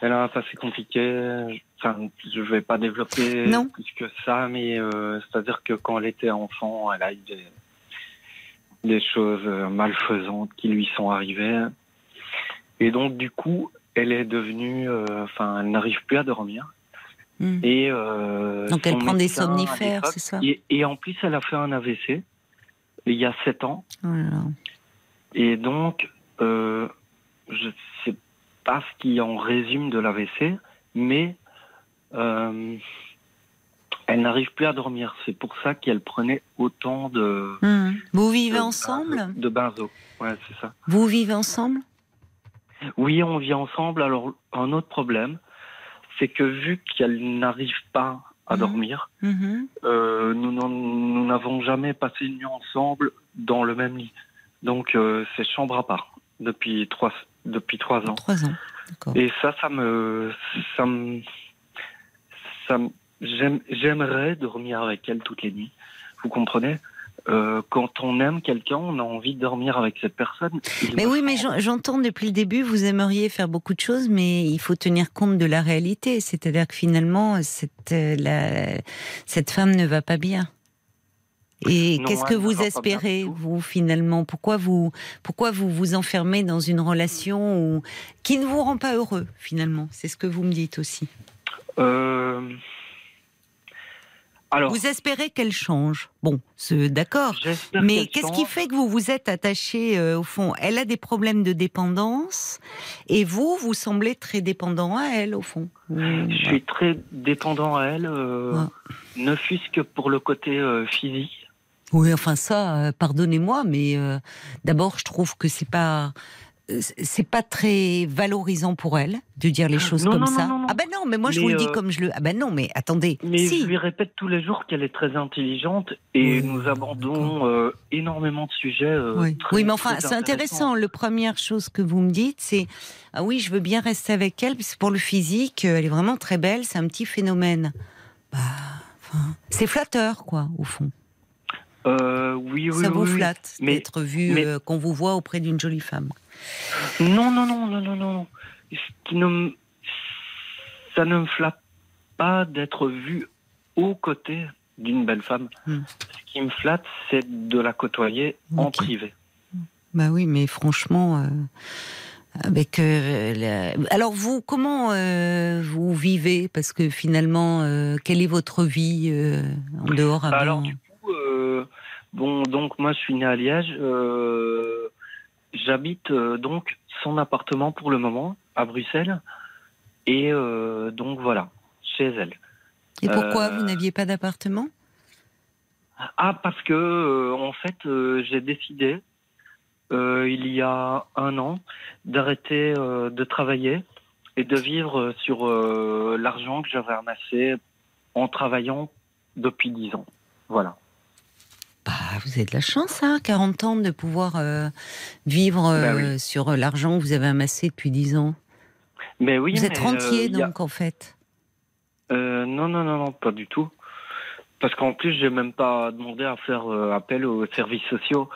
Speaker 7: Elle a un passé compliqué. Enfin, je vais pas développer
Speaker 1: Non.
Speaker 7: plus que ça, mais euh, c'est-à-dire que quand elle était enfant, elle a eu des, des choses malfaisantes qui lui sont arrivées. Et donc, du coup, elle est devenue. euh, Enfin, elle n'arrive plus à dormir.
Speaker 1: Hmm.
Speaker 7: Et euh,
Speaker 1: Donc elle prend des somnifères, c'est ça
Speaker 7: et, et en plus, elle a fait un AVC il y a sept ans.
Speaker 1: Oh là là.
Speaker 7: Et donc, euh, je sais pas ce qui en résume de l'AVC, mais euh, elle n'arrive plus à dormir. C'est pour ça qu'elle prenait autant de.
Speaker 1: Hmm. Vous vivez
Speaker 7: de
Speaker 1: ensemble?
Speaker 7: De benzo. Ouais, c'est ça.
Speaker 1: Vous vivez ensemble?
Speaker 7: Oui, on vit ensemble. Alors, un autre problème, c'est que vu qu'elle n'arrive pas à
Speaker 1: Mhm.
Speaker 7: dormir,
Speaker 1: Mhm.
Speaker 7: euh, nous n'avons jamais passé une nuit ensemble dans le même lit. Donc, euh, c'est chambre à part depuis trois, depuis trois ans.
Speaker 1: Trois ans. D'accord.
Speaker 7: Et ça, ça me, ça me, ça me- j'aime- j'aimerais dormir avec elle toutes les nuits. Vous comprenez? Euh, Quand on aime quelqu'un, on a envie de dormir avec cette personne.
Speaker 1: Mais oui, mais j'entends depuis le début, vous aimeriez faire beaucoup de choses, mais il faut tenir compte de la réalité. C'est-à-dire que finalement, cette, euh, la- cette femme ne va pas bien. Et qu'est-ce que vous espérez, vous, finalement? Pourquoi vous pourquoi vous vous enfermez dans une relation où, qui ne vous rend pas heureux, finalement? C'est ce que vous me dites aussi.
Speaker 7: Euh, Alors,
Speaker 1: Vous espérez qu'elle change. Bon, d'accord. Mais qu'est-ce qui fait que vous vous êtes attaché euh, au fond? Elle a des problèmes de dépendance et vous, vous semblez très dépendant à elle au fond.
Speaker 7: Je suis très dépendant à elle, euh,
Speaker 1: Ouais.
Speaker 7: ne fût-ce que pour le côté euh, physique.
Speaker 1: Oui, enfin ça, euh, pardonnez-moi, mais euh, d'abord je trouve que c'est pas euh, c'est pas très valorisant pour elle de dire les choses
Speaker 7: Non,
Speaker 1: comme
Speaker 7: non,
Speaker 1: ça.
Speaker 7: non.
Speaker 1: Ah ben non, mais moi je vous le dis comme je le. Ah ben non, mais attendez.
Speaker 7: Mais
Speaker 1: si.
Speaker 7: je lui répète tous les jours qu'elle est très intelligente et
Speaker 1: Oui,
Speaker 7: nous abordons euh, énormément de sujets. euh,
Speaker 1: Oui.
Speaker 7: très-
Speaker 1: oui, mais enfin, c'est intéressant. La première chose que vous me dites, c'est ah oui, je veux bien rester avec elle, parce que pour le physique, elle est vraiment très belle, c'est un petit phénomène. Bah, enfin, c'est flatteur, quoi, au fond.
Speaker 7: Euh, oui, oui,
Speaker 1: Ça vous
Speaker 7: oui,
Speaker 1: flatte d'être vu,
Speaker 7: mais-
Speaker 1: euh, qu'on vous voit auprès d'une jolie femme.
Speaker 7: Non, non, non, non, non, non. ne Ça ne me flatte pas d'être vu aux côtés d'une belle femme.
Speaker 1: Hmm.
Speaker 7: Ce qui me flatte, c'est de la côtoyer en privé.
Speaker 1: Bah oui, mais franchement, euh, avec. euh, la- Alors vous, comment euh, vous vivez? Parce que finalement, euh, quelle est votre vie en dehors avant?
Speaker 7: Alors, du bon, donc moi, je suis né à Liège. euh, J'habite euh, donc son appartement pour le moment à Bruxelles. Et euh, donc voilà, chez elle.
Speaker 1: Et pourquoi
Speaker 7: euh,
Speaker 1: vous n'aviez pas d'appartement?
Speaker 7: Ah, parce que euh, en fait, euh, j'ai décidé euh, il y a un an d'arrêter euh, de travailler et de vivre sur euh, l'argent que j'avais amassé en travaillant depuis dix ans. Voilà.
Speaker 1: Bah, vous avez de la chance, hein, 40 ans, de pouvoir euh, vivre euh,
Speaker 7: Bah oui.
Speaker 1: sur l'argent que vous avez amassé depuis 10 ans.
Speaker 7: Mais oui,
Speaker 1: vous êtes
Speaker 7: mais, euh,
Speaker 1: rentier,
Speaker 7: a-
Speaker 1: donc, en fait.
Speaker 7: Euh, non, non, non, non, pas du tout. Parce qu'en plus, j'ai même pas demandé à faire euh, appel aux services sociaux.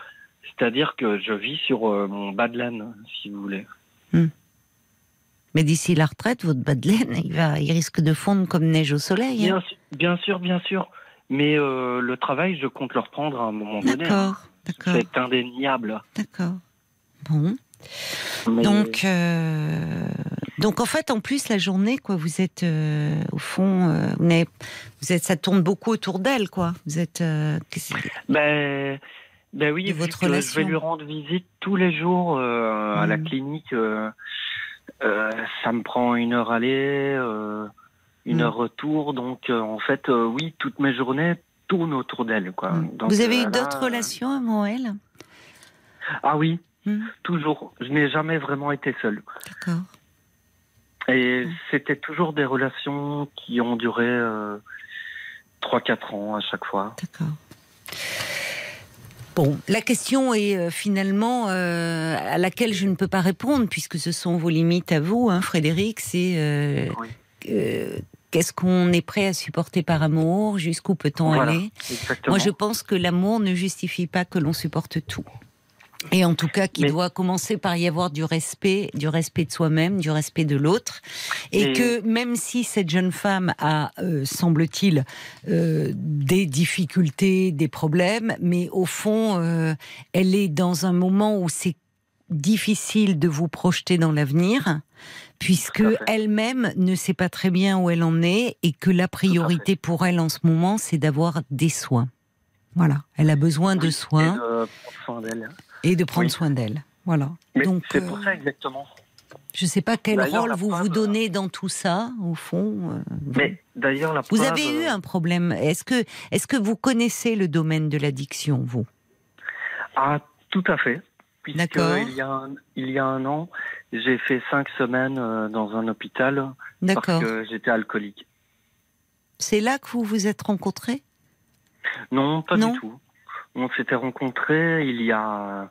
Speaker 7: C'est-à-dire que je vis sur euh, mon bas de laine, si vous voulez.
Speaker 1: Mais d'ici la retraite, votre bas de laine, il, va, il risque de fondre comme neige au soleil. hein.
Speaker 7: Bien sûr, bien sûr. Mais euh, le travail, je compte le reprendre à un moment donné. hein.
Speaker 1: D'accord, d'accord,
Speaker 7: C'est indéniable.
Speaker 1: d'accord. Bon.
Speaker 7: Mais-
Speaker 1: Donc, euh, donc en fait, en plus, la journée, quoi, vous êtes euh, au fond, euh, vous, êtes, ça tourne beaucoup autour d'elle, quoi. Vous êtes,
Speaker 7: Ben, ben oui,
Speaker 1: votre
Speaker 7: que je vais lui rendre visite tous les jours à la
Speaker 1: Mhm.
Speaker 7: clinique. ça me prend une heure aller, une
Speaker 1: Mhm.
Speaker 7: heure retour. Donc, euh, en fait, euh, oui, toutes mes journées tournent autour d'elle. Quoi. Donc,
Speaker 1: vous avez
Speaker 7: euh,
Speaker 1: eu
Speaker 7: là,
Speaker 1: d'autres relations avant elle
Speaker 7: Ah oui,
Speaker 1: Hmm,
Speaker 7: toujours. Je n'ai jamais vraiment été seul.
Speaker 1: D'accord.
Speaker 7: Et
Speaker 1: Mhm.
Speaker 7: c'était toujours des relations qui ont duré euh, 3-4 ans à chaque fois.
Speaker 1: D'accord. Bon, la question est finalement euh, à laquelle je ne peux pas répondre puisque ce sont vos limites à vous, hein, Frédéric. C'est euh,
Speaker 7: Oui.
Speaker 1: Qu'est-ce qu'on est prêt à supporter par amour? Jusqu'où peut-on
Speaker 7: Voilà,
Speaker 1: aller?
Speaker 7: exactement.
Speaker 1: Moi, je pense que l'amour ne justifie pas que l'on supporte tout. Et en tout cas, qu'il
Speaker 7: Mais-
Speaker 1: doit commencer par y avoir du respect, du respect de soi-même, du respect de l'autre. Et
Speaker 7: Mais-
Speaker 1: que même si cette jeune femme a, euh, semble-t-il, euh, des difficultés, des problèmes, mais au fond, euh, elle est dans un moment où c'est difficile de vous projeter dans l'avenir, puisque elle-même ne sait pas très bien où elle en est, et que la priorité pour elle en ce moment, c'est d'avoir des soins. Voilà, elle a besoin de soins
Speaker 7: et de prendre soin d'elle.
Speaker 1: et de prendre
Speaker 7: oui.
Speaker 1: soin d'elle. Voilà.
Speaker 7: Mais
Speaker 1: Donc,
Speaker 7: c'est
Speaker 1: euh,
Speaker 7: pour ça exactement.
Speaker 1: je ne sais pas quel rôle vous vous donnez dans tout ça, au fond. euh, vous.
Speaker 7: Mais d'ailleurs, la
Speaker 1: Vous
Speaker 7: preuve,
Speaker 1: avez eu
Speaker 7: euh,
Speaker 1: un problème. Est-ce que, est-ce que vous connaissez le domaine de l'addiction, vous?
Speaker 7: Ah, tout à fait. Puisque
Speaker 1: D'accord.
Speaker 7: il y, a un, il y a un an, j'ai fait cinq semaines euh, dans un hôpital parce que j'étais alcoolique.
Speaker 1: C'est là que vous vous êtes rencontrés?
Speaker 7: Non, pas
Speaker 1: Non.
Speaker 7: du tout. On s'était rencontrés il y a.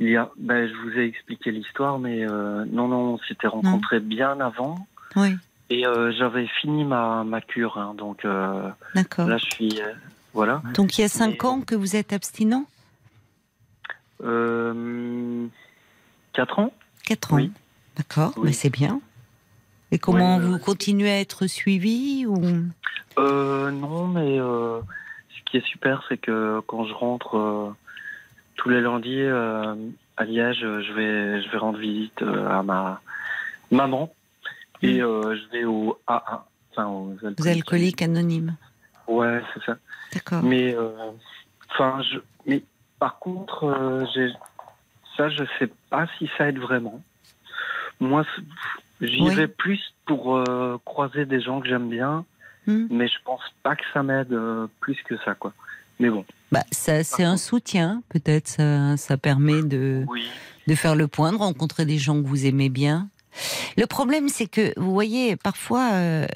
Speaker 7: Il y a. Ben, je vous ai expliqué l'histoire, mais euh, non, non, on s'était rencontrés bien avant.
Speaker 1: Oui.
Speaker 7: Et euh, j'avais fini ma, ma cure. hein, donc euh,
Speaker 1: D'accord.
Speaker 7: là, je suis. voilà.
Speaker 1: Donc il y a cinq
Speaker 7: Mais-
Speaker 1: ans que vous êtes abstinent?
Speaker 7: Euh, quatre ans
Speaker 1: Quatre ans.
Speaker 7: Oui.
Speaker 1: D'accord,
Speaker 7: Oui.
Speaker 1: mais c'est bien. Et comment
Speaker 7: Ouais,
Speaker 1: vous
Speaker 7: euh,
Speaker 1: continuez à être suivi ou?
Speaker 7: Euh, non, mais euh, ce qui est super, c'est que quand je rentre euh, tous les lundis euh, à Liège, je vais, je vais rendre visite euh, à ma maman et euh, je vais au AA, enfin aux alcooliques.
Speaker 1: vous alcoolique anonyme
Speaker 7: Ouais, c'est ça.
Speaker 1: D'accord.
Speaker 7: Mais euh, enfin, je, mais par contre, euh, j'ai, ça, je sais pas si ça aide vraiment. Moi, j'y
Speaker 1: Oui.
Speaker 7: vais plus pour euh, croiser des gens que j'aime bien
Speaker 1: Hmm.
Speaker 7: mais je pense pas que ça m'aide euh, plus que ça, quoi. Mais bon.
Speaker 1: Bah, ça, c'est un soutien, peut-être. Ça, ça permet de,
Speaker 7: Oui.
Speaker 1: de faire le point, de rencontrer des gens que vous aimez bien. Le problème, c'est que, vous voyez, parfois, euh,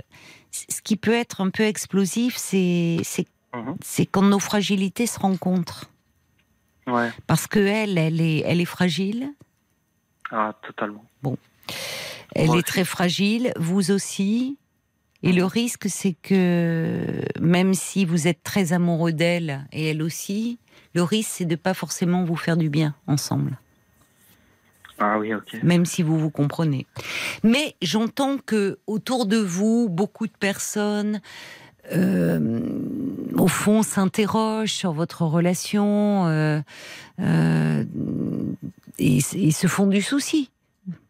Speaker 1: ce qui peut être un peu explosif, c'est c'est
Speaker 7: Mhm.
Speaker 1: c'est quand nos fragilités se rencontrent.
Speaker 7: Ouais.
Speaker 1: Parce que elle, elle est, elle est fragile,
Speaker 7: Ah, totalement.
Speaker 1: elle
Speaker 7: Moi
Speaker 1: est
Speaker 7: aussi.
Speaker 1: très fragile, vous aussi. Et le risque, c'est que même si vous êtes très amoureux d'elle et elle aussi, le risque, c'est de pas forcément vous faire du bien ensemble,
Speaker 7: Ah oui, ok.
Speaker 1: même si vous vous comprenez. Mais j'entends que autour de vous, beaucoup de personnes, euh, au fond, s'interrogent sur votre relation euh, euh, et, et se font du souci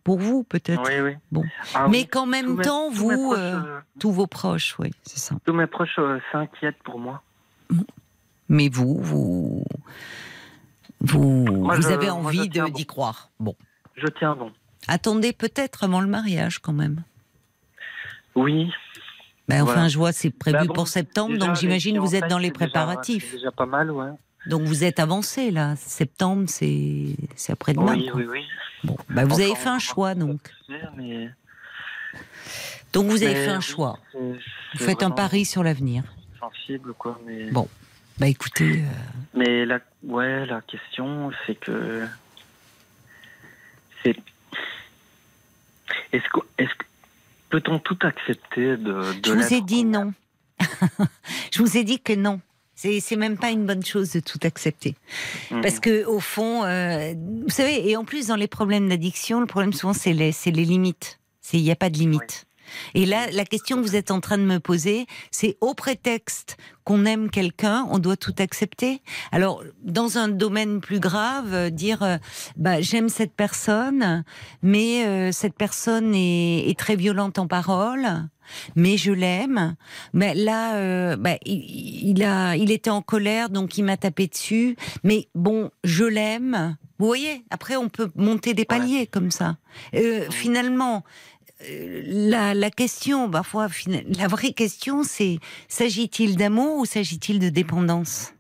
Speaker 1: pour vous, peut-être.
Speaker 7: Oui, oui.
Speaker 1: Bon.
Speaker 7: Ah
Speaker 1: Mais
Speaker 7: oui.
Speaker 1: qu'en
Speaker 7: Tous
Speaker 1: même
Speaker 7: mes-
Speaker 1: temps,
Speaker 7: tous
Speaker 1: vous,
Speaker 7: proches,
Speaker 1: tous vos proches, oui, c'est ça.
Speaker 7: tous mes proches s'inquiètent pour moi.
Speaker 1: Mais vous, vous, vous,
Speaker 7: Moi,
Speaker 1: vous
Speaker 7: je-
Speaker 1: avez envie d'y
Speaker 7: bon.
Speaker 1: croire. Bon,
Speaker 7: Je tiens bon.
Speaker 1: attendez peut-être avant le mariage quand même.
Speaker 7: Oui.
Speaker 1: Ben, enfin,
Speaker 7: Voilà.
Speaker 1: je vois, c'est prévu
Speaker 7: Bah bon,
Speaker 1: pour septembre,
Speaker 7: Déjà,
Speaker 1: donc j'imagine vous êtes dans les
Speaker 7: déjà-
Speaker 1: préparatifs.
Speaker 7: Déjà pas mal, ouais.
Speaker 1: Donc vous êtes avancé là. Septembre, c'est après-demain.
Speaker 7: Oui, oui, oui.
Speaker 1: Bon, ben, vous avez fait un choix donc.
Speaker 7: Mais,
Speaker 1: Donc vous avez
Speaker 7: mais
Speaker 1: fait un choix. Vous faites un pari sur l'avenir.
Speaker 7: Sensible, quoi. Mais,
Speaker 1: Bon. Bah écoutez, euh,
Speaker 7: mais la, ouais, la question, c'est que. C'est. Est-ce que. Est-ce que. Peut-on tout accepter de. de
Speaker 1: je vous ai dit non. je vous ai dit que non. C'est même pas une bonne chose de tout accepter.
Speaker 7: aime
Speaker 1: Parce que au fond, euh, vous savez, et en plus dans les problèmes d'addiction, le problème souvent c'est les, les limites. C'est il n'y a pas de limite. Et là, la question que vous êtes en train de me poser, c'est au prétexte qu'on aime quelqu'un, on doit tout accepter. Alors, dans un domaine plus grave, euh, dire, euh, bah, j'aime cette personne, mais euh, cette personne est, est très violente en parole, mais je l'aime. Mais là, euh, bah, il, il a, il était en colère, donc il m'a tapé dessus. Mais bon, je l'aime. Vous voyez, après on peut monter des paliers comme ça. Finalement, la, la question, parfois, la vraie question, c'est s'agit-il d'amour ou s'agit-il de dépendance?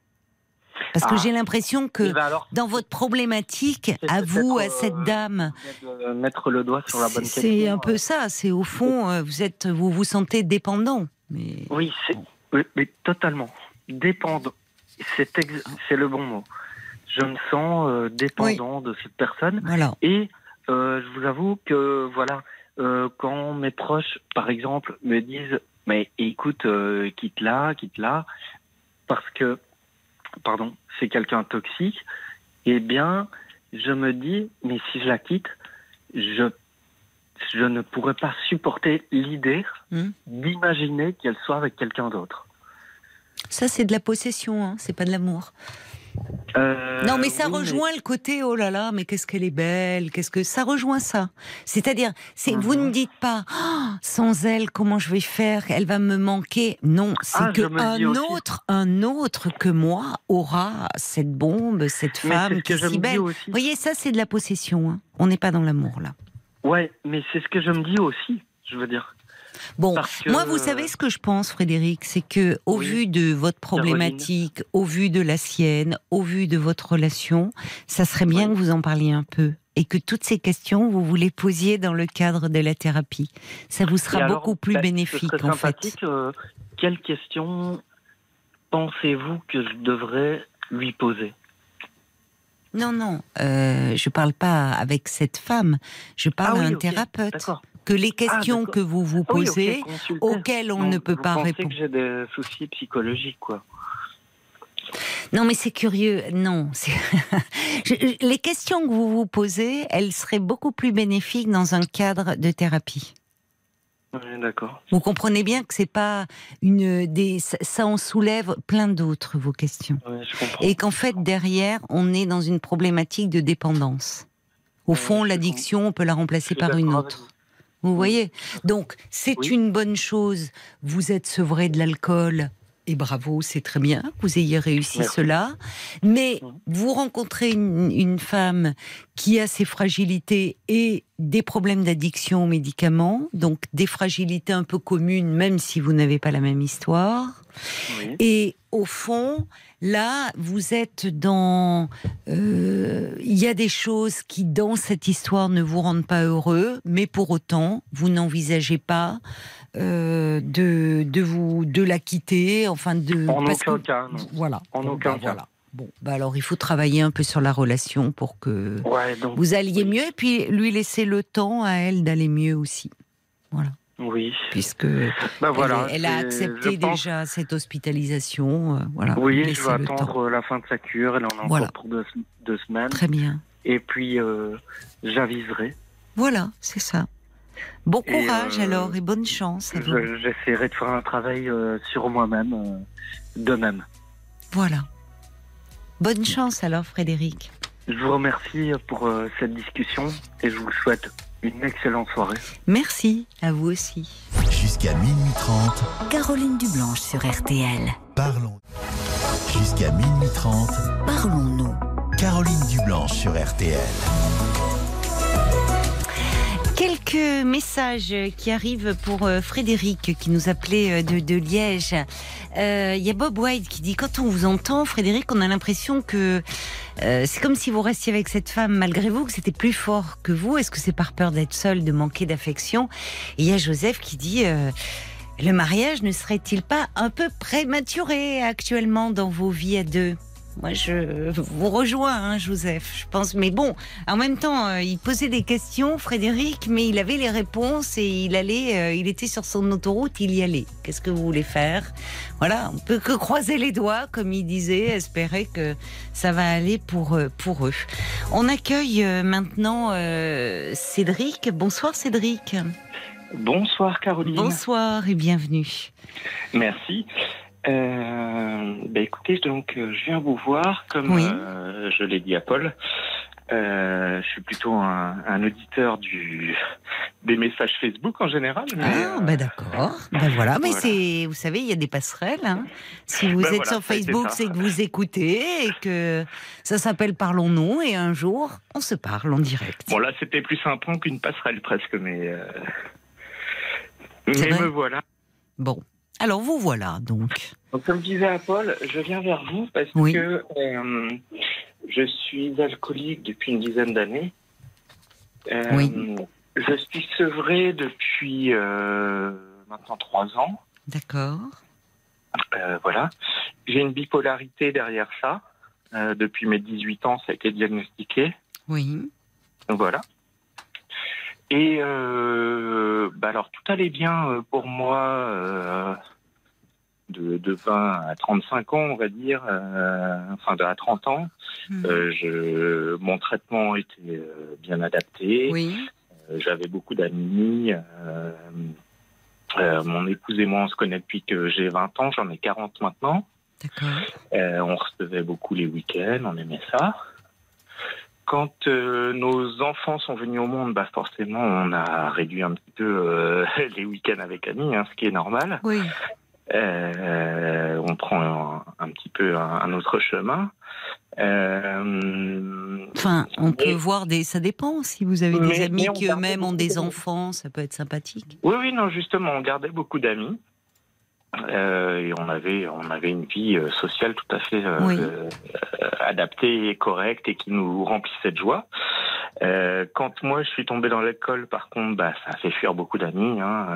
Speaker 1: Parce que
Speaker 7: Ah.
Speaker 1: j'ai l'impression que
Speaker 7: Eh ben alors,
Speaker 1: dans votre problématique, à vous, à
Speaker 7: peut-être,
Speaker 1: cette
Speaker 7: euh,
Speaker 1: dame,
Speaker 7: de mettre le doigt sur la bonne
Speaker 1: c'est-
Speaker 7: question.
Speaker 1: c'est un peu ça. C'est au fond, euh, vous êtes, vous vous sentez dépendant. Mais
Speaker 7: Oui, oui, totalement. Dépendant. C'est ex- le bon mot. Je me sens euh, dépendant de cette personne.
Speaker 1: voilà.
Speaker 7: Et euh, je vous avoue que, voilà, euh, quand mes proches, par exemple, me disent Mais écoute, euh, quitte-la, quitte-la, parce que, pardon, c'est quelqu'un toxique, eh bien, je me dis Mais si je la quitte, je, je ne pourrais pas supporter l'idée
Speaker 1: Hmm.
Speaker 7: d'imaginer qu'elle soit avec quelqu'un d'autre.
Speaker 1: Ça, c'est de la possession, hein, c'est pas de l'amour.
Speaker 7: Euh,
Speaker 1: Non, mais ça
Speaker 7: oui,
Speaker 1: rejoint le côté oh là là, mais qu'est-ce qu'elle est belle, qu'est-ce que ça rejoint ça. C'est-à-dire, c'est vous
Speaker 7: Mhm.
Speaker 1: ne dites pas Ah, sans elle comment je vais faire, elle va me manquer. Non, c'est
Speaker 7: Ah,
Speaker 1: que un autre, un autre que moi aura cette bombe, cette femme
Speaker 7: ce
Speaker 1: qui est si belle. Vous voyez, ça c'est de la possession. hein. On n'est pas dans l'amour là.
Speaker 7: Ouais, mais c'est ce que je me dis aussi, je veux dire.
Speaker 1: Bon,
Speaker 7: que-
Speaker 1: moi, vous savez ce que je pense, Frédéric, c'est que au
Speaker 7: Oui.
Speaker 1: vu de votre problématique, au vu de la sienne, au vu de votre relation, ça serait bien
Speaker 7: Oui.
Speaker 1: que vous en parliez un peu et que toutes ces questions, vous vous les posiez dans le cadre de la thérapie. Ça vous sera
Speaker 7: Et alors,
Speaker 1: beaucoup plus
Speaker 7: ben,
Speaker 1: bénéfique,
Speaker 7: ce
Speaker 1: en fait.
Speaker 7: euh, quelle question pensez-vous que je devrais lui poser?
Speaker 1: Non, non, euh, je parle pas avec cette femme. Je parle
Speaker 7: Ah
Speaker 1: à un thérapeute. Que les questions
Speaker 7: d'accord.
Speaker 1: que vous vous
Speaker 7: Ah oui,
Speaker 1: posez, auxquelles on ne peut
Speaker 7: vous
Speaker 1: pas répondre.
Speaker 7: que j'ai des soucis psychologiques, quoi.
Speaker 1: Non, mais c'est curieux. Non. Les questions que vous vous posez, elles seraient beaucoup plus bénéfiques dans un cadre de thérapie.
Speaker 7: Oui, d'accord.
Speaker 1: Vous comprenez bien que c'est pas une des ça, en soulève plein d'autres vos questions
Speaker 7: je comprends.
Speaker 1: et qu'en fait derrière on est dans une problématique de dépendance. Au fond, l'addiction, on peut la remplacer par une autre. Vous voyez Donc, c'est
Speaker 7: Oui.
Speaker 1: une bonne chose. Vous êtes sevré de l'alcool. Et bravo, c'est très bien que vous ayez réussi
Speaker 7: Merci.
Speaker 1: cela. Mais vous rencontrez une, une femme qui a ses fragilités et des problèmes d'addiction aux médicaments, donc des fragilités un peu communes, même si vous n'avez pas la même histoire.
Speaker 7: Oui.
Speaker 1: Et au fond, là, vous êtes dans. euh, Il y a des choses qui, dans cette histoire, ne vous rendent pas heureux, mais pour autant, vous n'envisagez pas euh, de, de vous de la quitter, enfin de.
Speaker 8: En
Speaker 1: parce
Speaker 8: aucun
Speaker 1: que-
Speaker 8: cas, non.
Speaker 1: Voilà.
Speaker 8: En
Speaker 1: Bon,
Speaker 8: aucun
Speaker 1: bah,
Speaker 8: cas.
Speaker 1: Voilà. Bon, bah alors il faut travailler un peu sur la relation pour que
Speaker 8: Ouais, donc,
Speaker 1: vous alliez mieux, et puis lui laisser le temps à elle d'aller mieux aussi. Voilà.
Speaker 8: Oui.
Speaker 1: Puisque
Speaker 8: Bah voilà.
Speaker 1: elle, elle a accepté
Speaker 8: pense-
Speaker 1: déjà cette hospitalisation. euh, voilà.
Speaker 8: Oui, je vais
Speaker 1: le
Speaker 8: attendre euh, la fin de sa cure. Elle en a
Speaker 1: Voilà.
Speaker 8: encore pour deux, deux semaines.
Speaker 1: Très bien.
Speaker 8: Et puis, euh, j'aviserai.
Speaker 1: Voilà, c'est ça. Bon
Speaker 8: Et,
Speaker 1: courage
Speaker 8: euh,
Speaker 1: alors et bonne chance.
Speaker 8: Je- J'essaierai de faire un travail euh, sur moi-même, euh, de même.
Speaker 1: Voilà. Bonne chance alors Frédéric.
Speaker 8: Je vous remercie pour euh, cette discussion et je vous souhaite une excellente soirée.
Speaker 1: Merci à vous aussi.
Speaker 4: Jusqu'à minuit 30,
Speaker 9: Caroline Dublanche sur RTL.
Speaker 4: parlons. Jusqu'à minuit 30,
Speaker 9: Parlons-nous.
Speaker 4: Caroline Dublanche sur RTL.
Speaker 1: Quelques messages qui arrivent pour euh, Frédéric qui nous appelait euh, de, Liège. Euh, Il y a Bob White qui dit quand on vous entend, Frédéric, on a l'impression que c'est comme si vous restiez avec cette femme malgré vous, que c'était plus fort que vous. Est-ce que c'est par peur d'être seul, de manquer d'affection? Il y a Joseph qui dit le mariage ne serait-il pas un peu prématuré actuellement dans vos vies à deux? Moi, je vous rejoins, hein, Joseph. Je pense, mais bon, en même temps, euh, il posait des questions, Frédéric, mais il avait les réponses et il allait, euh, il était sur son autoroute, il y allait. Qu'est-ce que vous voulez faire? Voilà, on peut que croiser les doigts, comme il disait, espérer que ça va aller pour euh, pour eux. On accueille maintenant Cédric. Bonsoir, Cédric.
Speaker 8: Bonsoir Caroline.
Speaker 1: Bonsoir et bienvenue.
Speaker 8: Merci. Bah écoutez, donc euh, je viens vous voir, comme
Speaker 1: Oui.
Speaker 8: euh, je l'ai dit à Paul. Euh, je suis plutôt un, un auditeur du des messages Facebook en général. Mais,
Speaker 1: Ah,
Speaker 8: euh,
Speaker 1: bah d'accord. Ben voilà, mais
Speaker 8: Voilà.
Speaker 1: c'est, vous savez, il y a des passerelles. hein. Si vous êtes
Speaker 8: voilà,
Speaker 1: sur Facebook, c'est que vous écoutez et que ça s'appelle Parlons-nous et un jour, on se parle en direct.
Speaker 8: Bon là, c'était plus un pont qu'une passerelle presque, mais euh, mais me voilà.
Speaker 1: Bon, alors vous voilà donc.
Speaker 8: Donc, comme disait à Paul, je viens vers vous parce
Speaker 1: Oui.
Speaker 8: que euh, je suis alcoolique depuis une dizaine d'années. Euh,
Speaker 1: Oui.
Speaker 8: Je suis sevré depuis euh, maintenant trois ans.
Speaker 1: D'accord.
Speaker 8: Voilà. J'ai une bipolarité derrière ça. Depuis mes 18 ans, ça a été diagnostiqué.
Speaker 1: Oui.
Speaker 8: Donc, Voilà. Et euh, bah alors tout allait bien euh, pour moi euh, de, de 20 à 35 ans, on va dire, euh, enfin de à 30 ans.
Speaker 1: Hmm.
Speaker 8: Je, mon traitement était bien adapté.
Speaker 1: Oui.
Speaker 8: J'avais beaucoup d'amis. mon épouse et moi, on se connaît depuis que j'ai 20 ans. J'en ai 40 maintenant.
Speaker 1: D'accord.
Speaker 8: On recevait beaucoup les week-ends, on aimait ça. Quand euh, nos enfants sont venus au monde, bah forcément, on a réduit un petit peu euh, les week-ends avec amis, hein, ce qui est normal.
Speaker 1: Oui.
Speaker 8: Euh, on prend un, un petit peu un, un autre chemin.
Speaker 1: Enfin, on peut voir des. Ça dépend. Si vous avez des
Speaker 8: Mais-
Speaker 1: amis
Speaker 8: mais
Speaker 1: qui eux-mêmes ont des enfants, ça peut être sympathique.
Speaker 8: Oui, oui, non, justement, on gardait beaucoup d'amis. Euh, et on avait, on avait une vie euh, sociale tout à fait euh,
Speaker 1: Oui.
Speaker 8: adaptée et correcte et qui nous remplissait de joie. Euh, quand moi je suis tombé dans l'école, par contre, bah, ça a fait fuir beaucoup d'amis. Hein,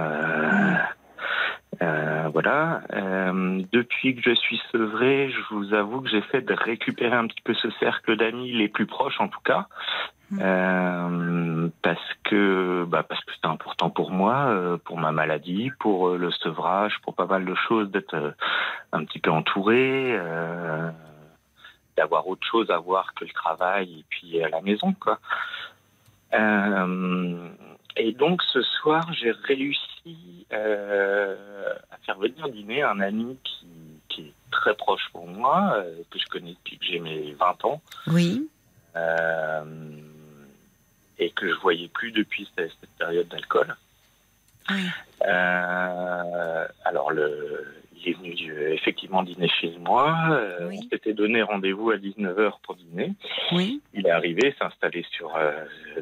Speaker 8: euh, voilà. Euh, depuis que je suis sevré, je vous avoue que j'essaie de récupérer un petit peu ce cercle d'amis les plus proches, en tout cas.
Speaker 1: Mm.
Speaker 8: Euh, parce que bah parce que c'est important pour moi, euh, pour ma maladie, pour le sevrage, pour pas mal de choses, d'être un petit peu entouré, euh, d'avoir autre chose à voir que le travail et puis à la maison, quoi. Euh, et donc ce soir, j'ai réussi euh, à faire venir dîner un ami qui, qui est très proche pour moi, euh, que je connais depuis que j'ai mes 20 ans
Speaker 1: Oui.
Speaker 8: euh, et que je voyais plus depuis cette, cette période d'alcool.
Speaker 1: Oui.
Speaker 8: Alors le, est venu euh, effectivement dîner chez moi. Euh,
Speaker 1: Oui.
Speaker 8: On s'était donné rendez-vous à 19h pour dîner.
Speaker 1: Oui.
Speaker 8: Il est arrivé, s'est installé sur, euh,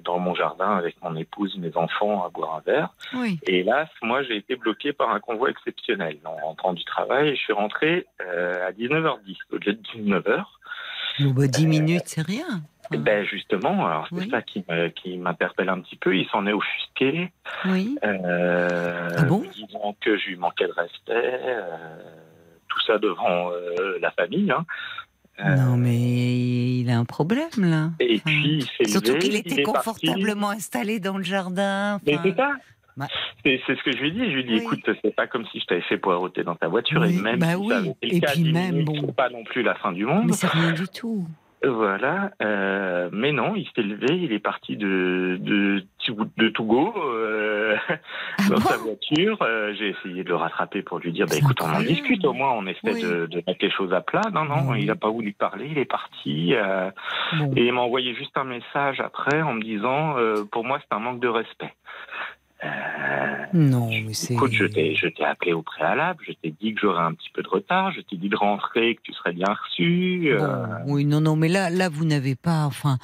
Speaker 8: dans mon jardin avec mon épouse, mes enfants à boire un verre.
Speaker 1: Oui.
Speaker 8: Et hélas, moi, j'ai été bloqué par un convoi exceptionnel. En rentrant du travail, je suis rentré euh, à 19h10 au lieu de 19h.
Speaker 1: Bon, bah, 10 minutes, c'est rien.
Speaker 8: Ben justement, alors c'est
Speaker 1: Oui.
Speaker 8: ça qui qui m'interpelle un petit peu. Il s'en est offusqué,
Speaker 1: Oui.
Speaker 8: euh,
Speaker 1: Ah bon?
Speaker 8: disant que je lui manquais de respect. euh, tout ça devant euh, la famille. Hein. Euh,
Speaker 1: Non, mais il a un problème, là.
Speaker 8: Et
Speaker 1: Enfin,
Speaker 8: puis il s'est
Speaker 1: Surtout qu'il
Speaker 8: il
Speaker 1: était
Speaker 8: parti.
Speaker 1: confortablement installé dans le jardin.
Speaker 8: Mais c'est ça.
Speaker 1: Bah.
Speaker 8: C'est ce que je lui dit. Je lui dit,
Speaker 1: Oui.
Speaker 8: écoute, c'est pas comme si je t'avais fait poireauter dans ta voiture.
Speaker 1: Oui,
Speaker 8: et même
Speaker 1: bah
Speaker 8: si
Speaker 1: oui.
Speaker 8: ça avait été le
Speaker 1: Et
Speaker 8: cas,
Speaker 1: puis même,
Speaker 8: minutes,
Speaker 1: bon.
Speaker 8: c'est pas non plus la fin du monde.
Speaker 1: Mais c'est rien du tout.
Speaker 8: Voilà, euh, mais non, il s'est levé, il est parti de de de Togo euh,
Speaker 1: Ah
Speaker 8: dans
Speaker 1: bon
Speaker 8: sa voiture. Euh, J'ai essayé de le rattraper pour lui dire, bah écoute, on en discute au moins, on essaie
Speaker 1: Oui.
Speaker 8: de, de mettre les choses à plat. Non, non,
Speaker 1: Oui.
Speaker 8: il n'a pas voulu parler, il est parti. et il m'a envoyé juste un message après en me disant, pour moi, c'est un manque de respect. Euh,
Speaker 1: Non, mais c'est.
Speaker 8: Écoute, je t'ai, je t'ai appelé au préalable, je t'ai dit que j'aurais un petit peu de retard, je t'ai dit de rentrer, que tu serais bien reçu. euh,
Speaker 1: Bon, oui, non, non, mais là, là, vous n'avez pas, enfin,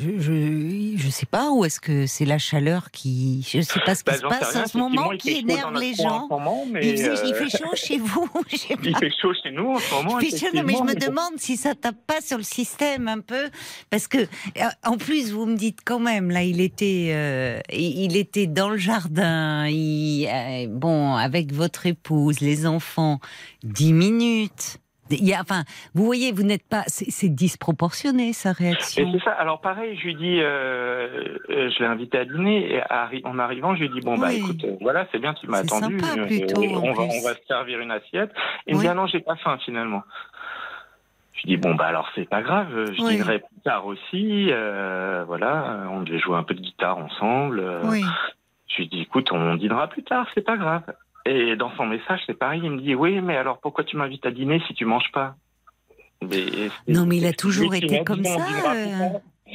Speaker 1: je, je, je sais pas où est-ce que c'est la chaleur qui, je sais pas ce qui
Speaker 8: Bah,
Speaker 1: se passe
Speaker 8: rien,
Speaker 1: en ce moment qui énerve les gens.
Speaker 8: ce moment, mais,
Speaker 1: Il, faisait- il
Speaker 8: euh,
Speaker 1: fait chaud chez vous, je sais pas.
Speaker 8: il fait chaud chez nous en ce moment.
Speaker 1: Il fait chaud, non, mais je me demande si ça tape pas sur le système un peu, parce que euh, en plus vous me dites quand même là, il était, euh, il était dans le jardin, il, euh, bon, avec votre épouse, les enfants, dix minutes. Il y a, enfin, vous voyez, vous n'êtes pas, c'est disproportionné sa
Speaker 8: Et
Speaker 1: réaction.
Speaker 8: c'est ça. Alors pareil, je lui dis, euh, euh, je l'ai invité à dîner et en arrivant, je lui dis bon bah écoute, euh, voilà, c'est bien, tu m'as attendu.
Speaker 1: sympa,
Speaker 8: euh,
Speaker 1: plutôt,
Speaker 8: on va
Speaker 1: plus.
Speaker 8: on va se servir une assiette. Il me
Speaker 1: Oui.
Speaker 8: dit ah non, j'ai pas faim finalement. Je lui dis bon bah alors c'est pas grave, je
Speaker 1: Oui.
Speaker 8: dînerai plus tard aussi. euh, voilà, on devait jouer un peu de guitare ensemble. euh,
Speaker 1: Oui.
Speaker 8: Je lui dis, écoute, on dînera plus tard, c'est pas grave. Et dans son message, c'est pareil, il me dit, oui, mais alors pourquoi tu m'invites à dîner si tu manges pas mais
Speaker 1: Non, mais il a toujours été comme ça, euh.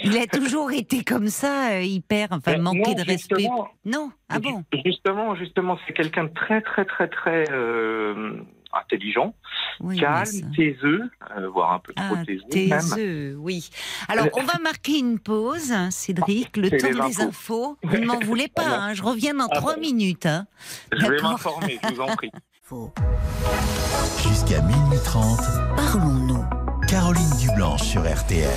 Speaker 1: Il a toujours été comme ça, euh, hyper, enfin,
Speaker 8: Ben,
Speaker 1: manquer
Speaker 8: non,
Speaker 1: de respect. Non, ah bon?
Speaker 8: Justement, justement, c'est quelqu'un de très, très, très, très euh, intelligent,
Speaker 1: Oui,
Speaker 8: calme, taiseux, euh, voire un peu trop
Speaker 1: Ah,
Speaker 8: taiseux
Speaker 1: taiseux, oui. Alors, on va marquer une pause, hein, Cédric, le temps des infos. Vous ne m'en voulez pas, hein, je reviens dans
Speaker 8: Ah
Speaker 1: trois
Speaker 8: bon.
Speaker 1: minutes. hein.
Speaker 8: Je vais m'informer, je vous en prie.
Speaker 5: Faux.
Speaker 4: Jusqu'à minuit 30,
Speaker 5: Parlons-nous.
Speaker 4: Caroline Dublanche sur RTL.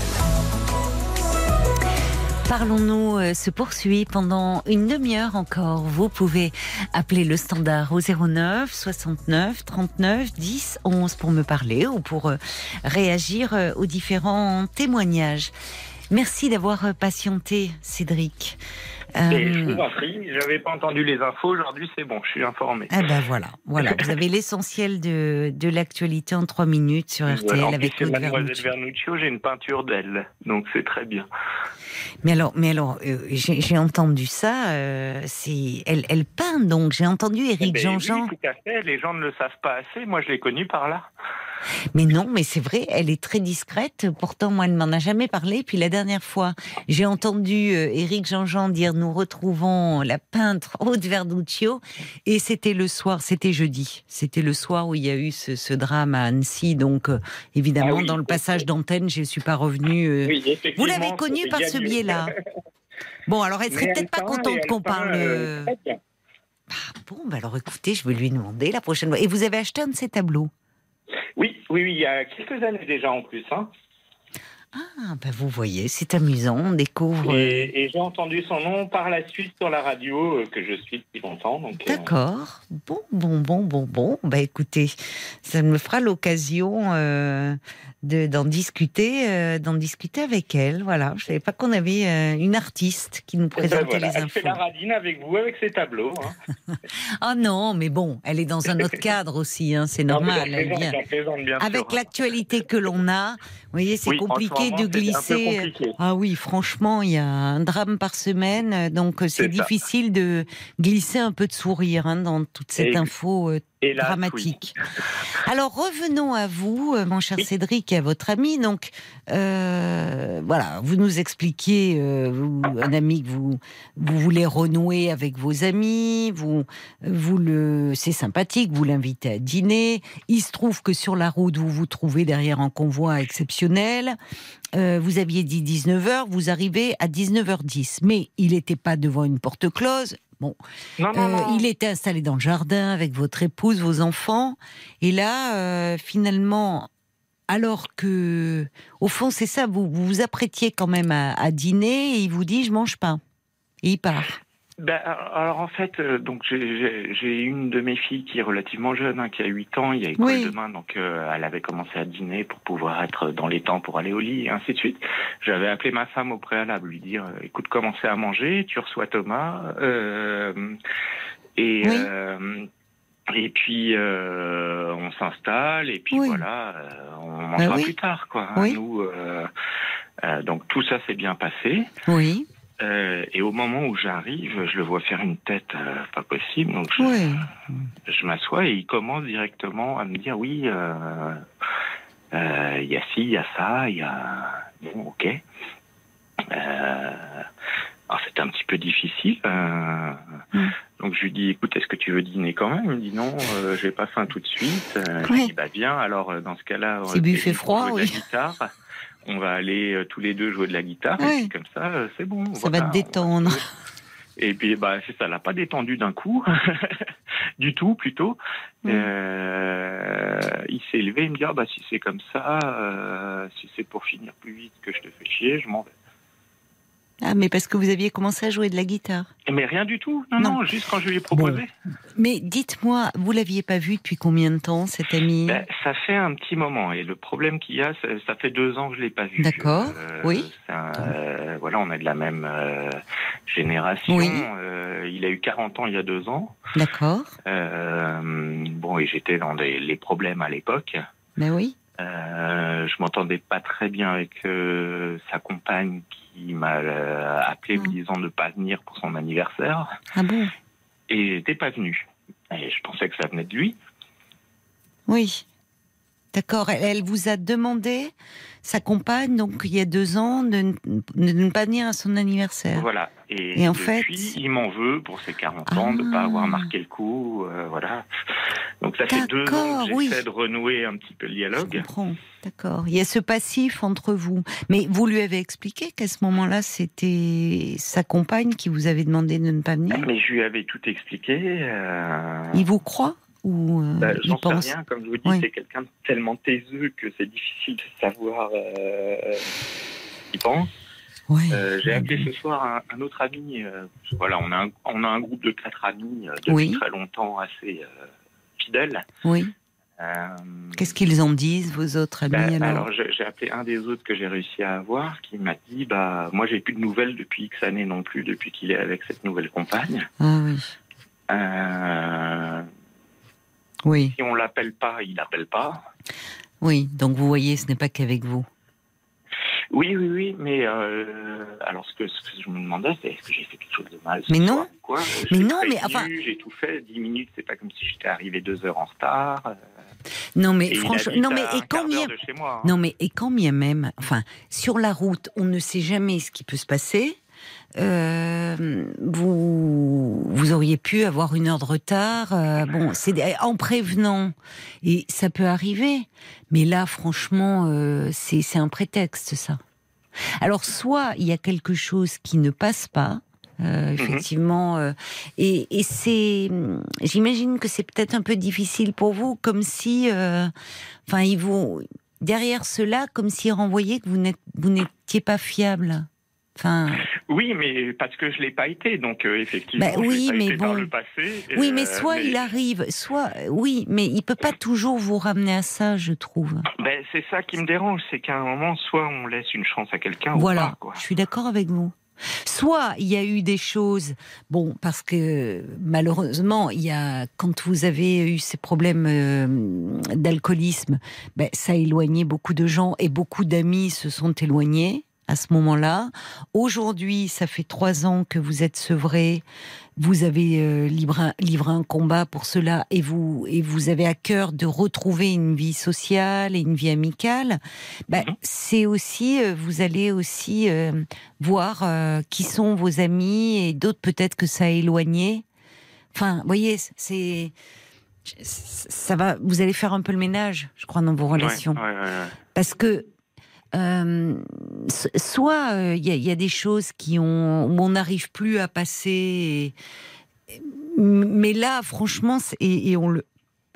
Speaker 1: Parlons-nous euh, se poursuit pendant une demi-heure encore. Vous pouvez appeler le standard au 09 69 39 10 11 pour me parler ou pour euh, réagir euh, aux différents témoignages. Merci d'avoir patienté, Cédric.
Speaker 8: Et je
Speaker 1: Euh,
Speaker 8: vous en prie, j'avais pas entendu les infos, aujourd'hui c'est bon, je suis informé.
Speaker 1: Ah ben voilà, voilà. Vous avez l'essentiel de, de l'actualité en trois minutes sur RTL
Speaker 8: Voilà, en plus,
Speaker 1: avec Claude
Speaker 8: Mademoiselle
Speaker 1: Vernucci.
Speaker 8: Vernuccio, j'ai une peinture d'elle, donc c'est très bien.
Speaker 1: Mais alors, mais alors, euh, j'ai entendu ça. euh, elle, elle peint donc. J'ai entendu Éric
Speaker 8: Ben
Speaker 1: Jean-Jean.
Speaker 8: Oui, tout à fait. Les gens ne le savent pas assez. Moi, je l'ai connue par là.
Speaker 1: Mais non, mais c'est vrai, elle est très discrète. Pourtant, moi, elle m'en a jamais parlé. Puis la dernière fois, j'ai entendu euh, Éric Jean-Jean dire nous retrouvons la peintre Aude Verduccio. Et c'était le soir, c'était jeudi. C'était le soir où il y a eu ce, ce drame à Annecy. Donc, euh, évidemment,
Speaker 8: Ah oui,
Speaker 1: dans le passage d'antenne, je ne suis pas revenue. euh,
Speaker 8: Oui.
Speaker 1: Vous l'avez connue par ce biais-là. Bon, alors elle serait peut-être pas contente qu'on parle.
Speaker 8: euh,
Speaker 1: euh,
Speaker 8: très bien.
Speaker 1: Ah, bon, bah alors écoutez, je vais lui demander la prochaine fois. Et vous avez acheté un de ces tableaux?
Speaker 8: Oui, oui, oui, il y a quelques années déjà en plus. Hein.
Speaker 1: Ah, bah vous voyez, c'est amusant, on découvre.
Speaker 8: Et, et j'ai entendu son nom par la suite sur la radio euh, que je suis depuis longtemps. Euh,
Speaker 1: D'accord. Bon, bon, bon, bon, bon. Bah écoutez, ça me fera l'occasion euh, de d'en discuter, d'en discuter avec elle. Voilà, je savais pas qu'on avait une artiste qui nous
Speaker 8: ben
Speaker 1: présentait
Speaker 8: voilà,
Speaker 1: les
Speaker 8: elle
Speaker 1: infos.
Speaker 8: fait la radine avec vous, avec ses tableaux. Hein.
Speaker 1: Ah non, mais bon, elle est dans un autre cadre aussi, hein, c'est normal. Elle
Speaker 8: bien
Speaker 1: Avec l'actualité que l'on a, vous voyez, c'est
Speaker 8: Oui, ce
Speaker 1: compliqué de glisser.
Speaker 8: compliqué.
Speaker 1: Ah oui, franchement, il y a un drame par semaine, donc euh, c'est
Speaker 8: ça.
Speaker 1: difficile de glisser un peu de sourire hein, dans toute cette info euh,
Speaker 8: Hélas,
Speaker 1: dramatique. Alors revenons à vous, euh, mon cher Cédric, et à votre ami. Donc euh, voilà, vous nous expliquez, euh, vous, un ami que vous vous voulez renouer avec vos amis, vous vous le, c'est sympathique, vous l'invitez à dîner. Il se trouve que sur la route, vous vous trouvez derrière un convoi exceptionnel. Euh, vous aviez dit 19h, vous arrivez à 19h10, mais il n'était pas devant une porte close. Bon,
Speaker 8: Non, non,
Speaker 1: euh, il était installé dans le jardin avec votre épouse, vos enfants. Et là, euh, finalement, alors que, au fond, c'est ça, vous vous vous apprêtiez quand même à, à dîner et il vous dit, je mange pas. Et il part.
Speaker 8: Ben, alors en fait, euh, donc j'ai- une de mes filles qui est relativement jeune, hein, qui a 8 ans, il y a école
Speaker 1: Oui.
Speaker 8: demain, donc euh, elle avait commencé à dîner pour pouvoir être dans les temps pour aller au lit, et ainsi de suite. J'avais appelé ma femme au préalable, lui dire, euh, écoute, commencez à manger, tu reçois Thomas, euh, et
Speaker 1: Oui.
Speaker 8: euh, et puis euh, on s'installe, et puis
Speaker 1: Oui.
Speaker 8: voilà, euh, on mangera
Speaker 1: oui.
Speaker 8: plus tard, quoi. hein,
Speaker 1: Oui.
Speaker 8: Nous, euh, euh, donc tout ça s'est bien passé.
Speaker 1: Oui,
Speaker 8: Euh, et au moment où j'arrive, je le vois faire une tête euh, pas possible. Donc je, je m'assois et il commence directement à me dire oui, euh, euh, il y a ci, il y a ça, il y a bon, ok. Euh, alors c'était un petit peu difficile. euh,
Speaker 1: Mm.
Speaker 8: Donc je lui dis écoute, est-ce que tu veux dîner quand même? Il me dit non, euh, j'ai pas faim tout de suite. Euh, Je lui dis bah bien. Alors euh, dans ce cas-là,
Speaker 1: C'est
Speaker 8: euh,
Speaker 1: buffet froid, oui.
Speaker 8: la guitare. On va aller euh, tous les deux jouer de la guitare et puis comme ça, euh, c'est bon.
Speaker 1: Ça
Speaker 8: voilà,
Speaker 1: va te détendre.
Speaker 8: va- Et puis bah c'est ça, l'a pas détendu d'un coup, du tout plutôt. Euh, il s'est levé, il me dit ah bah si c'est comme ça, si c'est pour finir plus vite que je te fais chier, je m'en vais.
Speaker 1: Ah, mais parce que vous aviez commencé à jouer de la guitare.
Speaker 8: Mais rien du tout, non
Speaker 1: Non.
Speaker 8: non, juste quand je lui ai proposé.
Speaker 1: Mais dites-moi, vous l'aviez pas vu depuis combien de temps, cet ami?
Speaker 8: Ben, ça fait un petit moment et le problème qu'il y a, ça fait deux ans que je l'ai pas vu.
Speaker 1: D'accord,
Speaker 8: Euh,
Speaker 1: oui.
Speaker 8: un- euh, voilà, on est de la même euh, génération.
Speaker 1: Oui.
Speaker 8: Il a eu 40 ans il y a deux ans.
Speaker 1: D'accord,
Speaker 8: bon, et j'étais dans des, les problèmes à l'époque.
Speaker 1: ben oui.
Speaker 8: Je m'entendais pas très bien avec sa compagne qui m'a euh, appelé me
Speaker 1: Mm.
Speaker 8: disant de ne pas venir pour son anniversaire
Speaker 1: Ah bon?
Speaker 8: Et il n'était pas venu. Et je pensais que ça venait de lui.
Speaker 1: Oui. D'accord. Elle, elle vous a demandé, sa compagne, donc il y a deux ans, de, ne pas venir à son anniversaire.
Speaker 8: Voilà. Et,
Speaker 1: Et en
Speaker 8: depuis,
Speaker 1: fait-
Speaker 8: il m'en veut pour ses 40 ans de ne pas
Speaker 1: Ah.
Speaker 8: avoir marqué le coup. euh, voilà. Donc ça fait deux ans
Speaker 1: D'accord,
Speaker 8: que
Speaker 1: oui.
Speaker 8: j'essaie de renouer un petit peu le
Speaker 1: Je
Speaker 8: dialogue.
Speaker 1: comprends. D'accord. Il y a ce passif entre vous. Mais vous lui avez expliqué qu'à ce moment-là, c'était sa compagne qui vous avait demandé de ne pas venir
Speaker 8: Mais je lui avais tout expliqué. euh,
Speaker 1: Il vous croit ou euh,
Speaker 8: bah, J'en sais
Speaker 1: pense
Speaker 8: rien, comme je vous dis, c'est quelqu'un de tellement taiseux que c'est difficile de savoir euh, ce qu'il pense.
Speaker 1: Ouais.
Speaker 8: Euh, J'ai appelé ce soir un, un autre ami. euh, voilà, on a un, on a un groupe de quatre amis depuis
Speaker 1: Oui.
Speaker 8: très longtemps, assez fidèles.
Speaker 1: Oui. Qu'est-ce qu'ils en disent, vos autres amis
Speaker 8: bah,
Speaker 1: alors,
Speaker 8: alors j'ai j'ai appelé un des autres que j'ai réussi à avoir, qui m'a dit bah moi j'ai plus de nouvelles depuis X années non plus, depuis qu'il est avec cette nouvelle compagne.
Speaker 1: Ah oui.
Speaker 8: Euh,
Speaker 1: Oui.
Speaker 8: si on l'appelle pas, il l'appelle pas.
Speaker 1: Oui. Donc vous voyez, ce n'est pas qu'avec vous.
Speaker 8: Oui, oui, oui, mais euh, alors ce que, ce que je me demandais, c'est est-ce que j'ai fait quelque chose de mal
Speaker 1: Mais non.
Speaker 8: quoi
Speaker 1: Mais non, mais enfin-
Speaker 8: J'ai tout fait, 10 minutes, c'est pas comme si j'étais arrivé deux heures en retard. euh,
Speaker 1: Non mais franchement, non mais et quand
Speaker 8: moi. hein.
Speaker 1: non mais et quand bien même, enfin sur la route, on ne sait jamais ce qui peut se passer. Euh, vous vous auriez pu avoir une heure de retard. euh, bon, c'est en prévenant et ça peut arriver. Mais là, franchement, euh, c'est un prétexte ça. Alors soit il y a quelque chose qui ne passe pas. euh, effectivement, euh, et, et c'est, j'imagine que c'est peut-être un peu difficile pour vous, comme si, euh, enfin, ils vous derrière cela, comme s'ils renvoyaient que vous n'étiez pas fiable. Enfin,
Speaker 8: Oui, mais parce que je l'ai pas été, donc euh, effectivement,
Speaker 1: Bah
Speaker 8: je
Speaker 1: oui,
Speaker 8: pas
Speaker 1: mais
Speaker 8: été par
Speaker 1: bon.
Speaker 8: le passé.
Speaker 1: oui,
Speaker 8: euh,
Speaker 1: mais soit il arrive, soit oui, mais il peut pas toujours vous ramener à ça, je trouve.
Speaker 8: Ben, c'est ça qui me dérange, c'est qu'à un moment, soit on laisse une chance à quelqu'un ou
Speaker 1: Voilà,
Speaker 8: pas. Quoi.
Speaker 1: je suis d'accord avec vous. Soit il y a eu des choses, bon, parce que malheureusement, il y a quand vous avez eu ces problèmes euh, d'alcoolisme, ben, ça a éloigné beaucoup de gens et beaucoup d'amis se sont éloignés. À ce moment-là. Aujourd'hui, ça fait trois ans que vous êtes sevré. Vous avez euh, livré, un, livré, un, combat pour cela et vous et vous avez à cœur de retrouver une vie sociale et une vie amicale. Ben, mmh. C'est aussi, euh, vous allez aussi euh, voir qui sont vos amis et d'autres peut-être que ça a éloigné. Enfin, vous voyez, c'est ça va. Vous allez faire un peu le ménage, je crois, dans vos relations,
Speaker 8: ouais, ouais, ouais,
Speaker 1: parce que euh, soit il euh, y, y, a des choses qui ont, où on n'arrive plus à passer, et, mais là, franchement, et, et, on le,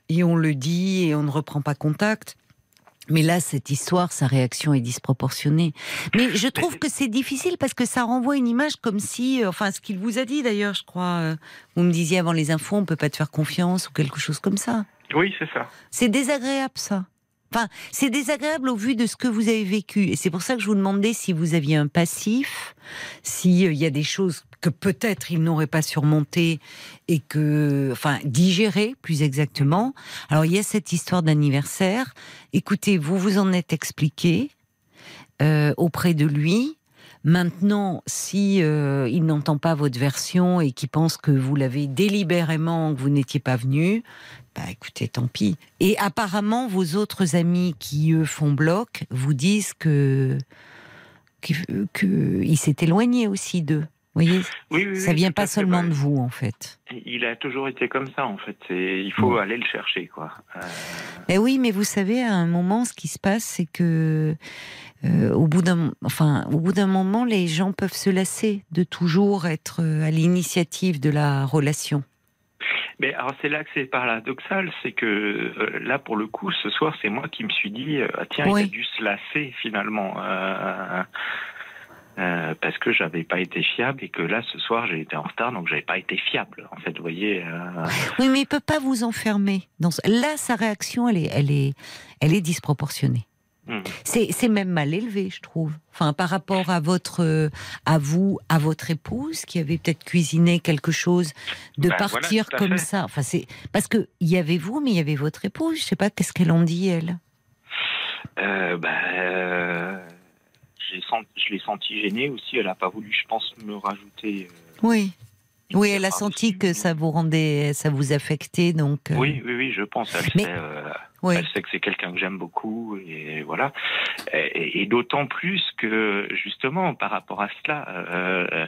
Speaker 1: et on le dit et on ne reprend pas contact. Mais là, cette histoire, sa réaction est disproportionnée. Mais je trouve que c'est difficile parce que ça renvoie une image comme si, euh, enfin, ce qu'il vous a dit d'ailleurs, je crois, euh, vous me disiez avant les infos, on peut pas te faire confiance ou quelque chose comme ça.
Speaker 8: Oui, c'est ça.
Speaker 1: C'est désagréable, ça. Enfin, c'est désagréable au vu de ce que vous avez vécu. Et c'est pour ça que je vous demandais si vous aviez un passif, s'il euh, y a des choses que peut-être il n'aurait pas surmonté et que, enfin, digéré plus exactement. Alors il y a cette histoire d'anniversaire. Écoutez, vous vous en êtes expliqué euh, auprès de lui. Maintenant, si euh, il n'entend pas votre version et qu'il pense que vous l'avez délibérément, que vous n'étiez pas venu, bah écoutez, tant pis. Et apparemment, vos autres amis qui eux font bloc vous disent que qu'il que s'est éloigné aussi d'eux. Vous voyez,
Speaker 8: oui, oui,
Speaker 1: ça vient pas seulement
Speaker 8: vrai.
Speaker 1: de vous en fait.
Speaker 8: Il a toujours été comme ça en fait. Il faut mmh. aller le chercher quoi. Euh...
Speaker 1: Eh oui, mais vous savez, à un moment, ce qui se passe, c'est que euh, au bout d'un, enfin, au bout d'un moment, les gens peuvent se lasser de toujours être euh, à l'initiative de la relation.
Speaker 8: Mais alors c'est là que c'est paradoxal, c'est que euh, là pour le coup ce soir c'est moi qui me suis dit euh, tiens oui. il a dû se lasser finalement euh, parce que j'avais pas été fiable et que là ce soir j'ai été en retard donc j'avais pas été fiable en fait vous voyez.
Speaker 1: Oui mais il peut pas vous enfermer. Dans ce... Là sa réaction elle est elle est elle est disproportionnée.
Speaker 8: Hmm.
Speaker 1: C'est même mal élevé, je trouve. Enfin, par rapport à votre, à vous, à votre épouse, qui avait peut-être cuisiné quelque chose, de
Speaker 8: Ben,
Speaker 1: partir
Speaker 8: voilà,
Speaker 1: comme
Speaker 8: fait.
Speaker 1: ça. Enfin, c'est parce que il y avait vous, mais il y avait votre épouse. Je sais pas qu'est-ce qu'elle en dit elle?
Speaker 8: Euh, bah, euh, senti, je l'ai senti gêné aussi. Elle a pas voulu, je pense, me rajouter. euh,
Speaker 1: Oui. Oui, elle a senti que ça vous rendait, ça vous affectait, donc.
Speaker 8: Oui, oui, oui, je pense. Elle
Speaker 1: Mais- oui.
Speaker 8: elle sait que c'est quelqu'un que j'aime beaucoup et voilà. Et, et d'autant plus que justement par rapport à cela, euh,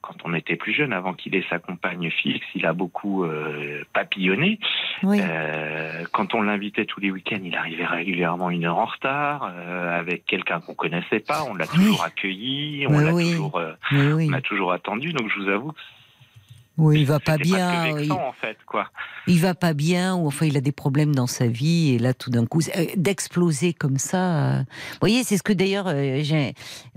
Speaker 8: quand on était plus jeune, avant qu'il ait sa compagne fixe, il a beaucoup euh, papillonné.
Speaker 1: Oui.
Speaker 8: Euh, quand on l'invitait tous les week-ends, il arrivait régulièrement une heure en retard euh, avec quelqu'un qu'on connaissait pas. On l'a
Speaker 1: Oui.
Speaker 8: toujours accueilli, on l'a
Speaker 1: oui.
Speaker 8: toujours, euh, on a toujours attendu. Donc je vous avoue que
Speaker 1: Oui, il va pas bien. Il,
Speaker 8: vexant en fait, quoi.
Speaker 1: il va pas bien, ou enfin il a des problèmes dans sa vie, et là tout d'un coup, euh, d'exploser comme ça. euh, Vous voyez, c'est ce que d'ailleurs, euh,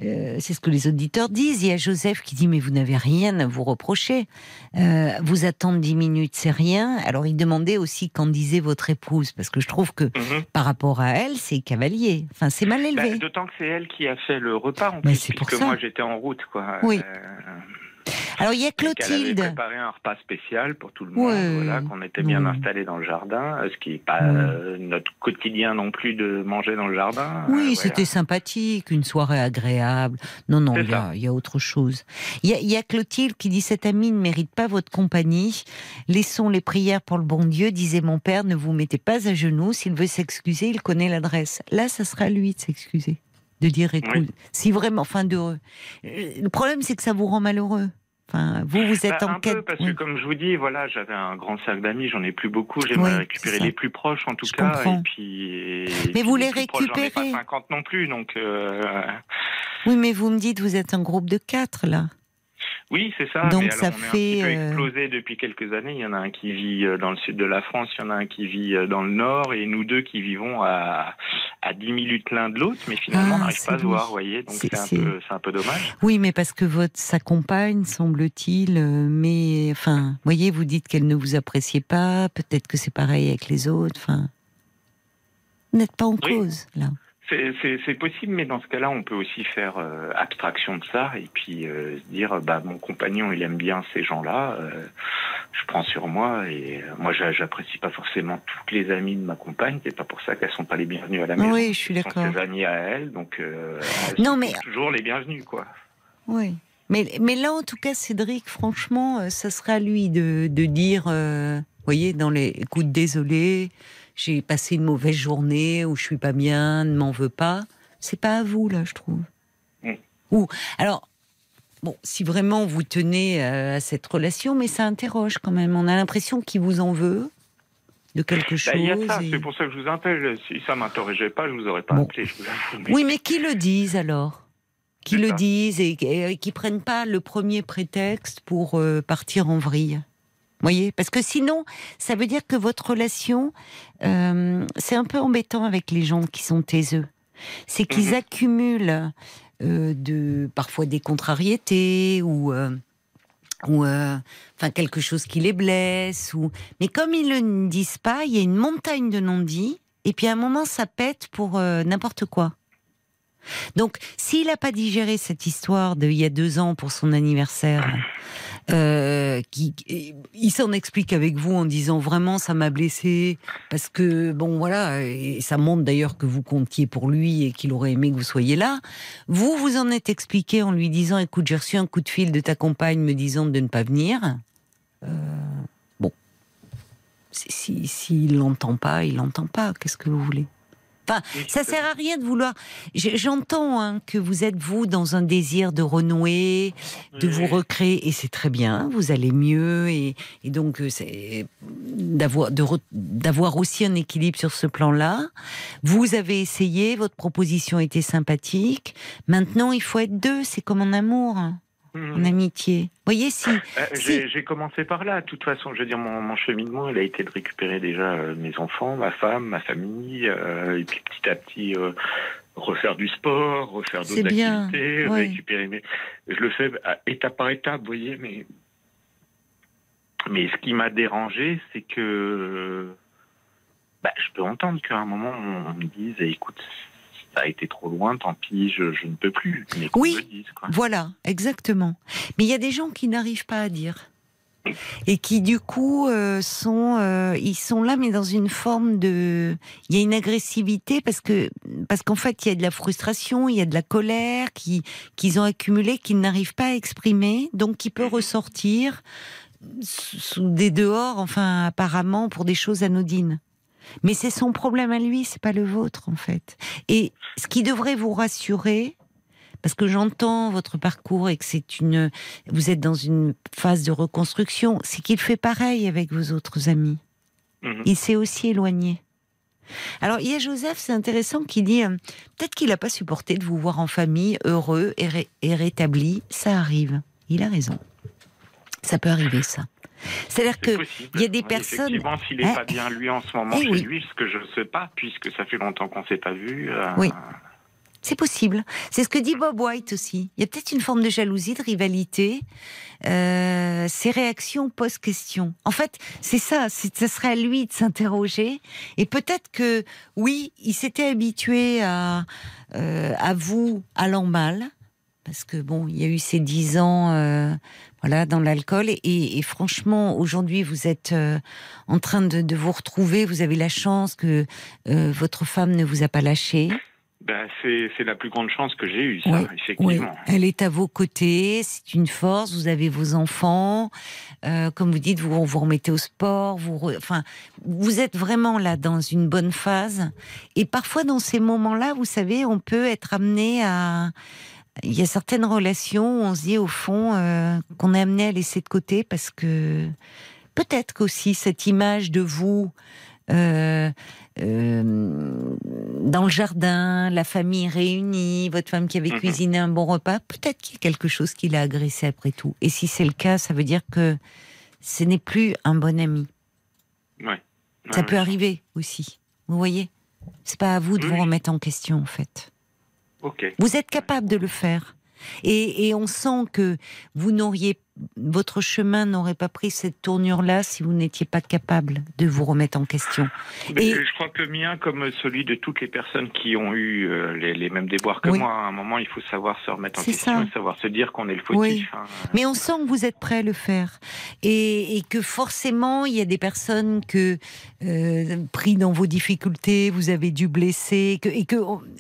Speaker 1: euh, c'est ce que les auditeurs disent. Il y a Joseph qui dit mais vous n'avez rien à vous reprocher. Euh, vous attendre dix minutes, c'est rien. Alors il demandait aussi qu'en disait votre épouse, parce que je trouve que
Speaker 8: Mhm.
Speaker 1: par rapport à elle, c'est cavalier. Enfin, c'est mal
Speaker 8: Bah,
Speaker 1: élevé.
Speaker 8: D'autant que c'est elle qui a fait le repas en
Speaker 1: Mais
Speaker 8: plus, puisque moi j'étais en route, quoi.
Speaker 1: Oui. Alors il y a
Speaker 8: et qu'elle avait
Speaker 1: Clotilde.
Speaker 8: préparé un repas spécial pour tout le monde,
Speaker 1: Ouais.
Speaker 8: voilà, qu'on était bien
Speaker 1: Ouais.
Speaker 8: installé dans le jardin, euh, ce qui n'est pas
Speaker 1: Ouais.
Speaker 8: euh, notre quotidien non plus de manger dans le jardin.
Speaker 1: Oui,
Speaker 8: Euh, voilà.
Speaker 1: c'était sympathique, une soirée agréable. Non, non, il y, a,
Speaker 8: ça.
Speaker 1: il y a autre chose. Il y a, il y a Clotilde qui dit Cet ami ne mérite pas votre compagnie. Laissons les prières pour le bon Dieu, disait mon père. Ne vous mettez pas à genoux. S'il veut s'excuser, il connaît l'adresse. Là, ça sera à lui de s'excuser. De dire écoute,
Speaker 8: Oui.
Speaker 1: si vraiment, enfin, de. euh, Le problème, c'est que ça vous rend malheureux. Enfin, vous, vous êtes
Speaker 8: Bah,
Speaker 1: en
Speaker 8: un
Speaker 1: quête.
Speaker 8: peu, parce
Speaker 1: oui.
Speaker 8: que comme je vous dis, voilà, j'avais un grand cercle d'amis, j'en ai plus beaucoup, j'aimerais
Speaker 1: Oui,
Speaker 8: récupérer les plus proches en tout
Speaker 1: Je
Speaker 8: cas,
Speaker 1: comprends.
Speaker 8: et puis. et
Speaker 1: Mais
Speaker 8: puis
Speaker 1: vous
Speaker 8: les proches, j'en ai
Speaker 1: récupérez.
Speaker 8: pas 50 non plus, donc. euh,
Speaker 1: Oui, mais vous me dites, vous êtes un groupe de quatre, là.
Speaker 8: Oui, c'est ça.
Speaker 1: Donc
Speaker 8: mais
Speaker 1: ça
Speaker 8: alors, on est
Speaker 1: fait,
Speaker 8: un petit peu
Speaker 1: euh,
Speaker 8: explosé depuis quelques années. Il y en a un qui vit euh, dans le sud de la France, il y en a un qui vit euh, dans le nord, et nous deux qui vivons à, à 10 minutes l'un de l'autre, mais finalement
Speaker 1: Ah,
Speaker 8: on n'arrive
Speaker 1: c'est
Speaker 8: pas à se voir, vous voyez. Donc
Speaker 1: C'est-
Speaker 8: un, peu- c'est un peu dommage.
Speaker 1: Oui, mais parce que votre sa compagne, semble-t-il, mais enfin, voyez, vous dites qu'elle ne vous appréciait pas. Peut-être que c'est pareil avec les autres. Enfin, n'êtes pas en
Speaker 8: Oui.
Speaker 1: cause là.
Speaker 8: C'est- possible, mais dans ce cas-là, on peut aussi faire euh, abstraction de ça et puis euh, se dire, bah, mon compagnon, il aime bien ces gens-là. euh, je prends sur moi et moi j'a- j'apprécie pas forcément toutes les amies de ma compagne. C'est pas pour ça qu'elles sont pas les bienvenues à la maison.
Speaker 1: Oui, je suis
Speaker 8: Ce sont
Speaker 1: d'accord.
Speaker 8: ses amies à elle, donc elles
Speaker 1: Non,
Speaker 8: sont
Speaker 1: mais-
Speaker 8: toujours les bienvenues quoi.
Speaker 1: Oui. Mais, mais là, en tout cas, Cédric, franchement, ça sera à lui de, de dire, vous voyez, dans les écoute, désolé, j'ai passé une mauvaise journée ou je suis pas bien, ne m'en veux pas. C'est pas à vous, là, je trouve.
Speaker 8: Mm.
Speaker 1: Ou, alors, bon, si vraiment vous tenez euh, à cette relation, mais ça interroge quand même. On a l'impression qu'il vous en veut de quelque chose.
Speaker 8: Bah, Il y a ça,
Speaker 1: et-
Speaker 8: c'est pour ça que je vous appelle. Si ça m'interrogeait pas, je vous aurais pas
Speaker 1: Bon.
Speaker 8: appelé. Je vous avoue, mais-
Speaker 1: Oui, mais qui le disent alors Qui le
Speaker 8: ça.
Speaker 1: disent et, et qui prennent pas le premier prétexte pour euh, partir en vrille. Voyez, parce que sinon, ça veut dire que votre relation, euh, c'est un peu embêtant avec les gens qui sont taiseux. C'est qu'ils
Speaker 8: Mhm.
Speaker 1: accumulent euh, de parfois des contrariétés ou euh, ou enfin quelque chose qui les blesse ou mais comme ils ne disent pas, il y a une montagne de non-dits et puis à un moment ça pète pour n'importe quoi. Donc, s'il n'a pas digéré cette histoire de il y a deux ans pour son anniversaire, euh, il s'en explique avec vous en disant vraiment ça m'a blessé parce que bon voilà et ça montre d'ailleurs que vous comptiez pour lui et qu'il aurait aimé que vous soyez là. Vous vous en êtes expliqué en lui disant écoute j'ai reçu un coup de fil de ta compagne me disant de ne pas venir. Euh, bon, si s'il si, l'entend pas, il l'entend pas. Qu'est-ce que vous voulez? Enfin,
Speaker 8: Oui,
Speaker 1: ça sert à rien de vouloir. J'entends hein, que vous êtes vous dans un désir de renouer, de vous recréer, et c'est très bien. Vous allez mieux, et, et donc euh, c'est d'avoir d'avoir aussi un équilibre sur ce plan-là. Vous avez essayé, votre proposition était sympathique. Maintenant, il faut être deux. C'est comme en amour, hein, en
Speaker 8: Mhm.
Speaker 1: amitié. Voyez si.
Speaker 8: Euh,
Speaker 1: si-
Speaker 8: J'ai commencé par là. De toute façon, je veux dire, mon, mon cheminement, il a été de récupérer déjà euh, mes enfants, ma femme, ma famille, euh, et puis petit à petit refaire du sport, refaire d'autres activités,
Speaker 1: ouais.
Speaker 8: récupérer mes. Je le fais à- étape par étape, vous voyez, mais mais ce qui m'a dérangé, c'est que bah, je peux entendre qu'à un moment on me dise, écoute, ça a été trop loin, tant pis, je, je ne peux plus. Mais
Speaker 1: Oui.
Speaker 8: me le dise, quoi.
Speaker 1: Voilà, exactement. Mais il y a des gens qui n'arrivent pas à dire et qui du coup euh, sont euh, ils sont là mais dans une forme de il y a une agressivité parce que parce qu'en fait il y a de la frustration il y a de la colère qui qu'ils ont accumulé qu'ils n'arrivent pas à exprimer donc qui peut ressortir sous sous des dehors enfin apparemment pour des choses anodines mais c'est son problème à lui c'est pas le vôtre en fait et ce qui devrait vous rassurer parce que j'entends votre parcours et que c'est une, vous êtes dans une phase de reconstruction, c'est qu'il fait pareil avec vos autres amis.
Speaker 8: Mhm.
Speaker 1: Il s'est aussi éloigné. Alors, il y a Joseph, c'est intéressant, qui dit euh, peut-être qu'il n'a pas supporté de vous voir en famille, heureux et, ré- et rétabli. Ça arrive. Il a raison. Ça peut arriver, ça. C'est-à-dire
Speaker 8: C'est
Speaker 1: que
Speaker 8: possible.
Speaker 1: il y a des personnes-
Speaker 8: Effectivement, s'il n'est
Speaker 1: Hein
Speaker 8: pas bien lui en ce moment
Speaker 1: Eh
Speaker 8: chez
Speaker 1: oui.
Speaker 8: lui, ce que je ne sais pas, puisque ça fait longtemps qu'on ne s'est pas vu. euh,
Speaker 1: Oui. C'est possible. C'est ce que dit Bob White aussi. Il y a peut-être une forme de jalousie, de rivalité. Euh, ces réactions posent question. En fait, c'est ça. Ça serait à lui de s'interroger. Et peut-être que, oui, il s'était habitué à, euh, à vous allant mal. Parce que bon, il y a eu ces dix ans, euh, voilà, dans l'alcool. Et, et franchement, aujourd'hui, vous êtes euh, en train de, de vous retrouver. Vous avez la chance que euh, votre femme ne vous a pas lâché.
Speaker 8: ben, c'est la plus grande chance que j'ai eue, ça,
Speaker 1: Oui,
Speaker 8: effectivement.
Speaker 1: elle est à vos côtés, c'est une force, vous avez vos enfants, euh, comme vous dites, vous vous remettez au sport, vous, re- enfin, vous êtes vraiment là dans une bonne phase. Et parfois, dans ces moments-là, vous savez, on peut être amené à... Il y a certaines relations où on se dit, au fond, euh, qu'on est amené à laisser de côté parce que peut-être qu'aussi cette image de vous... euh, euh, dans le jardin, la famille réunie, votre femme qui avait
Speaker 8: Mhm.
Speaker 1: cuisiné un bon repas, peut-être qu'il y a quelque chose qui l'a agressé après tout. Et si c'est le cas, ça veut dire que ce n'est plus un bon ami.
Speaker 8: Ouais.
Speaker 1: Ça
Speaker 8: Ouais,
Speaker 1: peut arriver aussi. Vous voyez? C'est pas à vous de
Speaker 8: Oui,
Speaker 1: vous remettre en question, en fait. Vous êtes capable de le faire. Et, et on sent que vous n'auriez votre chemin n'aurait pas pris cette tournure-là si vous n'étiez pas capable de vous remettre en question. Et-
Speaker 8: Je crois que le mien, comme celui de toutes les personnes qui ont eu euh, les, les mêmes déboires que
Speaker 1: Oui.
Speaker 8: moi, à un moment, il faut savoir se remettre en question
Speaker 1: ça.
Speaker 8: et savoir se dire qu'on est le fautif.
Speaker 1: Oui.
Speaker 8: hein.
Speaker 1: Mais on sent que vous êtes prêt à le faire et, et que forcément il y a des personnes que euh, pris dans vos difficultés, vous avez dû blesser que, et que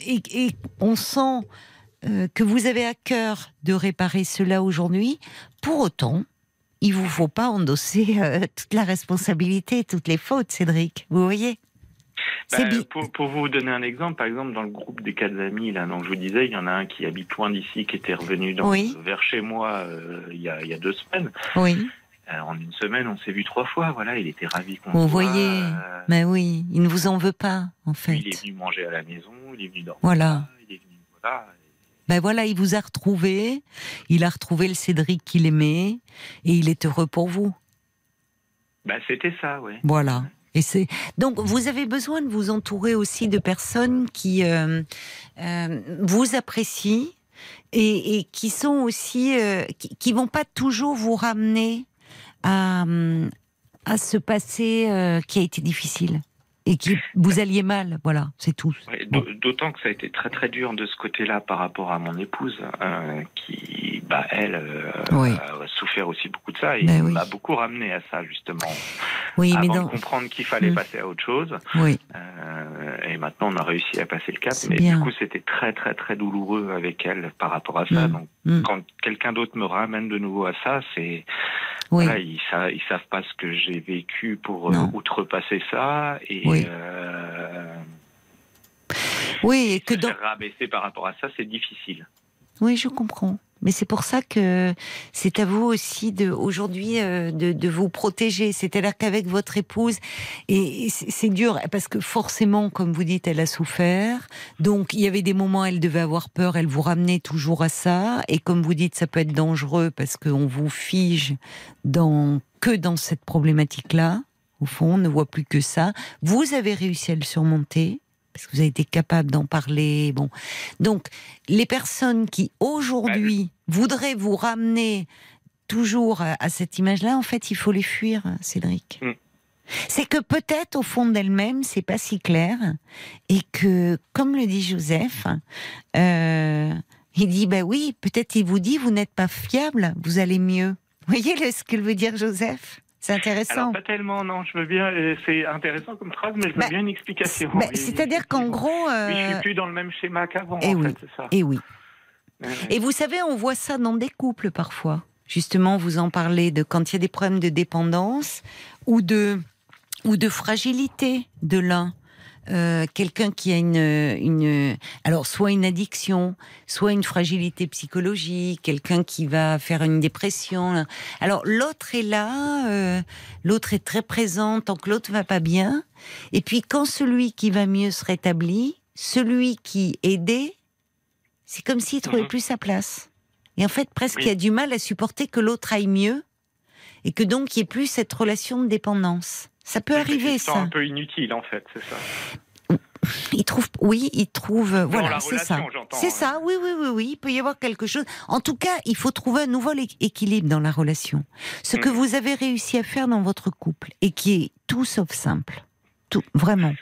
Speaker 1: et, et on sent euh, que vous avez à cœur de réparer cela aujourd'hui. Pour autant, il vous faut pas endosser euh, toute la responsabilité, toutes les fautes, Cédric. Vous voyez? Bi-
Speaker 8: pour, pour vous donner un exemple, par exemple, dans le groupe des quatre amis, là, dont je vous disais, il y en a un qui habite loin d'ici, qui était revenu dans,
Speaker 1: Oui.
Speaker 8: vers chez moi euh, il, y a, il y a deux semaines.
Speaker 1: Oui,
Speaker 8: Euh, en une semaine, on s'est vu trois fois. Voilà, il était ravi qu'on
Speaker 1: vous voyez.
Speaker 8: Euh,
Speaker 1: Mais oui, il ne vous en veut pas, en fait.
Speaker 8: Il est venu manger à la maison, il est venu dormir.
Speaker 1: Voilà.
Speaker 8: Il est venu, voilà.
Speaker 1: Ben voilà, il vous a retrouvé, il a retrouvé le Cédric qu'il aimait, et il est heureux pour vous.
Speaker 8: Bah, c'était ça, ouais.
Speaker 1: Voilà. Et c'est donc vous avez besoin de vous entourer aussi de personnes qui euh, euh, vous apprécient et, et qui sont aussi euh, qui, qui vont pas toujours vous ramener à à ce passé euh, qui a été difficile et qui vous alliez mal. Voilà, c'est tout.
Speaker 8: D'autant que ça a été très très dur de ce côté-là par rapport à mon épouse, euh, qui, bah, elle, euh,
Speaker 1: Oui.
Speaker 8: a souffert aussi beaucoup de ça et
Speaker 1: Ben oui.
Speaker 8: m'a beaucoup ramené à ça justement.
Speaker 1: Oui, mais
Speaker 8: avant
Speaker 1: dans
Speaker 8: de comprendre qu'il fallait
Speaker 1: Mm.
Speaker 8: passer à autre chose.
Speaker 1: oui,
Speaker 8: Euh, et maintenant, on a réussi à passer le cap. Mais
Speaker 1: bien.
Speaker 8: du coup, c'était très très très douloureux avec elle par rapport à ça.
Speaker 1: Mm.
Speaker 8: Donc,
Speaker 1: Mm.
Speaker 8: quand quelqu'un d'autre me ramène de nouveau à ça, c'est
Speaker 1: oui.
Speaker 8: voilà, ils, sa- ils savent pas ce que j'ai vécu pour euh,
Speaker 1: Non.
Speaker 8: outrepasser ça et
Speaker 1: Oui.
Speaker 8: euh,
Speaker 1: Oui, et que
Speaker 8: se rabaisser par rapport à ça, c'est difficile.
Speaker 1: Oui, je comprends. Mais c'est pour ça que c'est à vous aussi aujourd'hui euh, de, vous protéger. C'est-à-dire qu'avec votre épouse, et c'est dur parce que forcément, comme vous dites, elle a souffert. Donc il y avait des moments, elle devait avoir peur. Elle vous ramenait toujours à ça. Et comme vous dites, ça peut être dangereux parce qu'on vous fige dans que dans cette problématique-là. Au fond, on ne voit plus que ça. Vous avez réussi à le surmonter parce que vous avez été capable d'en parler. Bon, donc les personnes qui aujourd'hui voudraient vous ramener toujours à, cette image-là, en fait, il faut les fuir, Cédric.
Speaker 8: Mm.
Speaker 1: C'est que peut-être au fond d'elle-même, c'est pas si clair, et que, comme le dit Joseph, euh, il dit bah oui, peut-être il vous dit vous n'êtes pas fiable, vous allez mieux. Vous voyez ce que veut dire Joseph? C'est intéressant.
Speaker 8: Alors pas tellement, non. Je veux bien. euh, C'est intéressant comme phrase, mais je veux
Speaker 1: Bah,
Speaker 8: bien une explication.
Speaker 1: Bah,
Speaker 8: Oui,
Speaker 1: C'est-à-dire qu'en gros,
Speaker 8: Oui, je
Speaker 1: euh,
Speaker 8: suis plus dans le même schéma qu'avant.
Speaker 1: eh
Speaker 8: en
Speaker 1: oui.
Speaker 8: fait, c'est ça.
Speaker 1: et oui.
Speaker 8: Euh,
Speaker 1: Et vous savez, on voit ça dans des couples parfois. Justement, vous en parlez de quand il y a des problèmes de dépendance ou de ou de fragilité de l'un. Euh, quelqu'un qui a une, une alors soit une addiction, soit une fragilité psychologique, quelqu'un qui va faire une dépression. Alors l'autre est là, euh, l'autre est très présent tant que l'autre va pas bien. Et puis quand celui qui va mieux se rétablit, celui qui aidait, c'est comme s'il trouvait
Speaker 8: Mhm.
Speaker 1: plus sa place. Et en fait, presque
Speaker 8: Oui.
Speaker 1: il a du mal à supporter que l'autre aille mieux et que donc il n'y ait plus cette relation de dépendance. Ça peut arriver, ça.
Speaker 8: un peu inutile, en fait, c'est ça.
Speaker 1: Il trouve, oui, il trouve, voilà, c'est ça. C'est
Speaker 8: hein.
Speaker 1: ça, oui, oui, oui, oui. Il peut y avoir quelque chose. En tout cas, il faut trouver un nouvel é- équilibre dans la relation. Ce que
Speaker 8: Mhm.
Speaker 1: vous avez réussi à faire dans votre couple et qui est tout sauf simple, tout, vraiment.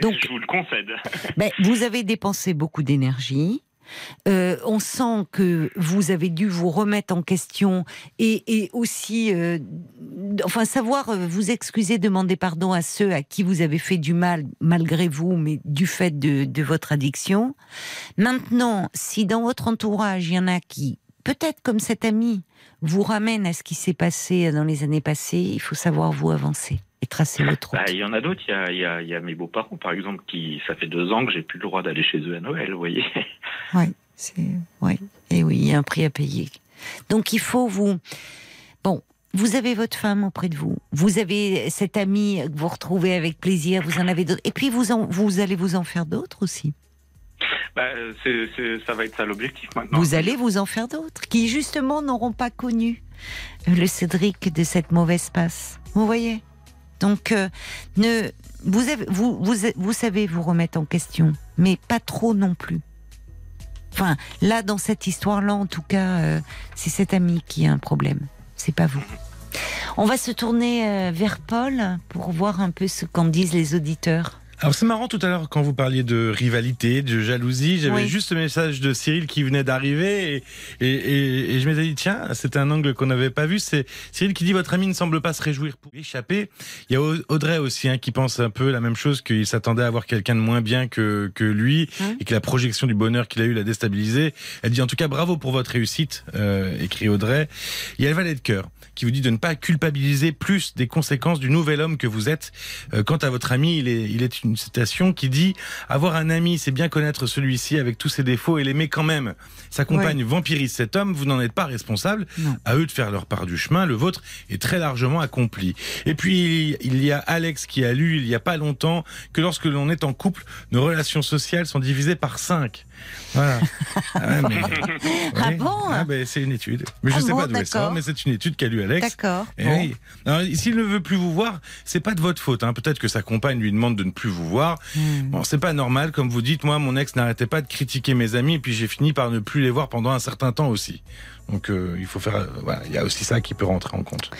Speaker 1: Donc-
Speaker 8: je vous le concède.
Speaker 1: Ben, vous avez dépensé beaucoup d'énergie. Euh, on sent que vous avez dû vous remettre en question et, aussi, euh, enfin, savoir euh, vous excuser, demander pardon à ceux à qui vous avez fait du mal malgré vous, mais du fait de, de votre addiction. Maintenant, si dans votre entourage, il y en a qui, peut-être comme cet ami, vous ramène à ce qui s'est passé dans les années passées, il faut savoir vous avancer et tracer votre route.
Speaker 8: Bah, Il y en a d'autres. Il y a, il y a- il y a mes beaux-parents, par exemple, qui ça fait deux ans que j'ai plus le droit d'aller chez eux à Noël. Vous voyez.
Speaker 1: Oui, c'est ouais. Et oui, il y a un prix à payer. Donc il faut vous bon. Vous avez votre femme auprès de vous. Vous avez cet ami que vous retrouvez avec plaisir. Vous en avez d'autres. Et puis vous en, vous allez vous en faire d'autres aussi.
Speaker 8: Bah, ça va être ça l'objectif maintenant.
Speaker 1: Vous allez vous en faire d'autres qui justement n'auront pas connu le Cédric de cette mauvaise passe. Vous voyez? Donc euh, ne vous, avez, vous vous vous savez vous remettre en question, mais pas trop non plus. Enfin, là, dans cette histoire-là, en tout cas, euh, c'est cet ami qui a un problème. C'est pas vous. On va se tourner euh, vers Paul pour voir un peu ce qu'en disent les auditeurs.
Speaker 3: Alors c'est marrant tout à l'heure quand vous parliez de rivalité, de jalousie, j'avais
Speaker 1: Oui.
Speaker 3: juste ce message de Cyril qui venait d'arriver et, et, et, et je m'étais dit tiens c'est un angle qu'on n'avait pas vu. C'est Cyril qui dit votre ami ne semble pas se réjouir pour échapper. Il y a Au- Audrey aussi hein, qui pense un peu la même chose qu'il s'attendait à avoir quelqu'un de moins bien que que lui
Speaker 1: Hein
Speaker 3: et que la projection du bonheur qu'il a eu l'a déstabilisé. Elle dit en tout cas bravo pour votre réussite, euh, écrit Audrey. Il y a le valet de cœur qui vous dit de ne pas culpabiliser plus des conséquences du nouvel homme que vous êtes. Euh, quant à votre ami, il est, il est une citation qui dit avoir un ami, c'est bien connaître celui-ci avec tous ses défauts et l'aimer quand même. Sa compagne vampirise cet homme, vous n'en êtes pas responsable.
Speaker 1: Non.
Speaker 3: À eux de faire leur part du chemin. Le vôtre est très largement accompli. Et puis il y a Alex qui a lu il y a pas longtemps que lorsque l'on est en couple, nos relations sociales sont divisées par cinq. Voilà. Ah,
Speaker 1: Ah bon
Speaker 3: Ah, ben, C'est une étude. Mais je
Speaker 1: Ah
Speaker 3: sais
Speaker 1: bon,
Speaker 3: pas d'où elle sort,
Speaker 1: d'accord.
Speaker 3: mais c'est une étude qu'a lu Alex.
Speaker 1: D'accord.
Speaker 3: Eh
Speaker 1: Bon.
Speaker 3: oui. Alors, s'il ne veut plus vous voir, c'est pas de votre faute. Hein. Peut-être que sa compagne lui demande de ne plus vous voir.
Speaker 1: Hmm.
Speaker 3: Bon, c'est pas normal, comme vous dites. Moi, mon ex n'arrêtait pas de critiquer mes amis, et puis j'ai fini par ne plus les voir pendant un certain temps aussi. Donc, euh, il faut faire. euh, voilà, il y a aussi ça qui peut rentrer en compte.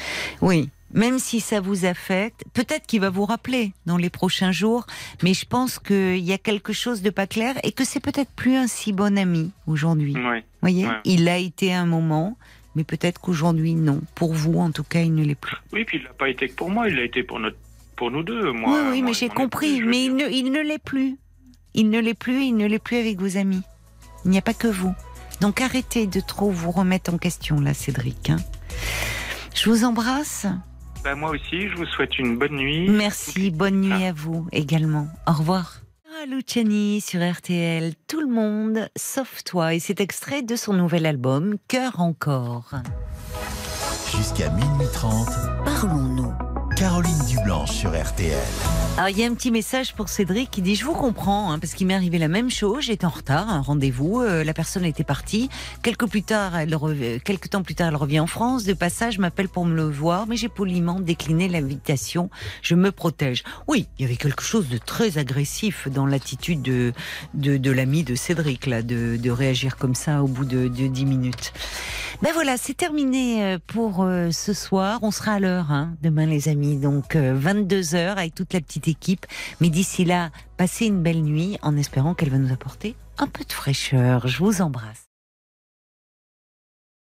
Speaker 1: Oui, même si ça vous affecte, peut-être qu'il va vous rappeler dans les prochains jours, mais je pense qu'il y a quelque chose de pas clair et que c'est peut-être plus un si bon ami aujourd'hui. Vous
Speaker 8: Oui.
Speaker 1: voyez,
Speaker 8: Ouais.
Speaker 1: il a été un moment, mais peut-être qu'aujourd'hui non. Pour vous, en tout cas, il ne l'est plus.
Speaker 8: Oui, puis il l'a pas été que pour moi, il l'a été pour notre, pour nous deux. Moi,
Speaker 1: oui, oui,
Speaker 8: moi
Speaker 1: mais j'ai compris. Mais il ne, il ne l'est plus. Il ne l'est plus. Il ne l'est plus avec vos amis. Il n'y a pas que vous. Donc arrêtez de trop vous remettre en question là, Cédric. hein. Je vous embrasse.
Speaker 8: Bah, moi aussi, je vous souhaite une bonne nuit.
Speaker 1: Merci, bonne nuit à vous également. Au revoir. Luciani sur RTL, tout le monde sauf toi. Et c'est extrait de son nouvel album, Cœur encore.
Speaker 4: Jusqu'à minuit 30,
Speaker 5: Parlons-nous.
Speaker 4: Caroline Dublanche sur RTL.
Speaker 1: Il y a un petit message pour Cédric qui dit Je vous comprends, hein, parce qu'il m'est arrivé la même chose. J'étais en retard, un rendez-vous. euh, la personne était partie. Quelques, plus tard, elle rev- quelques temps plus tard, elle revient en France. De passage, m'appelle pour me le voir, mais j'ai poliment décliné l'invitation. Je me protège. Oui, il y avait quelque chose de très agressif dans l'attitude de, de, l'ami de Cédric, là, de, réagir comme ça au bout de, de 10 minutes. Ben voilà, c'est terminé euh, pour euh, ce soir. On sera à l'heure hein, demain, les amis. Donc 22h avec toute la petite équipe. Mais d'ici là, passez une belle nuit en espérant qu'elle va nous apporter un peu de fraîcheur. Je vous embrasse.